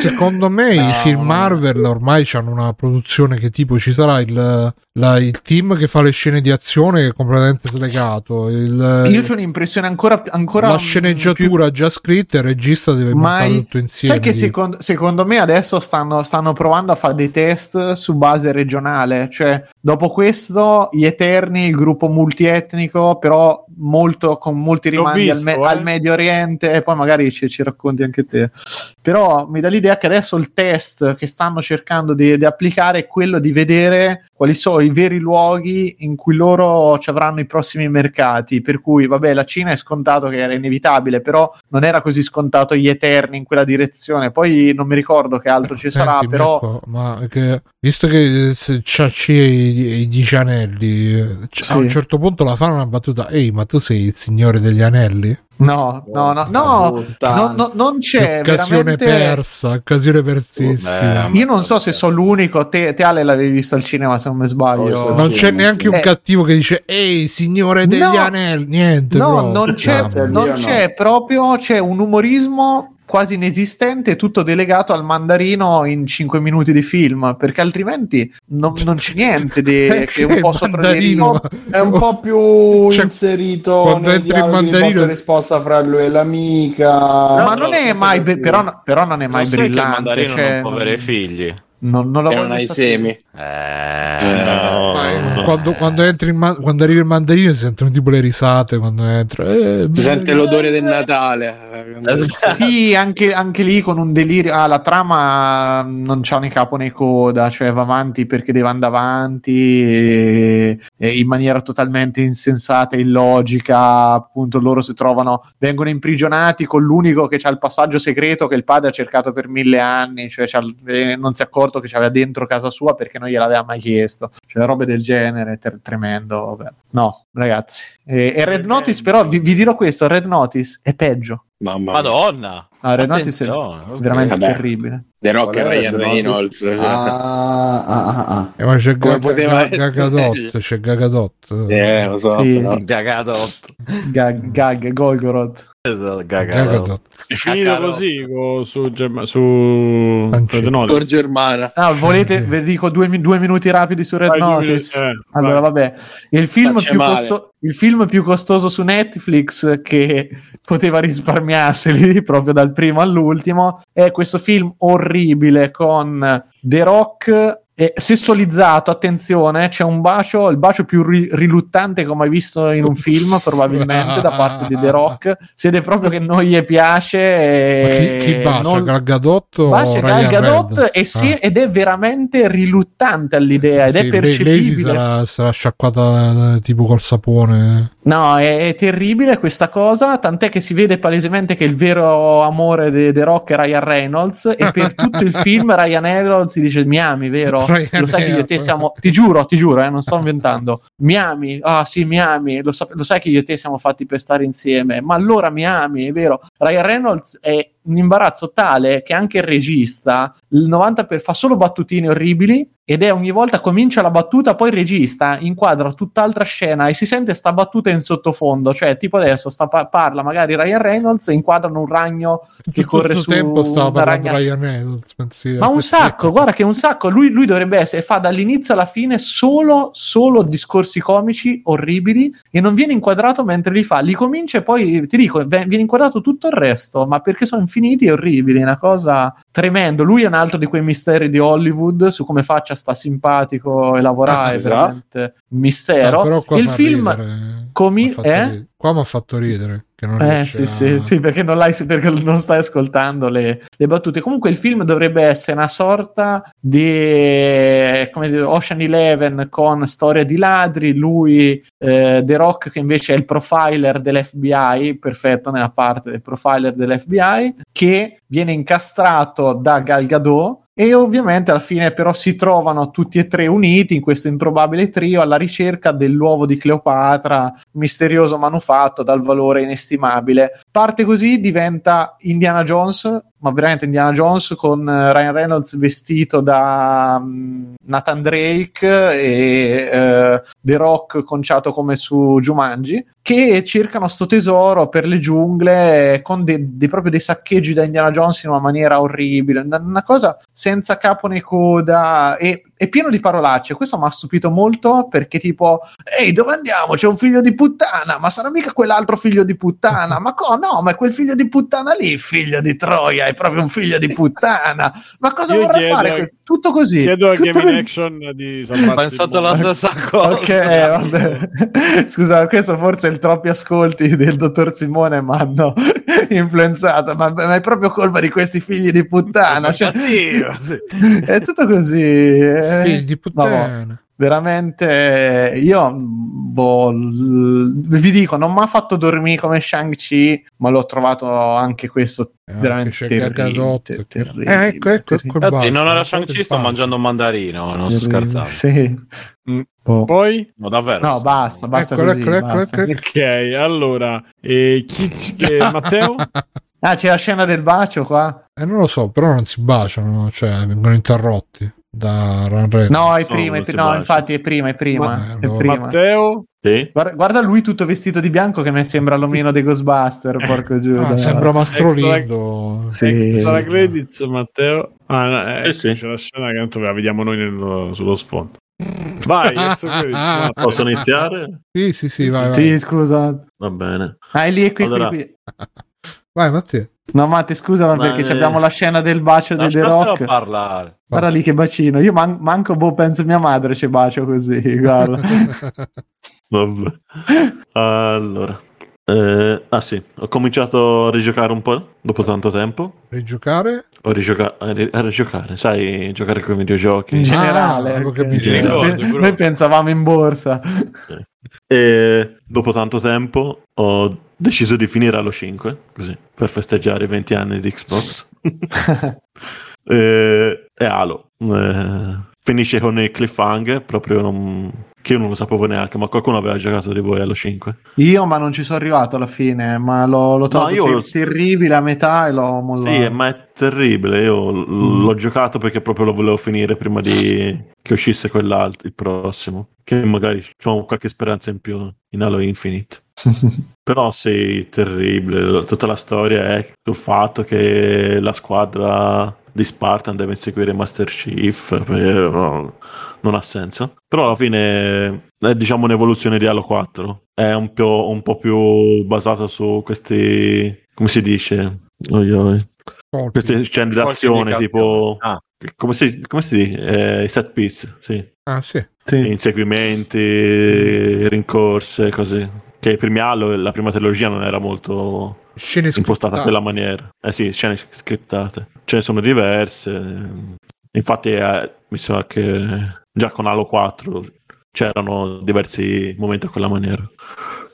Secondo me i No. film Marvel ormai hanno una produzione che tipo ci sarà il, la- il team che fa le scene di azione è completamente slegato, il- Io ho un'impressione ancora, ancora la più- sceneggiatura già scritta e il regista deve Mai- montare tutto insieme. Sai che secondo, secondo me adesso stanno, stanno provando a fare dei test su base regionale, cioè dopo questo gli Eterni, il gruppo multietnico, però molto, con molti rimandi al, visto, me- eh. al Medio Oriente e poi magari ci, ci racconti anche te. Però mi dà l'idea che adesso il test che stanno cercando di, di applicare è quello di vedere quali sono i veri luoghi in cui loro ci avranno i prossimi mercati. Per cui, vabbè, la Cina è scontato che era inevitabile, però non era così scontato gli Eterni in quella direzione. Poi non mi ricordo che altro ci sarà, Senti, però. Mirko, ma che- visto che eh, c'ha c'è i, i dieci anelli, eh, c- Sì. a un certo punto la fanno una battuta: Ehi, ma tu sei il signore degli anelli? No, no, no, no, no, no, non c'è occasione veramente. persa, occasione persissima. Eh, Io non so se sono l'unico, te, te Ale l'avevi visto al cinema se non mi sbaglio. Forse non c'è sì. neanche un Eh. cattivo che dice ehi signore degli No. anelli niente No, proprio. non c'è, mia. non c'è proprio, c'è un umorismo quasi inesistente, tutto delegato al mandarino in 5 minuti di film, perché altrimenti non, non c'è niente di, che è un po' sopra le righe. Mandarino, È un po' più Cioè, inserito quando entri in mandarino- risposta fra lui e l'amica. Ma non è mai, Sì. però, però non è mai il brillante. mandarino cioè, non può avere figli. non, non E voglio non hai semi. Eh, No. Quando, quando entri in ma- quando arrivi il mandarino si sentono tipo le risate quando entra. Eh, Si sente l'odore del Natale. Sì, anche, anche lì con un delirio. Ah, la trama non c'ha né capo né coda, cioè va avanti perché deve andare avanti e, e in maniera totalmente insensata e illogica. Appunto, loro si trovano, vengono imprigionati con l'unico che ha il passaggio segreto che il padre ha cercato per mille anni, cioè c'ha- eh, non si è accorto che c'aveva dentro casa sua perché non gliel'aveva mai chiesto. Cioè, robe del genere, ter- tremendo. Vabbè. No, ragazzi. E, e Red Notice, però, vi, vi dirò questo: Red Notice è peggio. Mamma mia. Madonna! Ah, Red Notice è veramente Vabbè. terribile. The Rock e Ryan Reynolds. cioè. Ah, ah, ah, ah. Eh, ma c'è Come Ga- poteva Ga- essere Gagadot, c'è Gagadot. Eh, lo so, Sì. però. Gagadot. Gag, gag Golgoroth. Esatto, Gagadot. Gagadot. È finito così co- su, Germa- su. Red Notice. Tor Germana. Ah, volete, vi dico due, due minuti rapidi su Red Vai, due Notice? minuti, eh, allora, vai. vabbè, il film, Faccia più male. Il film più costoso su Netflix che poteva risparmiarseli proprio dal primo all'ultimo è questo film orribile con The Rock. Eh, sessualizzato, attenzione, c'è un bacio, il bacio più ri- riluttante che ho mai visto in un film, probabilmente da parte di The Rock. Siete proprio che non gli piace. Ma chi, e chi bacia? non- Gal Gadot Bacia Gal Gadot e si- Ah. ed è veramente riluttante all'idea ed Sì, è percepibile. Lei sarà, sarà sciacquata eh, tipo col sapone. No, è, è terribile questa cosa, tant'è che si vede palesemente che il vero amore di The Rock è Ryan Reynolds e per tutto il film Ryan Reynolds si dice mi ami, vero? Lo sai che io e te siamo, ti giuro, ti giuro, eh, non sto inventando. Mi ami? Ah sì, mi ami, lo, sa- lo sai che io e te siamo fatti per stare insieme, ma allora mi ami, è vero? Ryan Reynolds è un imbarazzo tale che anche il regista il 90 per, fa solo battutine orribili ed è ogni volta comincia la battuta poi il regista inquadra tutt'altra scena e si sente sta battuta in sottofondo cioè tipo adesso sta pa- parla magari Ryan Reynolds e inquadrano un ragno che Tutto corre su tempo stava parlando ragna- Ryan Reynolds. pensi- ma un sacco, guarda che un sacco. Lui, lui dovrebbe essere, fa dall'inizio alla fine solo, solo discorsi comici orribili e non viene inquadrato mentre li fa. Li comincia e poi ti dico, viene inquadrato tutto il resto, ma perché sono infiniti e orribili. È una cosa tremendo. Lui è un altro di quei misteri di Hollywood su come faccia sta simpatico e lavorare. Ah, esatto. veramente un mistero. Ah, il film. ridere. Comi- M'ha fatto eh? Qua mi ha fatto ridere. Che non Eh sì, a- sì, sì, perché non, perché non stai ascoltando le, le battute. Comunque il film dovrebbe essere una sorta di come dire, Ocean Eleven con storia di ladri, lui, eh, The Rock che invece è il profiler dell'FBI, perfetto nella parte del profiler dell'FBI, che viene incastrato da Gal Gadot e ovviamente alla fine però si trovano tutti e tre uniti in questo improbabile trio alla ricerca dell'uovo di Cleopatra, misterioso manufatto dal valore inestimabile. Parte così, diventa Indiana Jones, ma veramente Indiana Jones con eh, Ryan Reynolds vestito da mm, Nathan Drake e eh, The Rock conciato come su Jumanji che cercano sto tesoro per le giungle con dei, dei- proprio dei saccheggi da Indiana Jones in una maniera orribile, una cosa senza capo né coda e è pieno di parolacce. Questo mi ha stupito molto perché tipo ehi dove andiamo? C'è un figlio di puttana, ma sarà mica quell'altro figlio di puttana, ma co- no, ma è quel figlio di puttana lì, figlio di Troia, è proprio un figlio di puttana. Ma cosa Io vorrà fare? quel- Tutto così. Chiedo a tutto Game in così. Action di Ho salvarsi pensato la stessa cosa. Ok, vabbè. Scusa, questo forse è il troppi ascolti del dottor Simone mi hanno influenzato, ma, ma è proprio colpa di questi figli di puttana. Cioè, è tutto così. eh. Figli di Ma puttana. veramente, io boh, l- vi dico, non mi ha fatto dormire come Shang-Chi, ma l'ho trovato anche questo Eh, veramente anche c'è terribile. Terribile, Eh, ecco, ecco, terribile. ecco il Infatti, non era ecco Shang-Chi, sto mangiando un mandarino, non sto Terribile. scherzando. Sì. Mm. Boh. Poi? No, davvero. No, basta, basta Eccolo, così, eccolo, eccolo, basta. eccolo. Ok, allora, eh, chi, eh, Matteo? Ah, c'è la scena del bacio qua? Eh, non lo so, però non si baciano, cioè vengono interrotti da Ryan Reynolds. No, è No, prima, non è si pri- no, infatti è prima, è prima, Ma- è no. prima. Matteo? Sì? Guarda, guarda lui tutto vestito di bianco che mi sembra l'omino dei Ghostbuster, porco giù. Ah, sembra Mastro Extra- Lindo. Sì. Extra credits, Matteo. Ah, no, eh, Eh, sì. c'è la scena che tanto la vediamo noi nello- sullo sfondo. Vai. Posso iniziare? Sì, sì, sì, vai, vai. Sì, scusa. Va bene. Ah, è lì, è qui, Allora- qui, qui. Vai, Matteo. No, Matti, scusa, ma perché eh, abbiamo la scena del bacio di The Rock. parlare. Guarda lì che bacino. Io man- manco boh, penso mia madre ci bacio così. Guarda. Vabbè. Allora. Eh, ah sì, ho cominciato a rigiocare un po' dopo tanto tempo. Rigiocare? Ho rigioca- a, ri- a rigiocare, sai, giocare con i videogiochi. In generale. avevo perché- capito. Mi ricordo, noi, noi pensavamo in borsa. E dopo tanto tempo ho deciso di finire allo 5, così, per festeggiare i 20 anni di Xbox. e, e Halo. Eh, finisce con il cliffhanger, proprio non- che io non lo sapevo neanche, ma qualcuno aveva giocato di voi allo 5. Io, ma non ci sono arrivato alla fine. Ma l'ho, l'ho trovato io ter- lo- terribile a metà e l'ho mollato. Sì, ma è terribile. Io l- l'ho giocato perché proprio lo volevo finire prima di che uscisse quell'altro, il prossimo. Che magari ho qualche speranza in più in Halo Infinite. Però sì, terribile. Tutta la storia è sul fatto che la squadra di Spartan deve inseguire Master Chief. però non ha senso. Però alla fine è diciamo un'evoluzione di Halo 4. È un, po', un po' più basato su questi. come si dice? Oi, oi. Colpi. Queste scene d'azione tipo. Ah. Come si, come si dice? Eh, set piece, sì. Ah, sì. Sì. Inseguimenti, rincorse, così. Che i primi Halo, la prima trilogia non era molto Scene impostata scriptate. quella maniera. Eh sì, scene scriptate. Ce ne sono diverse. Infatti, eh, mi sa che già con Halo 4 c'erano diversi momenti a quella maniera.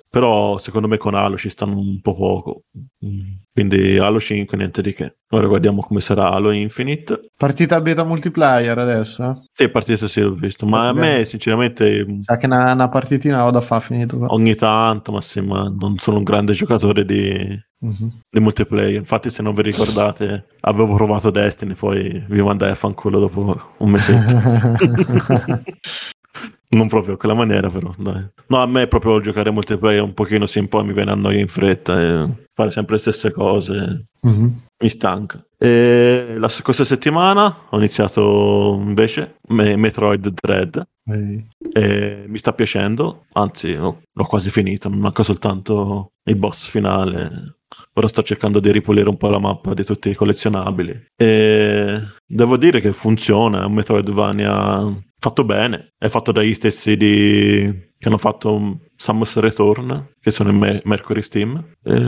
Però secondo me con Halo ci stanno un po' poco. Mm. Quindi Halo 5 niente di che. Ora guardiamo come sarà Halo Infinite. Partita beta multiplayer adesso. eh? Sì, partito sì, l'ho visto. Ma a me sinceramente Sa che una, una partitina ho da fa finito qua. ogni tanto, ma sì, ma non sono un grande giocatore di, Mhm. di multiplayer. Infatti, se non vi ricordate, avevo provato Destiny, poi vi mandai a fanculo dopo un mesetto. non proprio a quella maniera, però. Dai. No, a me proprio giocare multiplayer un pochino sì, un po' mi viene a noia in fretta e fare sempre le stesse cose Mhm. mi stanca. E la scorsa settimana ho iniziato invece Me- Metroid Dread. E mi sta piacendo, anzi l'ho, l'ho quasi finito, mi manca soltanto il boss finale. Ora sto cercando di ripulire un po' la mappa di tutti i collezionabili. E devo dire che funziona, è un Metroidvania fatto bene, è fatto dagli stessi di... che hanno fatto Samus Return, che sono in Me- Mercury Steam. E,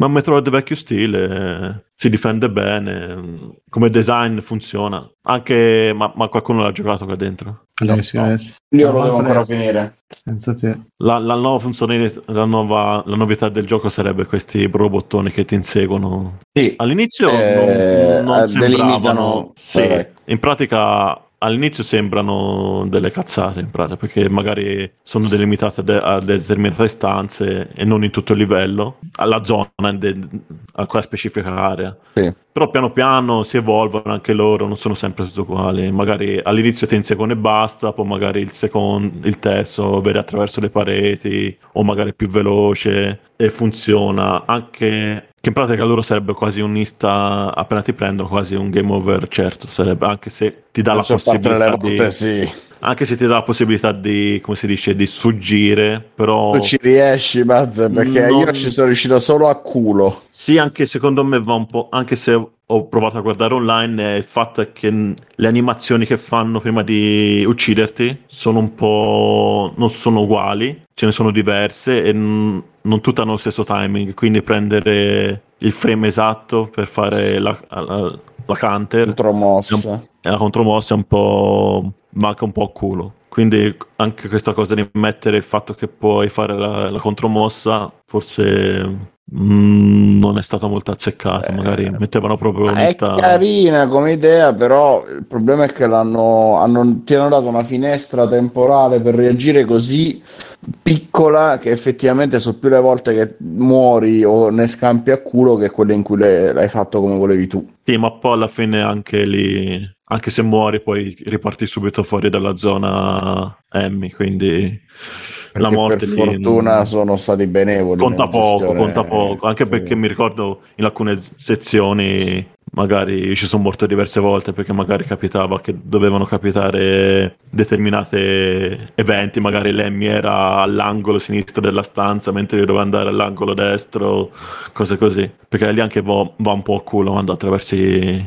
ma un Metroid vecchio stile, si difende bene, come design funziona. Anche... ma, ma qualcuno l'ha giocato qua dentro? Eh sì, eh sì. Io lo devo Ancora finire. Senza te. La, la nuova funzione, la, nuova, la novità del gioco sarebbe questi robottoni che ti inseguono. Sì. All'inizio Eh, non, non eh, sembravano. Sì, in pratica all'inizio sembrano delle cazzate, in pratica, perché magari sono delimitate de- a determinate stanze e non in tutto il livello, alla zona, a quella specifica area. Sì. Però piano piano si evolvono anche loro, non sono sempre tutti uguali. Magari all'inizio ti inseguono e basta, poi magari il secondo, il terzo vede attraverso le pareti, o magari più veloce e funziona. Anche che in pratica loro sarebbe quasi un insta, appena ti prendono, quasi un game over, certo, sarebbe anche se ti dà la parte delle possibilità di. volte sì. Anche se ti dà la possibilità di, come si dice, di sfuggire, però. Tu ci riesci, Matt, perché Non- io ci sono riuscito solo a culo. Sì, anche secondo me va un po'. Anche se ho provato a guardare online, il fatto è che le animazioni che fanno prima di ucciderti sono un po'. non sono uguali, ce ne sono diverse e non tutte hanno lo stesso timing. Quindi prendere il frame esatto per fare la, la, la counter Contromossa. la contromossa è un po'. manca un po' a culo. Quindi anche questa cosa di mettere il fatto che puoi fare la, la contromossa forse mm, non è stata molto azzeccata. Magari mettevano proprio Ma È carina come idea, però il problema è che l'hanno, hanno, ti hanno dato una finestra temporale per reagire così piccola che effettivamente sono più le volte che muori o ne scampi a culo che quelle in cui le- l'hai fatto come volevi tu. Sì, ma poi alla fine anche lì, anche se muori, poi riparti subito fuori dalla zona Emmy. Quindi la morte per fortuna non- sono stati benevoli. Conta poco, gestione, conta poco, anche sì. perché mi ricordo in alcune sezioni magari ci sono morto diverse volte perché magari capitava che dovevano capitare determinate eventi, magari Lemmy era all'angolo sinistro della stanza mentre io dovevo andare all'angolo destro, cose così, perché lì anche va, va un po' a culo quando attraversi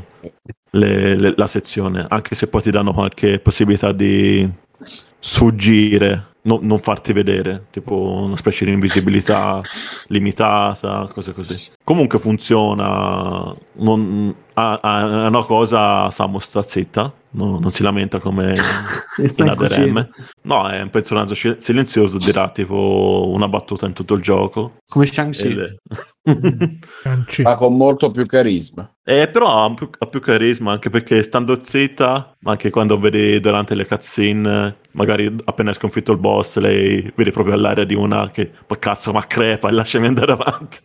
le- le- la sezione, anche se poi ti danno qualche possibilità di sfuggire, no- non farti vedere, tipo una specie di invisibilità limitata, cose così. Comunque funziona, non, ha, ha- è una cosa, Samus sta zitta, no- non si lamenta come in. ADRM. No, è un personaggio silenzioso, dirà tipo una battuta in tutto il gioco. Come Shang-Chi. Ma con molto più carisma. Eh, però ha più, ha più carisma anche perché stando zitta, ma anche quando vedi durante le cutscene, magari appena hai sconfitto il boss, lei vedi proprio all'aria di una che, ma cazzo, ma crepa e lasciami andare avanti.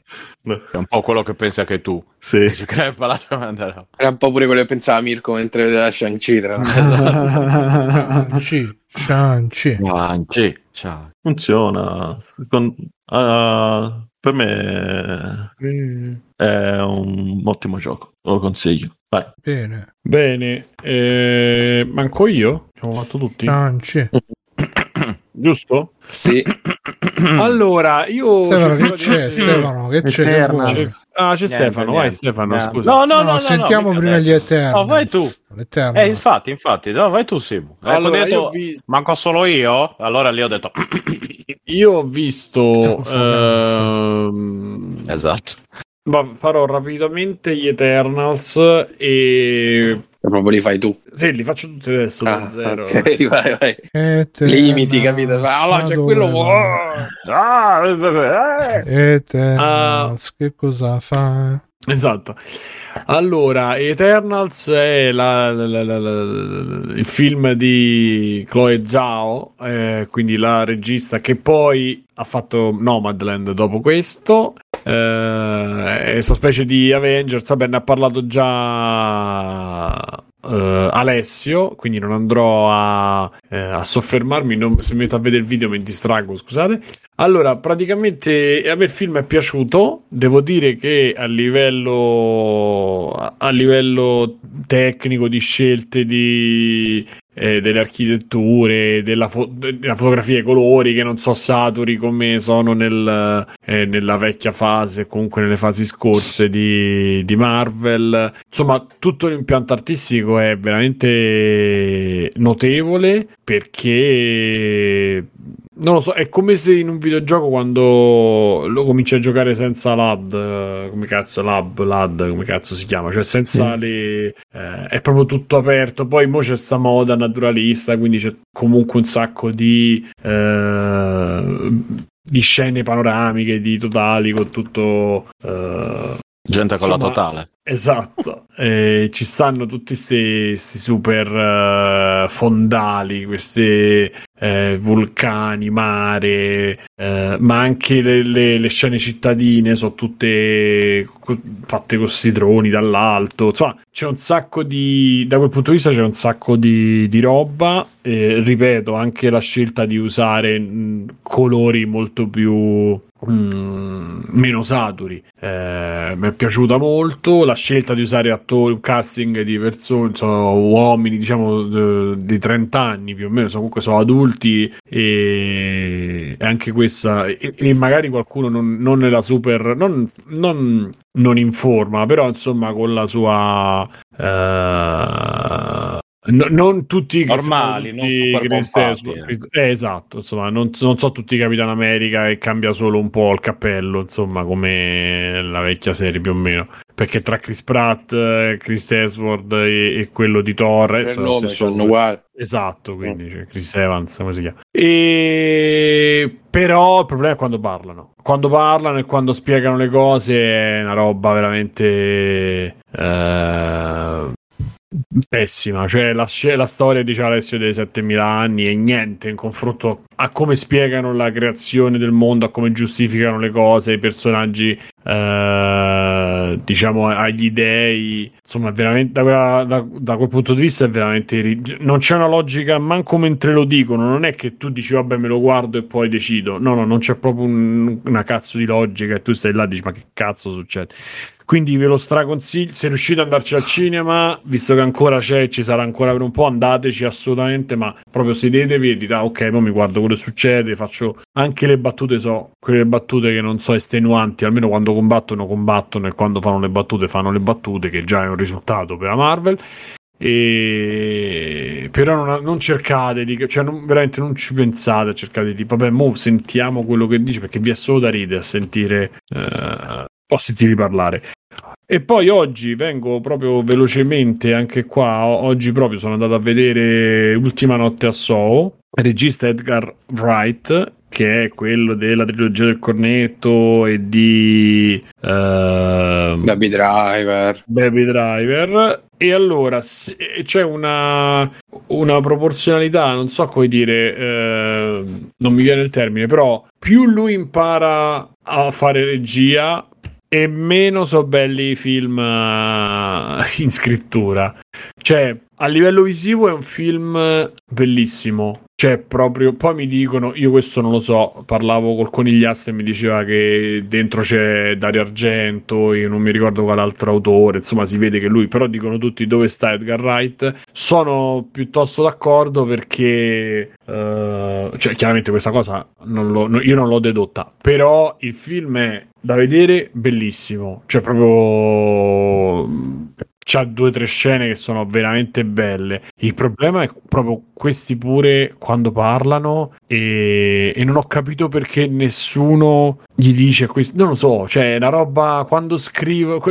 No, È un po' quello che pensa che tu. Sì. Dici, crepa, lasciami andare. avanti. Era un po' pure quello che pensava Mirko mentre vedeva Shang-Chi. Tra l'altro. Anci. Cianci. Anci, ciao. Funziona. Con- ah, per me è un ottimo gioco, lo consiglio. Vai. Bene. Bene, eh, manco io? Abbiamo fatto tutti? Cianci. Giusto? sì, Allora, io... Stefano, che c'è? Stefano, che c'è? Eternals. Ah, c'è Niente, Stefano, vai niente. Stefano, No. scusa. No, no, no, No, no, sentiamo mica prima te. gli Eterni. No, vai tu. L'Eterno. Eh, infatti, infatti, no, vai tu, Simo. Eh, Allora, detto, visto- manco solo io, allora lì ho detto... Io ho visto... Sto ehm, esatto. Ma farò rapidamente gli Eternals e... proprio li fai tu. Sì, li faccio tutti adesso da Ah, zero. ok, vai, vai. Eterna. Limiti, capito? Allora c'è Ma quello. va? Ah, eh. Eternals, che cosa fa? Esatto. Allora, Eternals è la- la- la- la- la- il film di Chloe Zhao, eh, quindi la regista che poi ha fatto Nomadland dopo questo. Eh, questa specie di Avengers, vabbè, ne ha parlato già eh, Alessio, quindi non andrò a, eh, a soffermarmi. non- se mi metto a vedere il video mi distraggo, scusate. Allora, praticamente a me il film è piaciuto, devo dire che a livello, a livello tecnico di scelte di, eh, delle architetture, della, fo- della fotografia, i colori che non so saturi come sono nel, eh, nella vecchia fase, comunque nelle fasi scorse di, di Marvel. Insomma, tutto l'impianto artistico è veramente notevole perché non lo so, è come se in un videogioco quando lo cominci a giocare senza LAD, come cazzo, lab, LAD, come cazzo si chiama, cioè senza le... eh, è proprio tutto aperto, poi mo c'è sta moda naturalista, quindi c'è comunque un sacco di... eh, di scene panoramiche, di totali, con tutto... eh, Gente con la Insomma, totale. Esatto, Eh, ci stanno tutti questi super eh, fondali, questi eh, vulcani, mare, eh, ma anche le, le- le scene cittadine sono tutte co- fatte con questi droni dall'alto. Insomma, c'è un sacco di, da quel punto di vista c'è un sacco di, di roba. Ripeto, anche la scelta di usare mh, colori molto più mm, meno saturi eh, mi è piaciuta molto la scelta di usare attori un casting di persone insomma, uomini diciamo di 30 anni più o meno sono, comunque sono adulti e, anche questa e, e magari qualcuno non, non nella super non, non, non informa però insomma con la sua eh, no- non tutti Normali, non tutti pompati, Hemsworth. Eh, esatto insomma non, non so tutti Capitan America e cambia solo un po' il cappello insomma come la vecchia serie più o meno perché tra Chris Pratt eh, Chris Hemsworth e, e quello di Thor eh, Per sono nome stesso uguale. Esatto, quindi c'è Chris Evans, come si chiama. E... Però il problema è quando parlano. Quando parlano e quando spiegano le cose è una roba veramente eh, pessima. Cioè la, la storia di Alessio dei 7000 anni è niente in confronto a come spiegano la creazione del mondo, a come giustificano le cose, i personaggi, eh, diciamo, agli dei. Insomma, veramente, da, da- da quel punto di vista è veramente. Non c'è una logica, manco mentre lo dicono. Non è che tu dici, vabbè, me lo guardo e poi decido. No, no, non c'è proprio un- una cazzo di logica e tu stai là e dici, ma che cazzo succede? Quindi ve lo straconsiglio se riuscite ad andarci al cinema visto che ancora c'è ci sarà ancora per un po' andateci assolutamente ma proprio sedetevi e dite ah, ok poi mi guardo quello che succede faccio anche le battute so quelle battute che non so estenuanti almeno quando combattono combattono e quando fanno le battute fanno le battute che già è un risultato per la Marvel. E... però non, non cercate di cioè non, veramente non ci pensate cercate di vabbè mo sentiamo quello che dice perché vi è solo da ridere a sentire eh, a sentirvi parlare e poi oggi vengo proprio velocemente anche qua oggi proprio sono andato a vedere Ultima notte a Soho regista Edgar Wright che è quello della trilogia del cornetto e di uh, Baby Driver. Baby Driver. E allora c'è una, una proporzionalità, non so come dire, eh, non mi viene il termine, però più lui impara a fare regia e meno so belli i film uh, in scrittura. Cioè, a livello visivo è un film bellissimo. Cioè, proprio. Poi mi dicono, io questo non lo so. Parlavo col conigliastro e mi diceva che dentro c'è Dario Argento. Io non mi ricordo quale altro autore. Insomma, si vede che lui. Però dicono tutti dove sta Edgar Wright. Sono piuttosto d'accordo perché. Uh, cioè, chiaramente questa cosa non lo, io non l'ho dedotta. Però il film è da vedere bellissimo. Cioè, proprio c'ha due o tre scene che sono veramente belle. Il problema è proprio questi pure quando parlano e, e non ho capito perché nessuno gli dice questo. Non lo so, cioè una roba quando scrivo,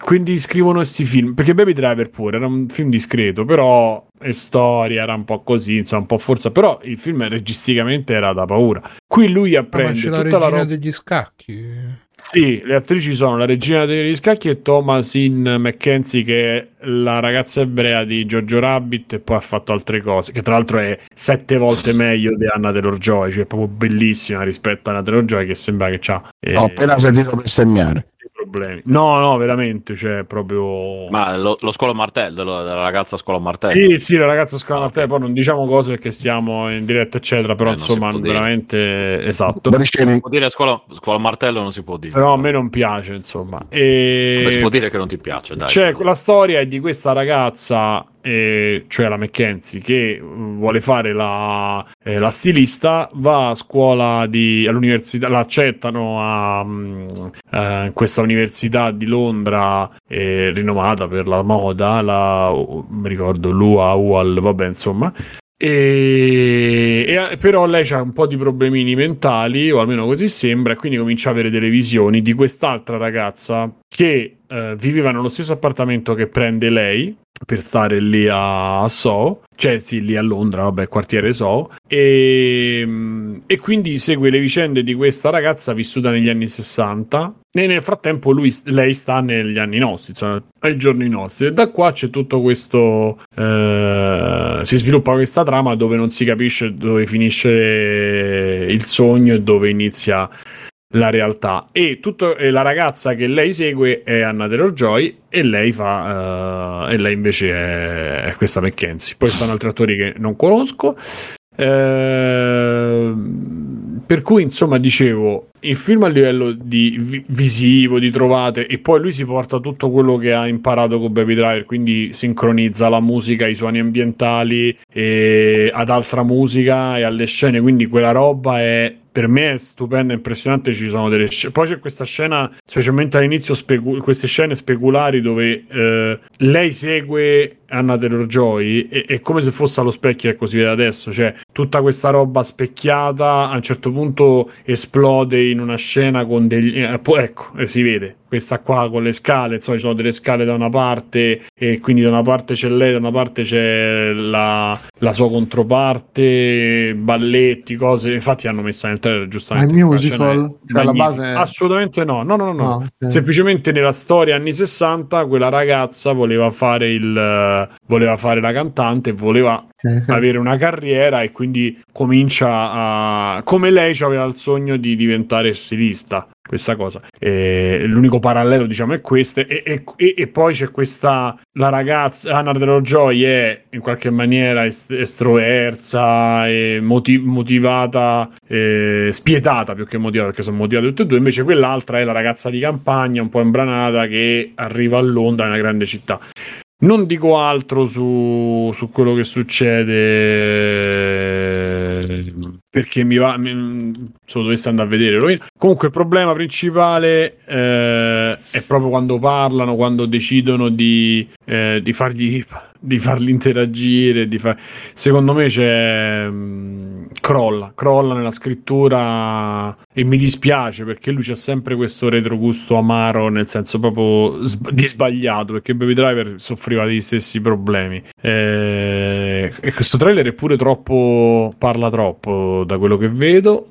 quindi scrivono questi film. Perché Baby Driver pure era un film discreto, però e storia era un po' così, insomma, un po' forza, però il film registicamente era da paura. Qui lui apprende ah, ma c'è la regina la roba degli scacchi. Sì, le attrici sono la regina degli scacchi e Thomasin McKenzie che è la ragazza ebrea di Giorgio Rabbit e poi ha fatto altre cose, che tra l'altro è sette volte meglio di Anna Taylor-Joy, cioè è proprio bellissima rispetto a Anna Taylor-Joy che sembra che ha eh, Ho appena sentito bestemmiare. Problemi. No, no, veramente, cioè proprio Ma lo, lo scuolo martello, lo- la ragazza scuola martello. Sì, sì, la ragazza scuola Ah, Martello, poi non diciamo cose perché siamo in diretta, eccetera, però Eh, non si insomma, può dire. veramente esatto. Body shaming. Può dire scuola, scuola martello non si può dire. Però a me non piace, insomma. E... Beh, si può dire che non ti piace, dai. C'è la storia è di questa ragazza, eh, cioè la McKenzie, che mm, vuole fare la, eh, la stilista, va a scuola di, all'università, la accettano a mm, eh, questa università di Londra eh, rinomata per la moda, la, oh, mi ricordo l'UA, UAL, vabbè insomma. E, e- però lei ha un po' di problemini mentali, o almeno così sembra, e quindi comincia a avere delle visioni di quest'altra ragazza che eh, viveva nello stesso appartamento che prende lei per stare lì a, a Soho, cioè sì, lì a Londra, vabbè, quartiere Soho, e, e quindi segue le vicende di questa ragazza vissuta negli anni 60 e nel frattempo lui, lei sta negli anni nostri, insomma, ai giorni nostri. E da qua c'è tutto questo. eh, si sviluppa questa trama dove non si capisce dove finisce il sogno e dove inizia la realtà. E, tutto, e la ragazza che lei segue è Anna Taylor Joy e lei fa. eh, e lei invece è, è questa McKenzie. Poi stanno altri attori che non conosco. Ehm, per cui insomma dicevo il film a livello di vi- visivo di trovate e poi lui si porta tutto quello che ha imparato con Baby Driver quindi sincronizza la musica i suoni ambientali ad altra musica e alle scene quindi quella roba è per me è stupenda, impressionante. Ci sono delle scene. Poi c'è questa scena, specialmente all'inizio, specu- queste scene speculari dove eh, lei segue Anna Taylor Joy e è come se fosse allo specchio, ecco, si vede adesso. Cioè, tutta questa roba specchiata a un certo punto esplode in una scena con degli. eh, ecco, eh, si vede questa qua con le scale. Insomma, ci sono delle scale da una parte, e quindi da una parte c'è lei, da una parte c'è la, la sua controparte, balletti, cose. Infatti, hanno messo nel trailer Ma giustamente. il quella scena è musical? Cioè la base... Assolutamente no, no, no, no. no. Ah, ok. Semplicemente nella storia anni 60 quella ragazza voleva fare il voleva fare la cantante, voleva ok. avere una carriera e quindi comincia a come lei aveva il sogno di diventare stilista. questa cosa. E l'unico parallelo, diciamo, è questo. E, e- e- poi c'è questa. La ragazza, Anna Taylor Joy è in qualche maniera est- estroversa e moti- motivata, eh, spietata più che motivata, perché sono motivate tutte e due. Invece quell'altra è la ragazza di campagna, un po' imbranata, che arriva a Londra, una grande città. Non dico altro su, su quello che succede perché mi va. Mi, se lo dovesse andare a vedere. Comunque, il problema principale eh, è proprio quando parlano, quando decidono di, eh, di fargli di farli interagire. Di far... Secondo me c'è. mh, crolla, crolla nella scrittura e mi dispiace perché lui c'ha sempre questo retrogusto amaro, nel senso proprio sb- di sbagliato. Perché Baby Driver soffriva degli stessi problemi. Eh, E questo trailer è pure troppo. parla troppo da quello che vedo.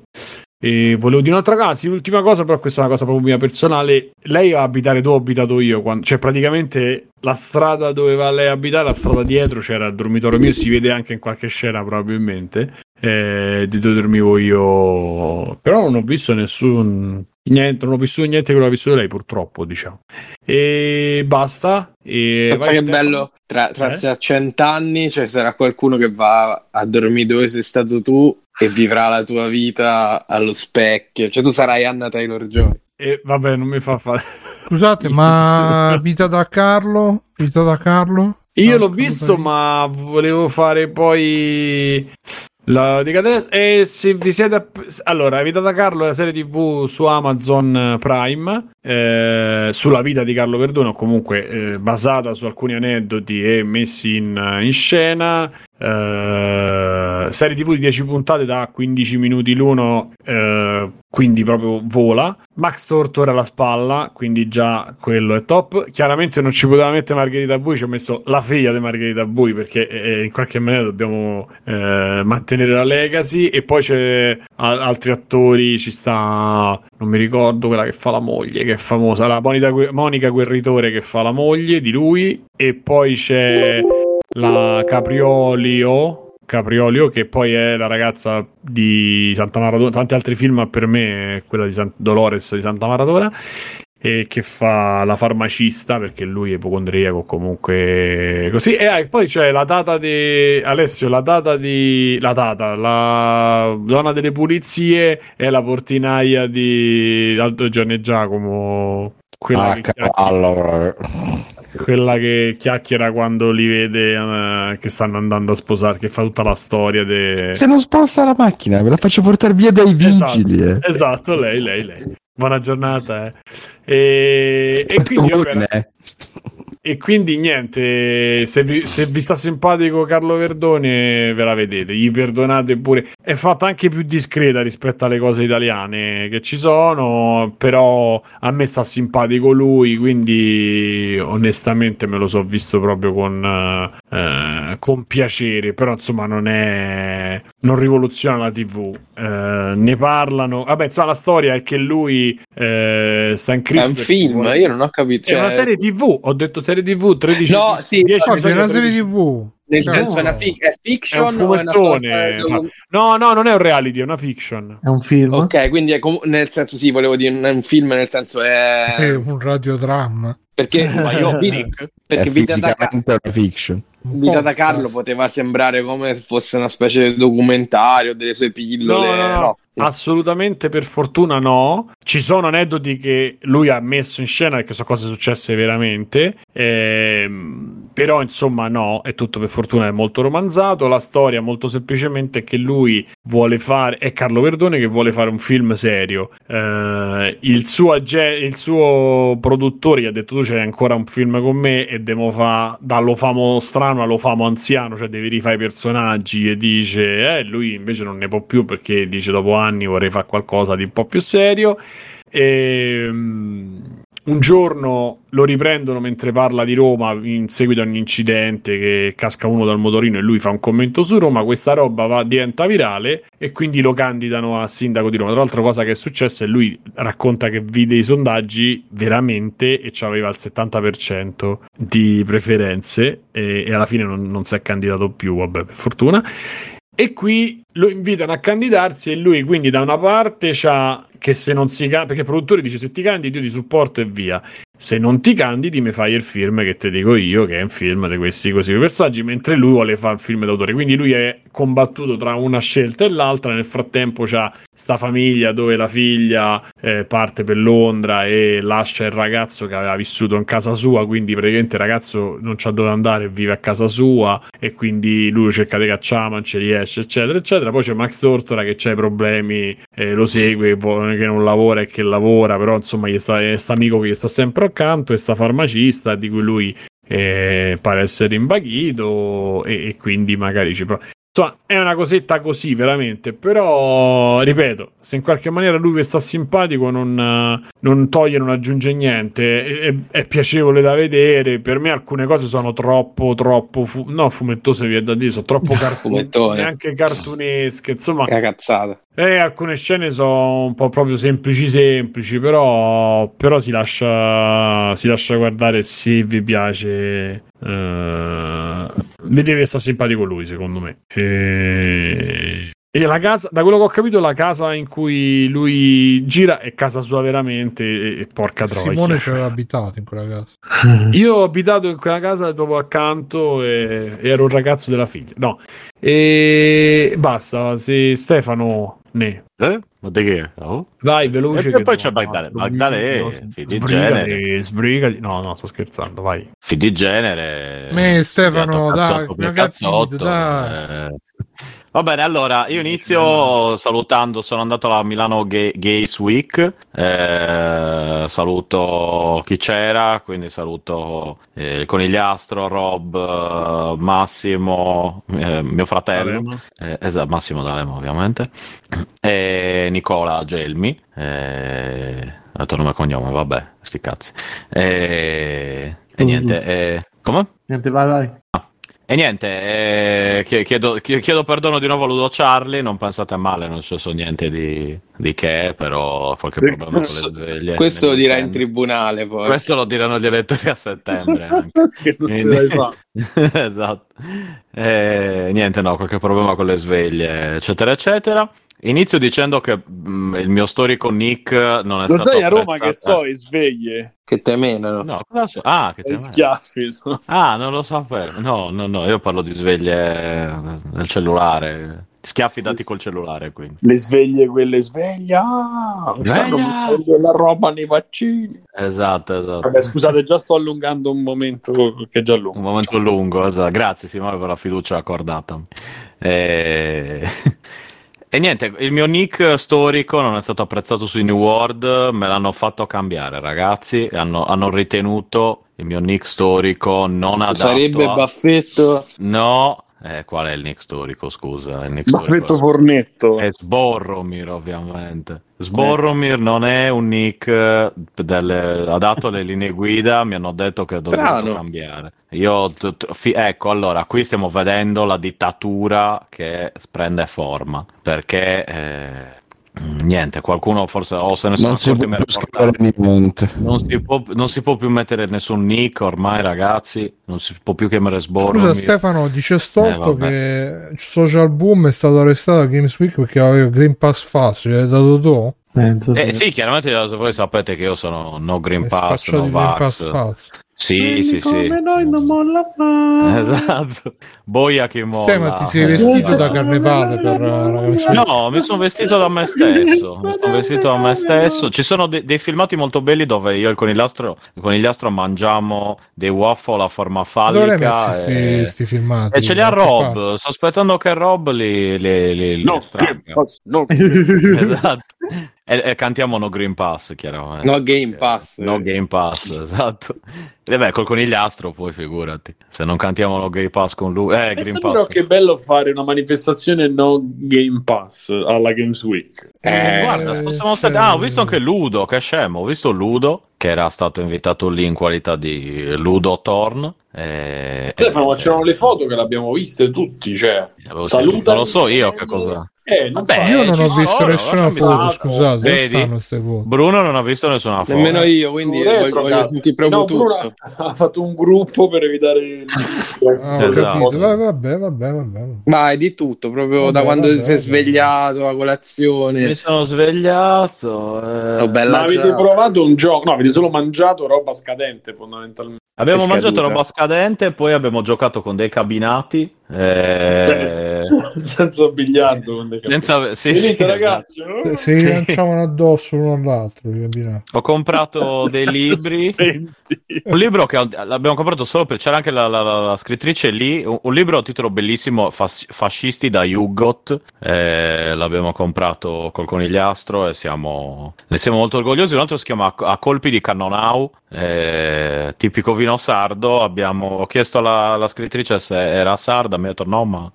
E volevo dire un'altra cosa, sì, l'ultima cosa, però questa è una cosa proprio mia personale. Lei va a abitare dove ho abitato io, quando- cioè praticamente la strada dove va lei a abitare, la strada dietro c'era il dormitorio mio, si vede anche in qualche scena probabilmente, eh, di dove dormivo io. Però non ho visto nessun... Niente, non ho vissuto niente che l'ho vissuto lei purtroppo, diciamo. E basta. E Pensa che bello, tra, tra, Eh? cent'anni cioè, sarà qualcuno che va a dormire dove sei stato tu e vivrà la tua vita allo specchio. Cioè tu sarai Anna Taylor Joy. E vabbè, non mi fa fare... Scusate, ma Vita da Carlo? Vita da Carlo? Io Ah, l'ho visto, Pagini. ma volevo fare poi la decadenzza. E se vi siete. app- Allora, Vita da Carlo è la serie TV su Amazon Prime. eh, sulla vita di Carlo Verdone, o comunque eh, basata su alcuni aneddoti e messi in, in scena. Eh, serie TV di 10 puntate da 15 minuti l'uno, eh, quindi proprio vola. Max Tortora alla spalla, quindi già quello è top. Chiaramente non ci poteva mettere Margherita Bui, ci ho messo la figlia di Margherita Bui perché eh, in qualche maniera dobbiamo eh, mantenere la legacy. E poi c'è a- altri attori, ci sta, non mi ricordo quella che fa la moglie, che è famosa, la Monica, Gue- Monica Guerritore che fa la moglie di lui. E poi c'è la Capriolio. Capriolio, che poi è la ragazza di Santa Maradona, tanti altri film, ma per me è quella di San- Dolores di Santa Maradona, e che fa la farmacista perché lui è ipocondriaco, comunque così. E ah, e poi c'è la tata di Alessio, la tata di la tata, la donna delle pulizie e la portinaia di Aldo Gianni e Giacomo. Quella Ah, che proprio. Quella che chiacchiera quando li vede eh, che stanno andando a sposare, che fa tutta la storia de... Se non sposta la macchina, me la faccio portare via dai vigili. eh. Esatto, lei, lei, lei. Buona giornata. eh. E, e quindi, vabbè, Eh. E quindi niente, se vi, se vi sta simpatico Carlo Verdone ve la vedete, gli perdonate pure. È fatta anche più discreta rispetto alle cose italiane che ci sono, però a me sta simpatico lui, quindi onestamente me lo so visto proprio con, eh, con piacere, però insomma non è... non rivoluziona la TV. Eh, ne parlano, vabbè insomma la storia è che lui eh, sta in crisi. È un film, io non ho capito. è una cioè- serie TV, ho detto serie TV 13 No, sì, 10 no, è una serie 13. TV. Nel Cioè, senso, è, una no. fic- è fiction È un o è una sorta fumettone, di docu- No, no, non è un reality, è una fiction. È un film. Ok, quindi è com- nel senso, sì, volevo dire, non è un film, nel senso È è. un radiodramma. Perché, Ma io- perché Vita da, Ca- fisicamente una fiction. Un Vita da Carlo poteva sembrare come se fosse una specie di documentario delle sue pillole. No, no, no, no. Assolutamente per fortuna no. Ci sono aneddoti che lui ha messo in scena perché sono cose successe veramente. Ehm, però insomma no, è tutto per fortuna è molto romanzato. La storia molto semplicemente è che lui vuole fare, è Carlo Verdone che vuole fare un film serio. Eh, il, suo age- il suo produttore gli ha detto tu c'hai ancora un film con me e devo fa dallo famo strano allo famo anziano, cioè devi rifare i personaggi e dice, eh, lui invece non ne può più perché dice dopo anni vorrei fare qualcosa di un po' più serio. E, mm, un giorno lo riprendono mentre parla di Roma in seguito a un incidente che casca uno dal motorino e lui fa un commento su Roma. Questa roba va, diventa virale e quindi lo candidano a sindaco di Roma. Tra l'altro, cosa che è successa è lui racconta che vide i sondaggi veramente e aveva il 70% di preferenze e, e alla fine non, non si è candidato più, vabbè, per fortuna. E qui lo invitano a candidarsi e lui quindi da una parte c'ha che se non si candida, perché il produttore dice se ti candidi io ti supporto e via. Se non ti candidi, mi fai il film che ti dico io, che è un film di questi così personaggi, mentre lui vuole fare il film d'autore. Quindi lui è combattuto tra una scelta e l'altra. Nel frattempo c'ha sta famiglia dove la figlia eh, parte per Londra e lascia il ragazzo che aveva vissuto in casa sua. Quindi praticamente il ragazzo non c'ha dove andare, vive a casa sua e quindi lui cerca di cacciare, non ci riesce, eccetera, eccetera. Poi c'è Max Tortora che ha i problemi, eh, lo segue, che non lavora e che lavora, però insomma gli sta, sta amico che gli sta sempre accanto e sta farmacista di cui lui eh, pare essere imbaghito e, e quindi magari ci prova. Insomma, è una cosetta così veramente, però ripeto, se in qualche maniera lui vi sta simpatico non, non toglie, non aggiunge niente, è, è piacevole da vedere, per me alcune cose sono troppo, troppo, fu- no fumettose via da dire, sono troppo cartone, anche cartunesche, insomma, Che cazzata. Eh, alcune scene sono un po' proprio semplici semplici, però, però si, lascia, si lascia guardare se vi piace. Eh, vedete che sta simpatico lui, secondo me. E, e la casa, da quello che ho capito, la casa in cui lui gira è casa sua veramente. E, e porca troia. Simone ci aveva abitato in quella casa. Io ho abitato in quella casa dopo accanto e, e ero un ragazzo della figlia. No, e basta. Se Stefano ne. Eh? Ma di che? Oh? Vai, veloce. E- che poi c'è Bagdale. Bagdale no, di genere. sbrigati. No, no, sto scherzando, vai. Fi di genere. Me, Stefano, dai, cazzotto, dai. eh. Va bene, allora io inizio salutando, sono andato alla Milano Ga- Gays Week, eh, saluto chi c'era, quindi saluto eh, il conigliastro, Rob, eh, Massimo, eh, mio fratello, esatto, Massimo D'Alema ovviamente, e Nicola Gelmi, eh, detto nome e cognome, vabbè, sti cazzi. E, e niente, eh, come? Niente, vai, vai. E niente, eh, chie- chiedo, chie- chiedo perdono di nuovo a Ludo Charlie, non pensate male, non so niente di, di che, però qualche problema con le sveglie. Questo lo dirà in tribunale poi. Questo lo diranno gli elettori a settembre anche. Che non Quindi- esatto. Eh, niente, no, qualche problema con le sveglie, eccetera, eccetera. Inizio dicendo che mm, il mio storico Nick non è Lo stato sai a Roma che so, e sveglie. Che te menano. No, cosa so? Ah, che E te schiaffi. sono- Ah, non lo sapevo. No, no, no, io parlo di sveglie nel cellulare. Schiaffi dati col cellulare, quindi. Le sveglie, quelle sveglia. Ah, Sveglia! mettendo la roba nei vaccini. Esatto, esatto. Vabbè, scusate, già sto allungando un momento che è già lungo. Un momento lungo, esatto. Grazie Simone per la fiducia accordata. E... e niente, il mio nick storico non è stato apprezzato sui New World, me l'hanno fatto cambiare, ragazzi. Hanno, hanno ritenuto il mio nick storico non adatto. Sarebbe a- Baffetto. No, eh, qual è il nick storico? Scusa, il nick storico Baffetto è- Fornetto. È Sborromir, ovviamente. Sborromir non è un nick eh, delle- adatto alle linee guida, mi hanno detto che Strano. cambiare. Io, t- t- fi- ecco, allora, qui stiamo vedendo la dittatura che prende forma, perché eh, niente, qualcuno forse o se ne sono Non si può più scrivere niente. Non si, può, non si può più mettere nessun nick ormai, ragazzi. Non si può più chiamare Scusa Sboromir. Stefano, dice Eh, Stolto vabbè. che Social Boom è stato arrestato a Games Week perché aveva Green Pass facile, l'hai dato tu? Penso Eh, sì. chiaramente voi sapete che io sono no Green Hai Pass, no Green Pass Vax. falsi. Sì, sì, sì. Come noi non molla mai. Esatto. Boia che molla. Stefano, ti sei vestito da carnevale per la Week? No, mi sono vestito da me stesso. Mi sono vestito da me stesso. Ci sono de- dei filmati molto belli dove io e il conigliastro, il conigliastro mangiamo dei waffle a forma Dove fallica. sti, E, sti filmati? e ce li ha che? Rob. Sto aspettando che Rob li, li, li, li No, Pass, no. Esatto. E, e cantiamo No Green Pass, chiaramente. No Game Pass. No Game Pass, esatto. E beh, col conigliastro poi figurati. Se non cantiamo No Game Pass con lui, eh, Green Pensa Pass. però che bello fare una manifestazione no Game Pass alla Games Week. Eh, Eh, guarda, fossimo stati... Ah, ho visto anche Ludo, che scemo. Ho visto Ludo, che era stato invitato lì in qualità di Ludo Thorn. E... Stefano, ma c'erano le foto che l'abbiamo viste tutti, cioè. Saluta- Non lo so io che cosa... Eh, non Vabbè, so. Io non ho visto sono, nessuna foto, scusate. Vedi? Bruno non ha visto nessuna foto. Nemmeno io, quindi Retro, voglio, voglio sentire proprio No, tutto. Bruno ha fatto un gruppo per evitare il... Ah, Esatto. capito. Va- Vabbè, vabbè, vabbè. Vai, di tutto, proprio Vabbè, da quando vabbè, ti sei vabbè. svegliato, a Mi colazione. sono svegliato. eh. Oh, bella Ma avete ciao. provato un gioco? No, avete solo mangiato roba scadente fondamentalmente. Abbiamo È mangiato roba scadente, poi abbiamo giocato con dei cabinati. Eh, Senza biliardo. senza, sì, Venite, sì, esatto. ragazzi. Se, se li lanciavano addosso l'uno all'altro. Ho comprato dei libri. Un libro che ho- l'abbiamo comprato solo per. C'era anche la, la- la- la scrittrice lì. Un, un libro a titolo bellissimo: Fas- Fascisti da Hugot. Eh, l'abbiamo comprato col conigliastro e siamo, ne siamo molto orgogliosi. Un altro si chiama A, A colpi di Cannonau. eh, tipico vino sardo. Abbiamo chiesto alla, alla scrittrice se era sarda. Mi ha detto no, ma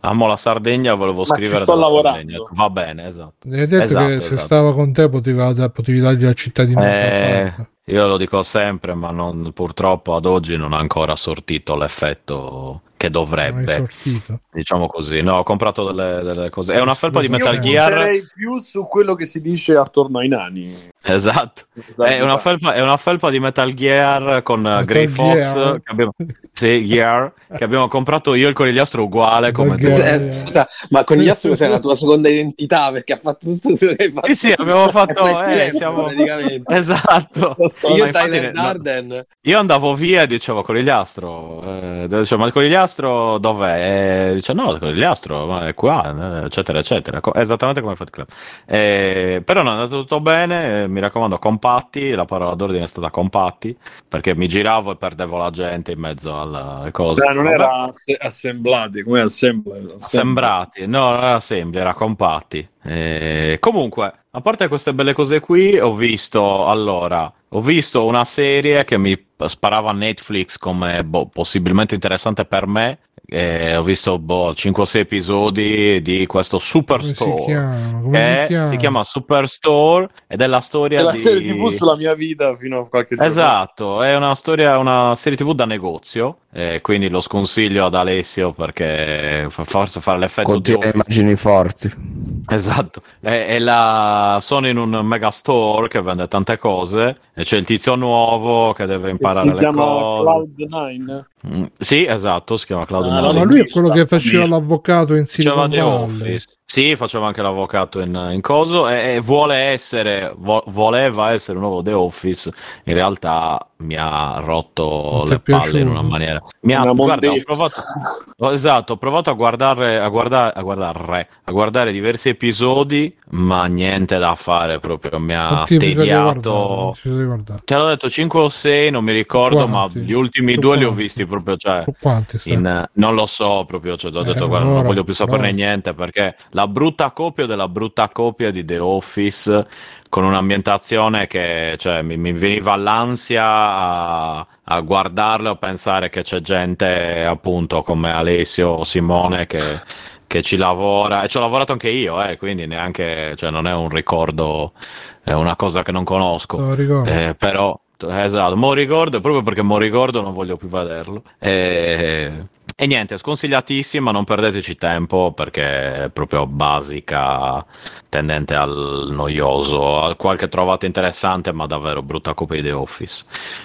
amo la Sardegna. Volevo Ma scrivere sto lavorando. Sardegna. Va bene, esatto. Mi hai detto Esatto, che se esatto. stava con te potevi, potevi dargli la cittadinanza. Eh, io lo dico sempre, ma non- purtroppo ad oggi non ha ancora sortito l'effetto che dovrebbe. Diciamo così, no, ho comprato delle, delle cose. È una felpa di Metal Gear. più su quello che si dice attorno ai nani. Esatto. È una, felpa, è una felpa di Metal Gear con eh, Metal Grey Fox Gear. che abbiamo, sì, Gear, che abbiamo comprato io e il conigliastro uguale come. Gear. Eh, scusa, ma con gli astro cos'è la tua seconda identità? Perché ha fatto tutto quello che hai fatto. Sì, sì, abbiamo fatto- eh, siamo-. Esatto. Io Ma infatti no. Io andavo via e dicevo conigliastro, eh, dicevo, ma il conigliastro dov'è? E dice no, ma è qua, eccetera, eccetera. Co- esattamente come Fight Club. Eh, però no, è andato tutto bene, mi raccomando, compatti, la parola d'ordine è stata compatti, perché mi giravo e perdevo la gente in mezzo alle cose. Cioè, non Vabbè. era asse- assemblati, come assembly. Sembrati, no, non era semplice, era compatti. Eh, comunque, a parte queste belle cose qui, ho visto allora, ho visto una serie che mi sparava Netflix come boh, possibilmente interessante per me. Eh, ho visto boh, 5-6 episodi di questo Come si Superstore. chiama? Come Che si chiama? si chiama Superstore ed è la storia È la di serie TV sulla mia vita fino a qualche giorno. Esatto, è una storia, una serie TV da negozio, eh, quindi lo sconsiglio ad Alessio perché forse fa l'effetto di Contiene Office. immagini forti. Esatto, è, è la... sono in un mega store che vende tante cose e c'è il tizio nuovo che deve Che imparare si le chiama cose. Cloud9. Mm, sì, esatto, si chiama Claudio Ah, ma lui è quello che faceva famiglia. l'avvocato in Faceva Silicon The Valley. Office. Sì, faceva anche l'avvocato in, in coso e, e vuole essere, vo- voleva essere un nuovo The Office. In realtà mi ha rotto le palle in una maniera. Mi ha, Una guarda, ho provato, ho- esatto, ho provato a guardare, a guardare, a guardare, a guardare diversi episodi, ma niente da fare proprio. Mi ha Quanti guardato? tediato. Quanti? Te l'ho detto 5 o 6, non mi ricordo, Quanti? ma gli ultimi Su due li ho quanti? visti proprio. Cioè, in- non lo so proprio, cioè, ho detto Eh, guarda, non allora, voglio più saperne allora. niente perché la brutta copia della brutta copia di The Office con un'ambientazione che cioè, mi, mi veniva l'ansia a, a guardarle o pensare che c'è gente appunto come Alessio o Simone che, che ci lavora e ci ho lavorato anche io, eh, quindi neanche, cioè, non è un ricordo, è una cosa che non conosco. Ricordo. Eh, però, esatto, mo ricordo, proprio perché mo ricordo non voglio più vederlo. E, e niente, sconsigliatissima, non perdeteci tempo perché è proprio basica, tendente al noioso, al qualche trovate interessante, ma davvero brutta copia di The Office.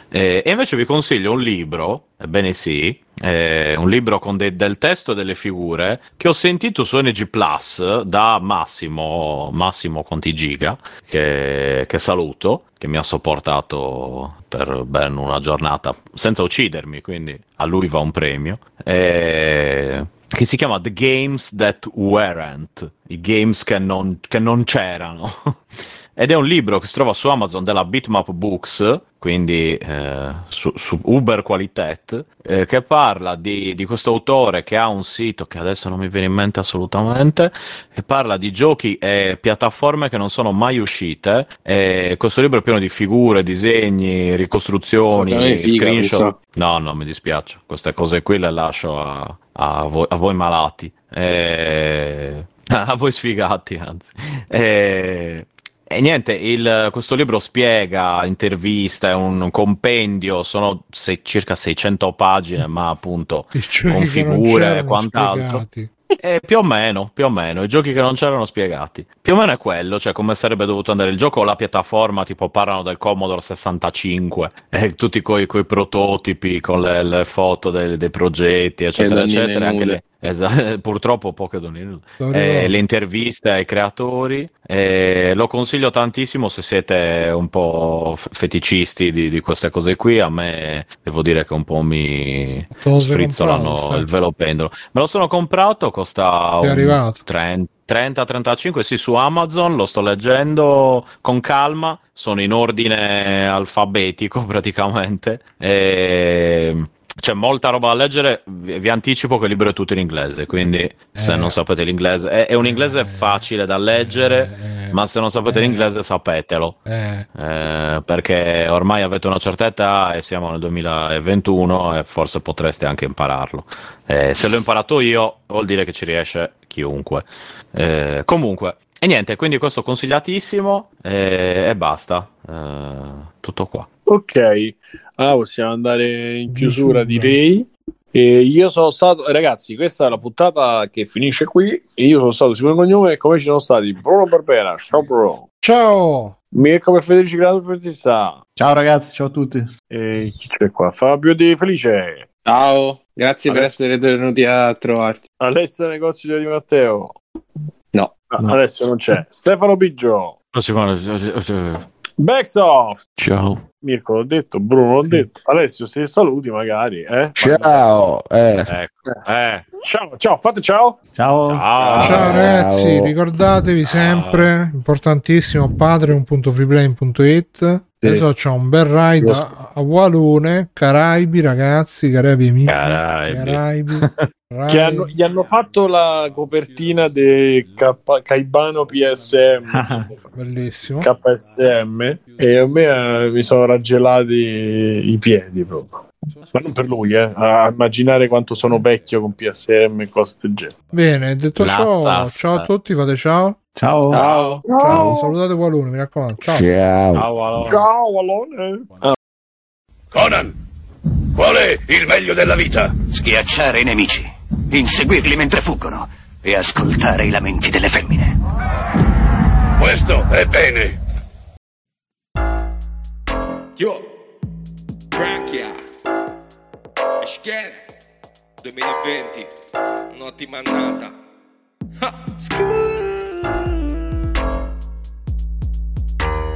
E, e invece vi consiglio un libro, ebbene sì, eh, un libro con de- del testo e delle figure che ho sentito su NG Plus da Massimo, Massimo Conti Giga, che, che saluto, che mi ha sopportato per ben una giornata senza uccidermi, quindi a lui va un premio. E- Che si chiama The Games That Weren't, i games che non, che non c'erano. Ed è un libro che si trova su Amazon della Bitmap Books, quindi eh, su, su Uber Qualitet, eh, che parla di, di questo autore che ha un sito che adesso non mi viene in mente assolutamente, che parla di giochi e piattaforme che non sono mai uscite. E questo libro è pieno di figure, disegni, ricostruzioni, figa, screenshot. No, no, mi dispiace, queste cose qui le lascio a, a voi, a voi malati. E- A voi sfigati, anzi. E, e niente, il- questo libro spiega, intervista, è un compendio, sono se- circa 600 pagine, ma appunto con figure e quant'altro. spiegati. Eh, più o meno, più o meno, i giochi che non c'erano spiegati. Più o meno è quello, cioè come sarebbe dovuto andare il gioco, la piattaforma, tipo parlano del Commodore 65, e tutti coi, coi prototipi, con le, le foto dei, dei progetti, eccetera, eccetera. Anche le, esa- purtroppo poche donne Eh, le interviste ai creatori. eh, lo consiglio tantissimo se siete un po' feticisti di, di queste cose qui. A me devo dire che un po' mi sfrizzolano il velo pendolo. Me lo sono comprato, costa Ti è un arrivato? 30 30-35, sì, su Amazon, lo sto leggendo con calma, sono in ordine alfabetico praticamente. E... C'è molta roba da leggere, vi vi anticipo che il libro è tutto in inglese, quindi se Eh. non sapete l'inglese, è, è un inglese Eh. facile da leggere, Eh, ma se non sapete eh. l'inglese sapetelo. eh, Eh, perché ormai avete una certa età e siamo nel 2021 e forse potreste anche impararlo. Se l'ho imparato io, vuol dire che ci riesce chiunque. Comunque, e niente, quindi questo consigliatissimo eh, e basta. Tutto qua. Ok, allora possiamo andare in chiusura, direi. E io sono stato, ragazzi, questa è la puntata che finisce qui. E io sono stato Simone Cognome e come ci sono stati Bruno Barbera, ciao Bruno, Ciao! Mirko per Federici Grado Fertissa Ciao ragazzi, ciao a tutti. e chi c'è qua? Fabio Di Felice, Ciao, grazie per Adesso- essere venuti a trovarti. Alessio Negozio di Matteo. No. Ah, No. Adesso non c'è. Stefano Biggio, Ciao. Backsoft. Ciao. Mirko l'ho detto, Bruno l'ho detto. Alessio, se saluti magari, eh? Ciao. Eh. Ecco. Eh, Ciao, ciao, fate ciao. Ciao. ciao. Ciao ragazzi, ricordatevi sempre, importantissimo, patreon.freeplane.it. Adesso c'ho un bel ride Lo a, a Walone, Caraibi ragazzi, Caraibi amici, Caraibi. Caraibi, Che hanno- gli hanno fatto la copertina di K- Caibano PSM bellissimo. KSM e a me eh, mi sono raggelati i piedi proprio ma non per lui eh, a immaginare quanto sono vecchio con PSM e cose del genere Bene, detto La ciò, tasta. ciao a tutti, fate ciao. Ciao. Ciao. Ciao, salutate Walone, mi raccomando. Ciao. Ciao. Ciao, allora. ciao Alone Conan, qual è il meglio della vita? Schiacciare i nemici, inseguirli mentre fuggono e ascoltare i lamenti delle femmine. Questo è bene. Yo, Frankia, Escher, 2020, un'ottima annata. Ha,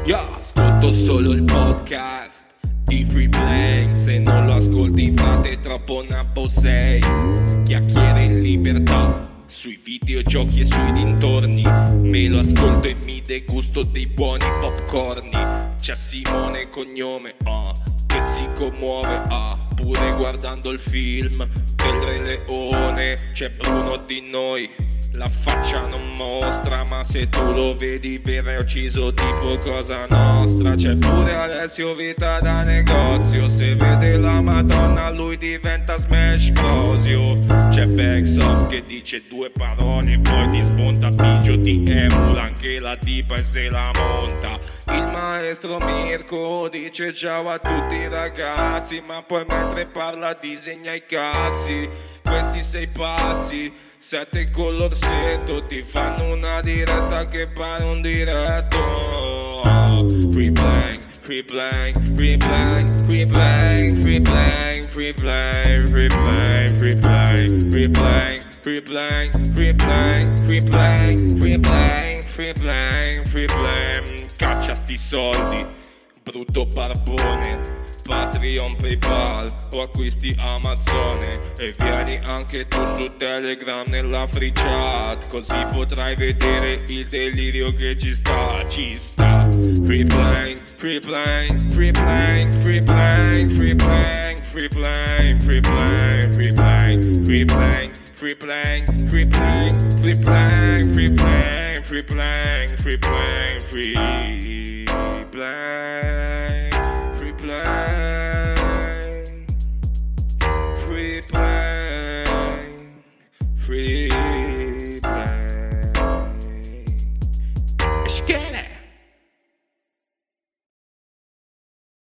Io ascolto solo il podcast di Free Play, se non lo ascolti fate troppo nabbo sei. Chiacchiere in libertà sui videogiochi e sui dintorni. Me lo ascolto e mi degusto dei buoni popcorni. C'è Simone cognome, ah, che si commuove, ah, pure guardando il film del Re Leone. C'è Bruno di noi. La faccia non mostra, ma se tu lo vedi viene ucciso tipo cosa nostra. C'è pure Alessio Vita da negozio. Se vede la Madonna, lui diventa Smash Brosio. C'è Backsoft che dice due parole, poi ti smonta Pigio, ti emula anche la tipa e se la monta. Il maestro Mirko dice ciao a tutti i ragazzi, ma poi mentre parla disegna i cazzi. Questi sei pazzi, sette con l'orsetto, ti fanno una diretta che pare un diretto. Free blank, free blank, free blank, free blank, free blank, free blank, free blank, free blank, free blank, free blank, free blank, free blank, free blank, free blank, free blank. Caccia sti soldi, brutto barbone. Patreon, Paypal o acquisti Amazone e vieni anche tu su Telegram nella free chat così potrai vedere il delirio che ci sta, ci sta. Free blank, free blank, free blank, free blank, free blank, free blank, free blank, free blank, free blank, free blank, free blank, free blank, free blank, free blank, free blank, free blank,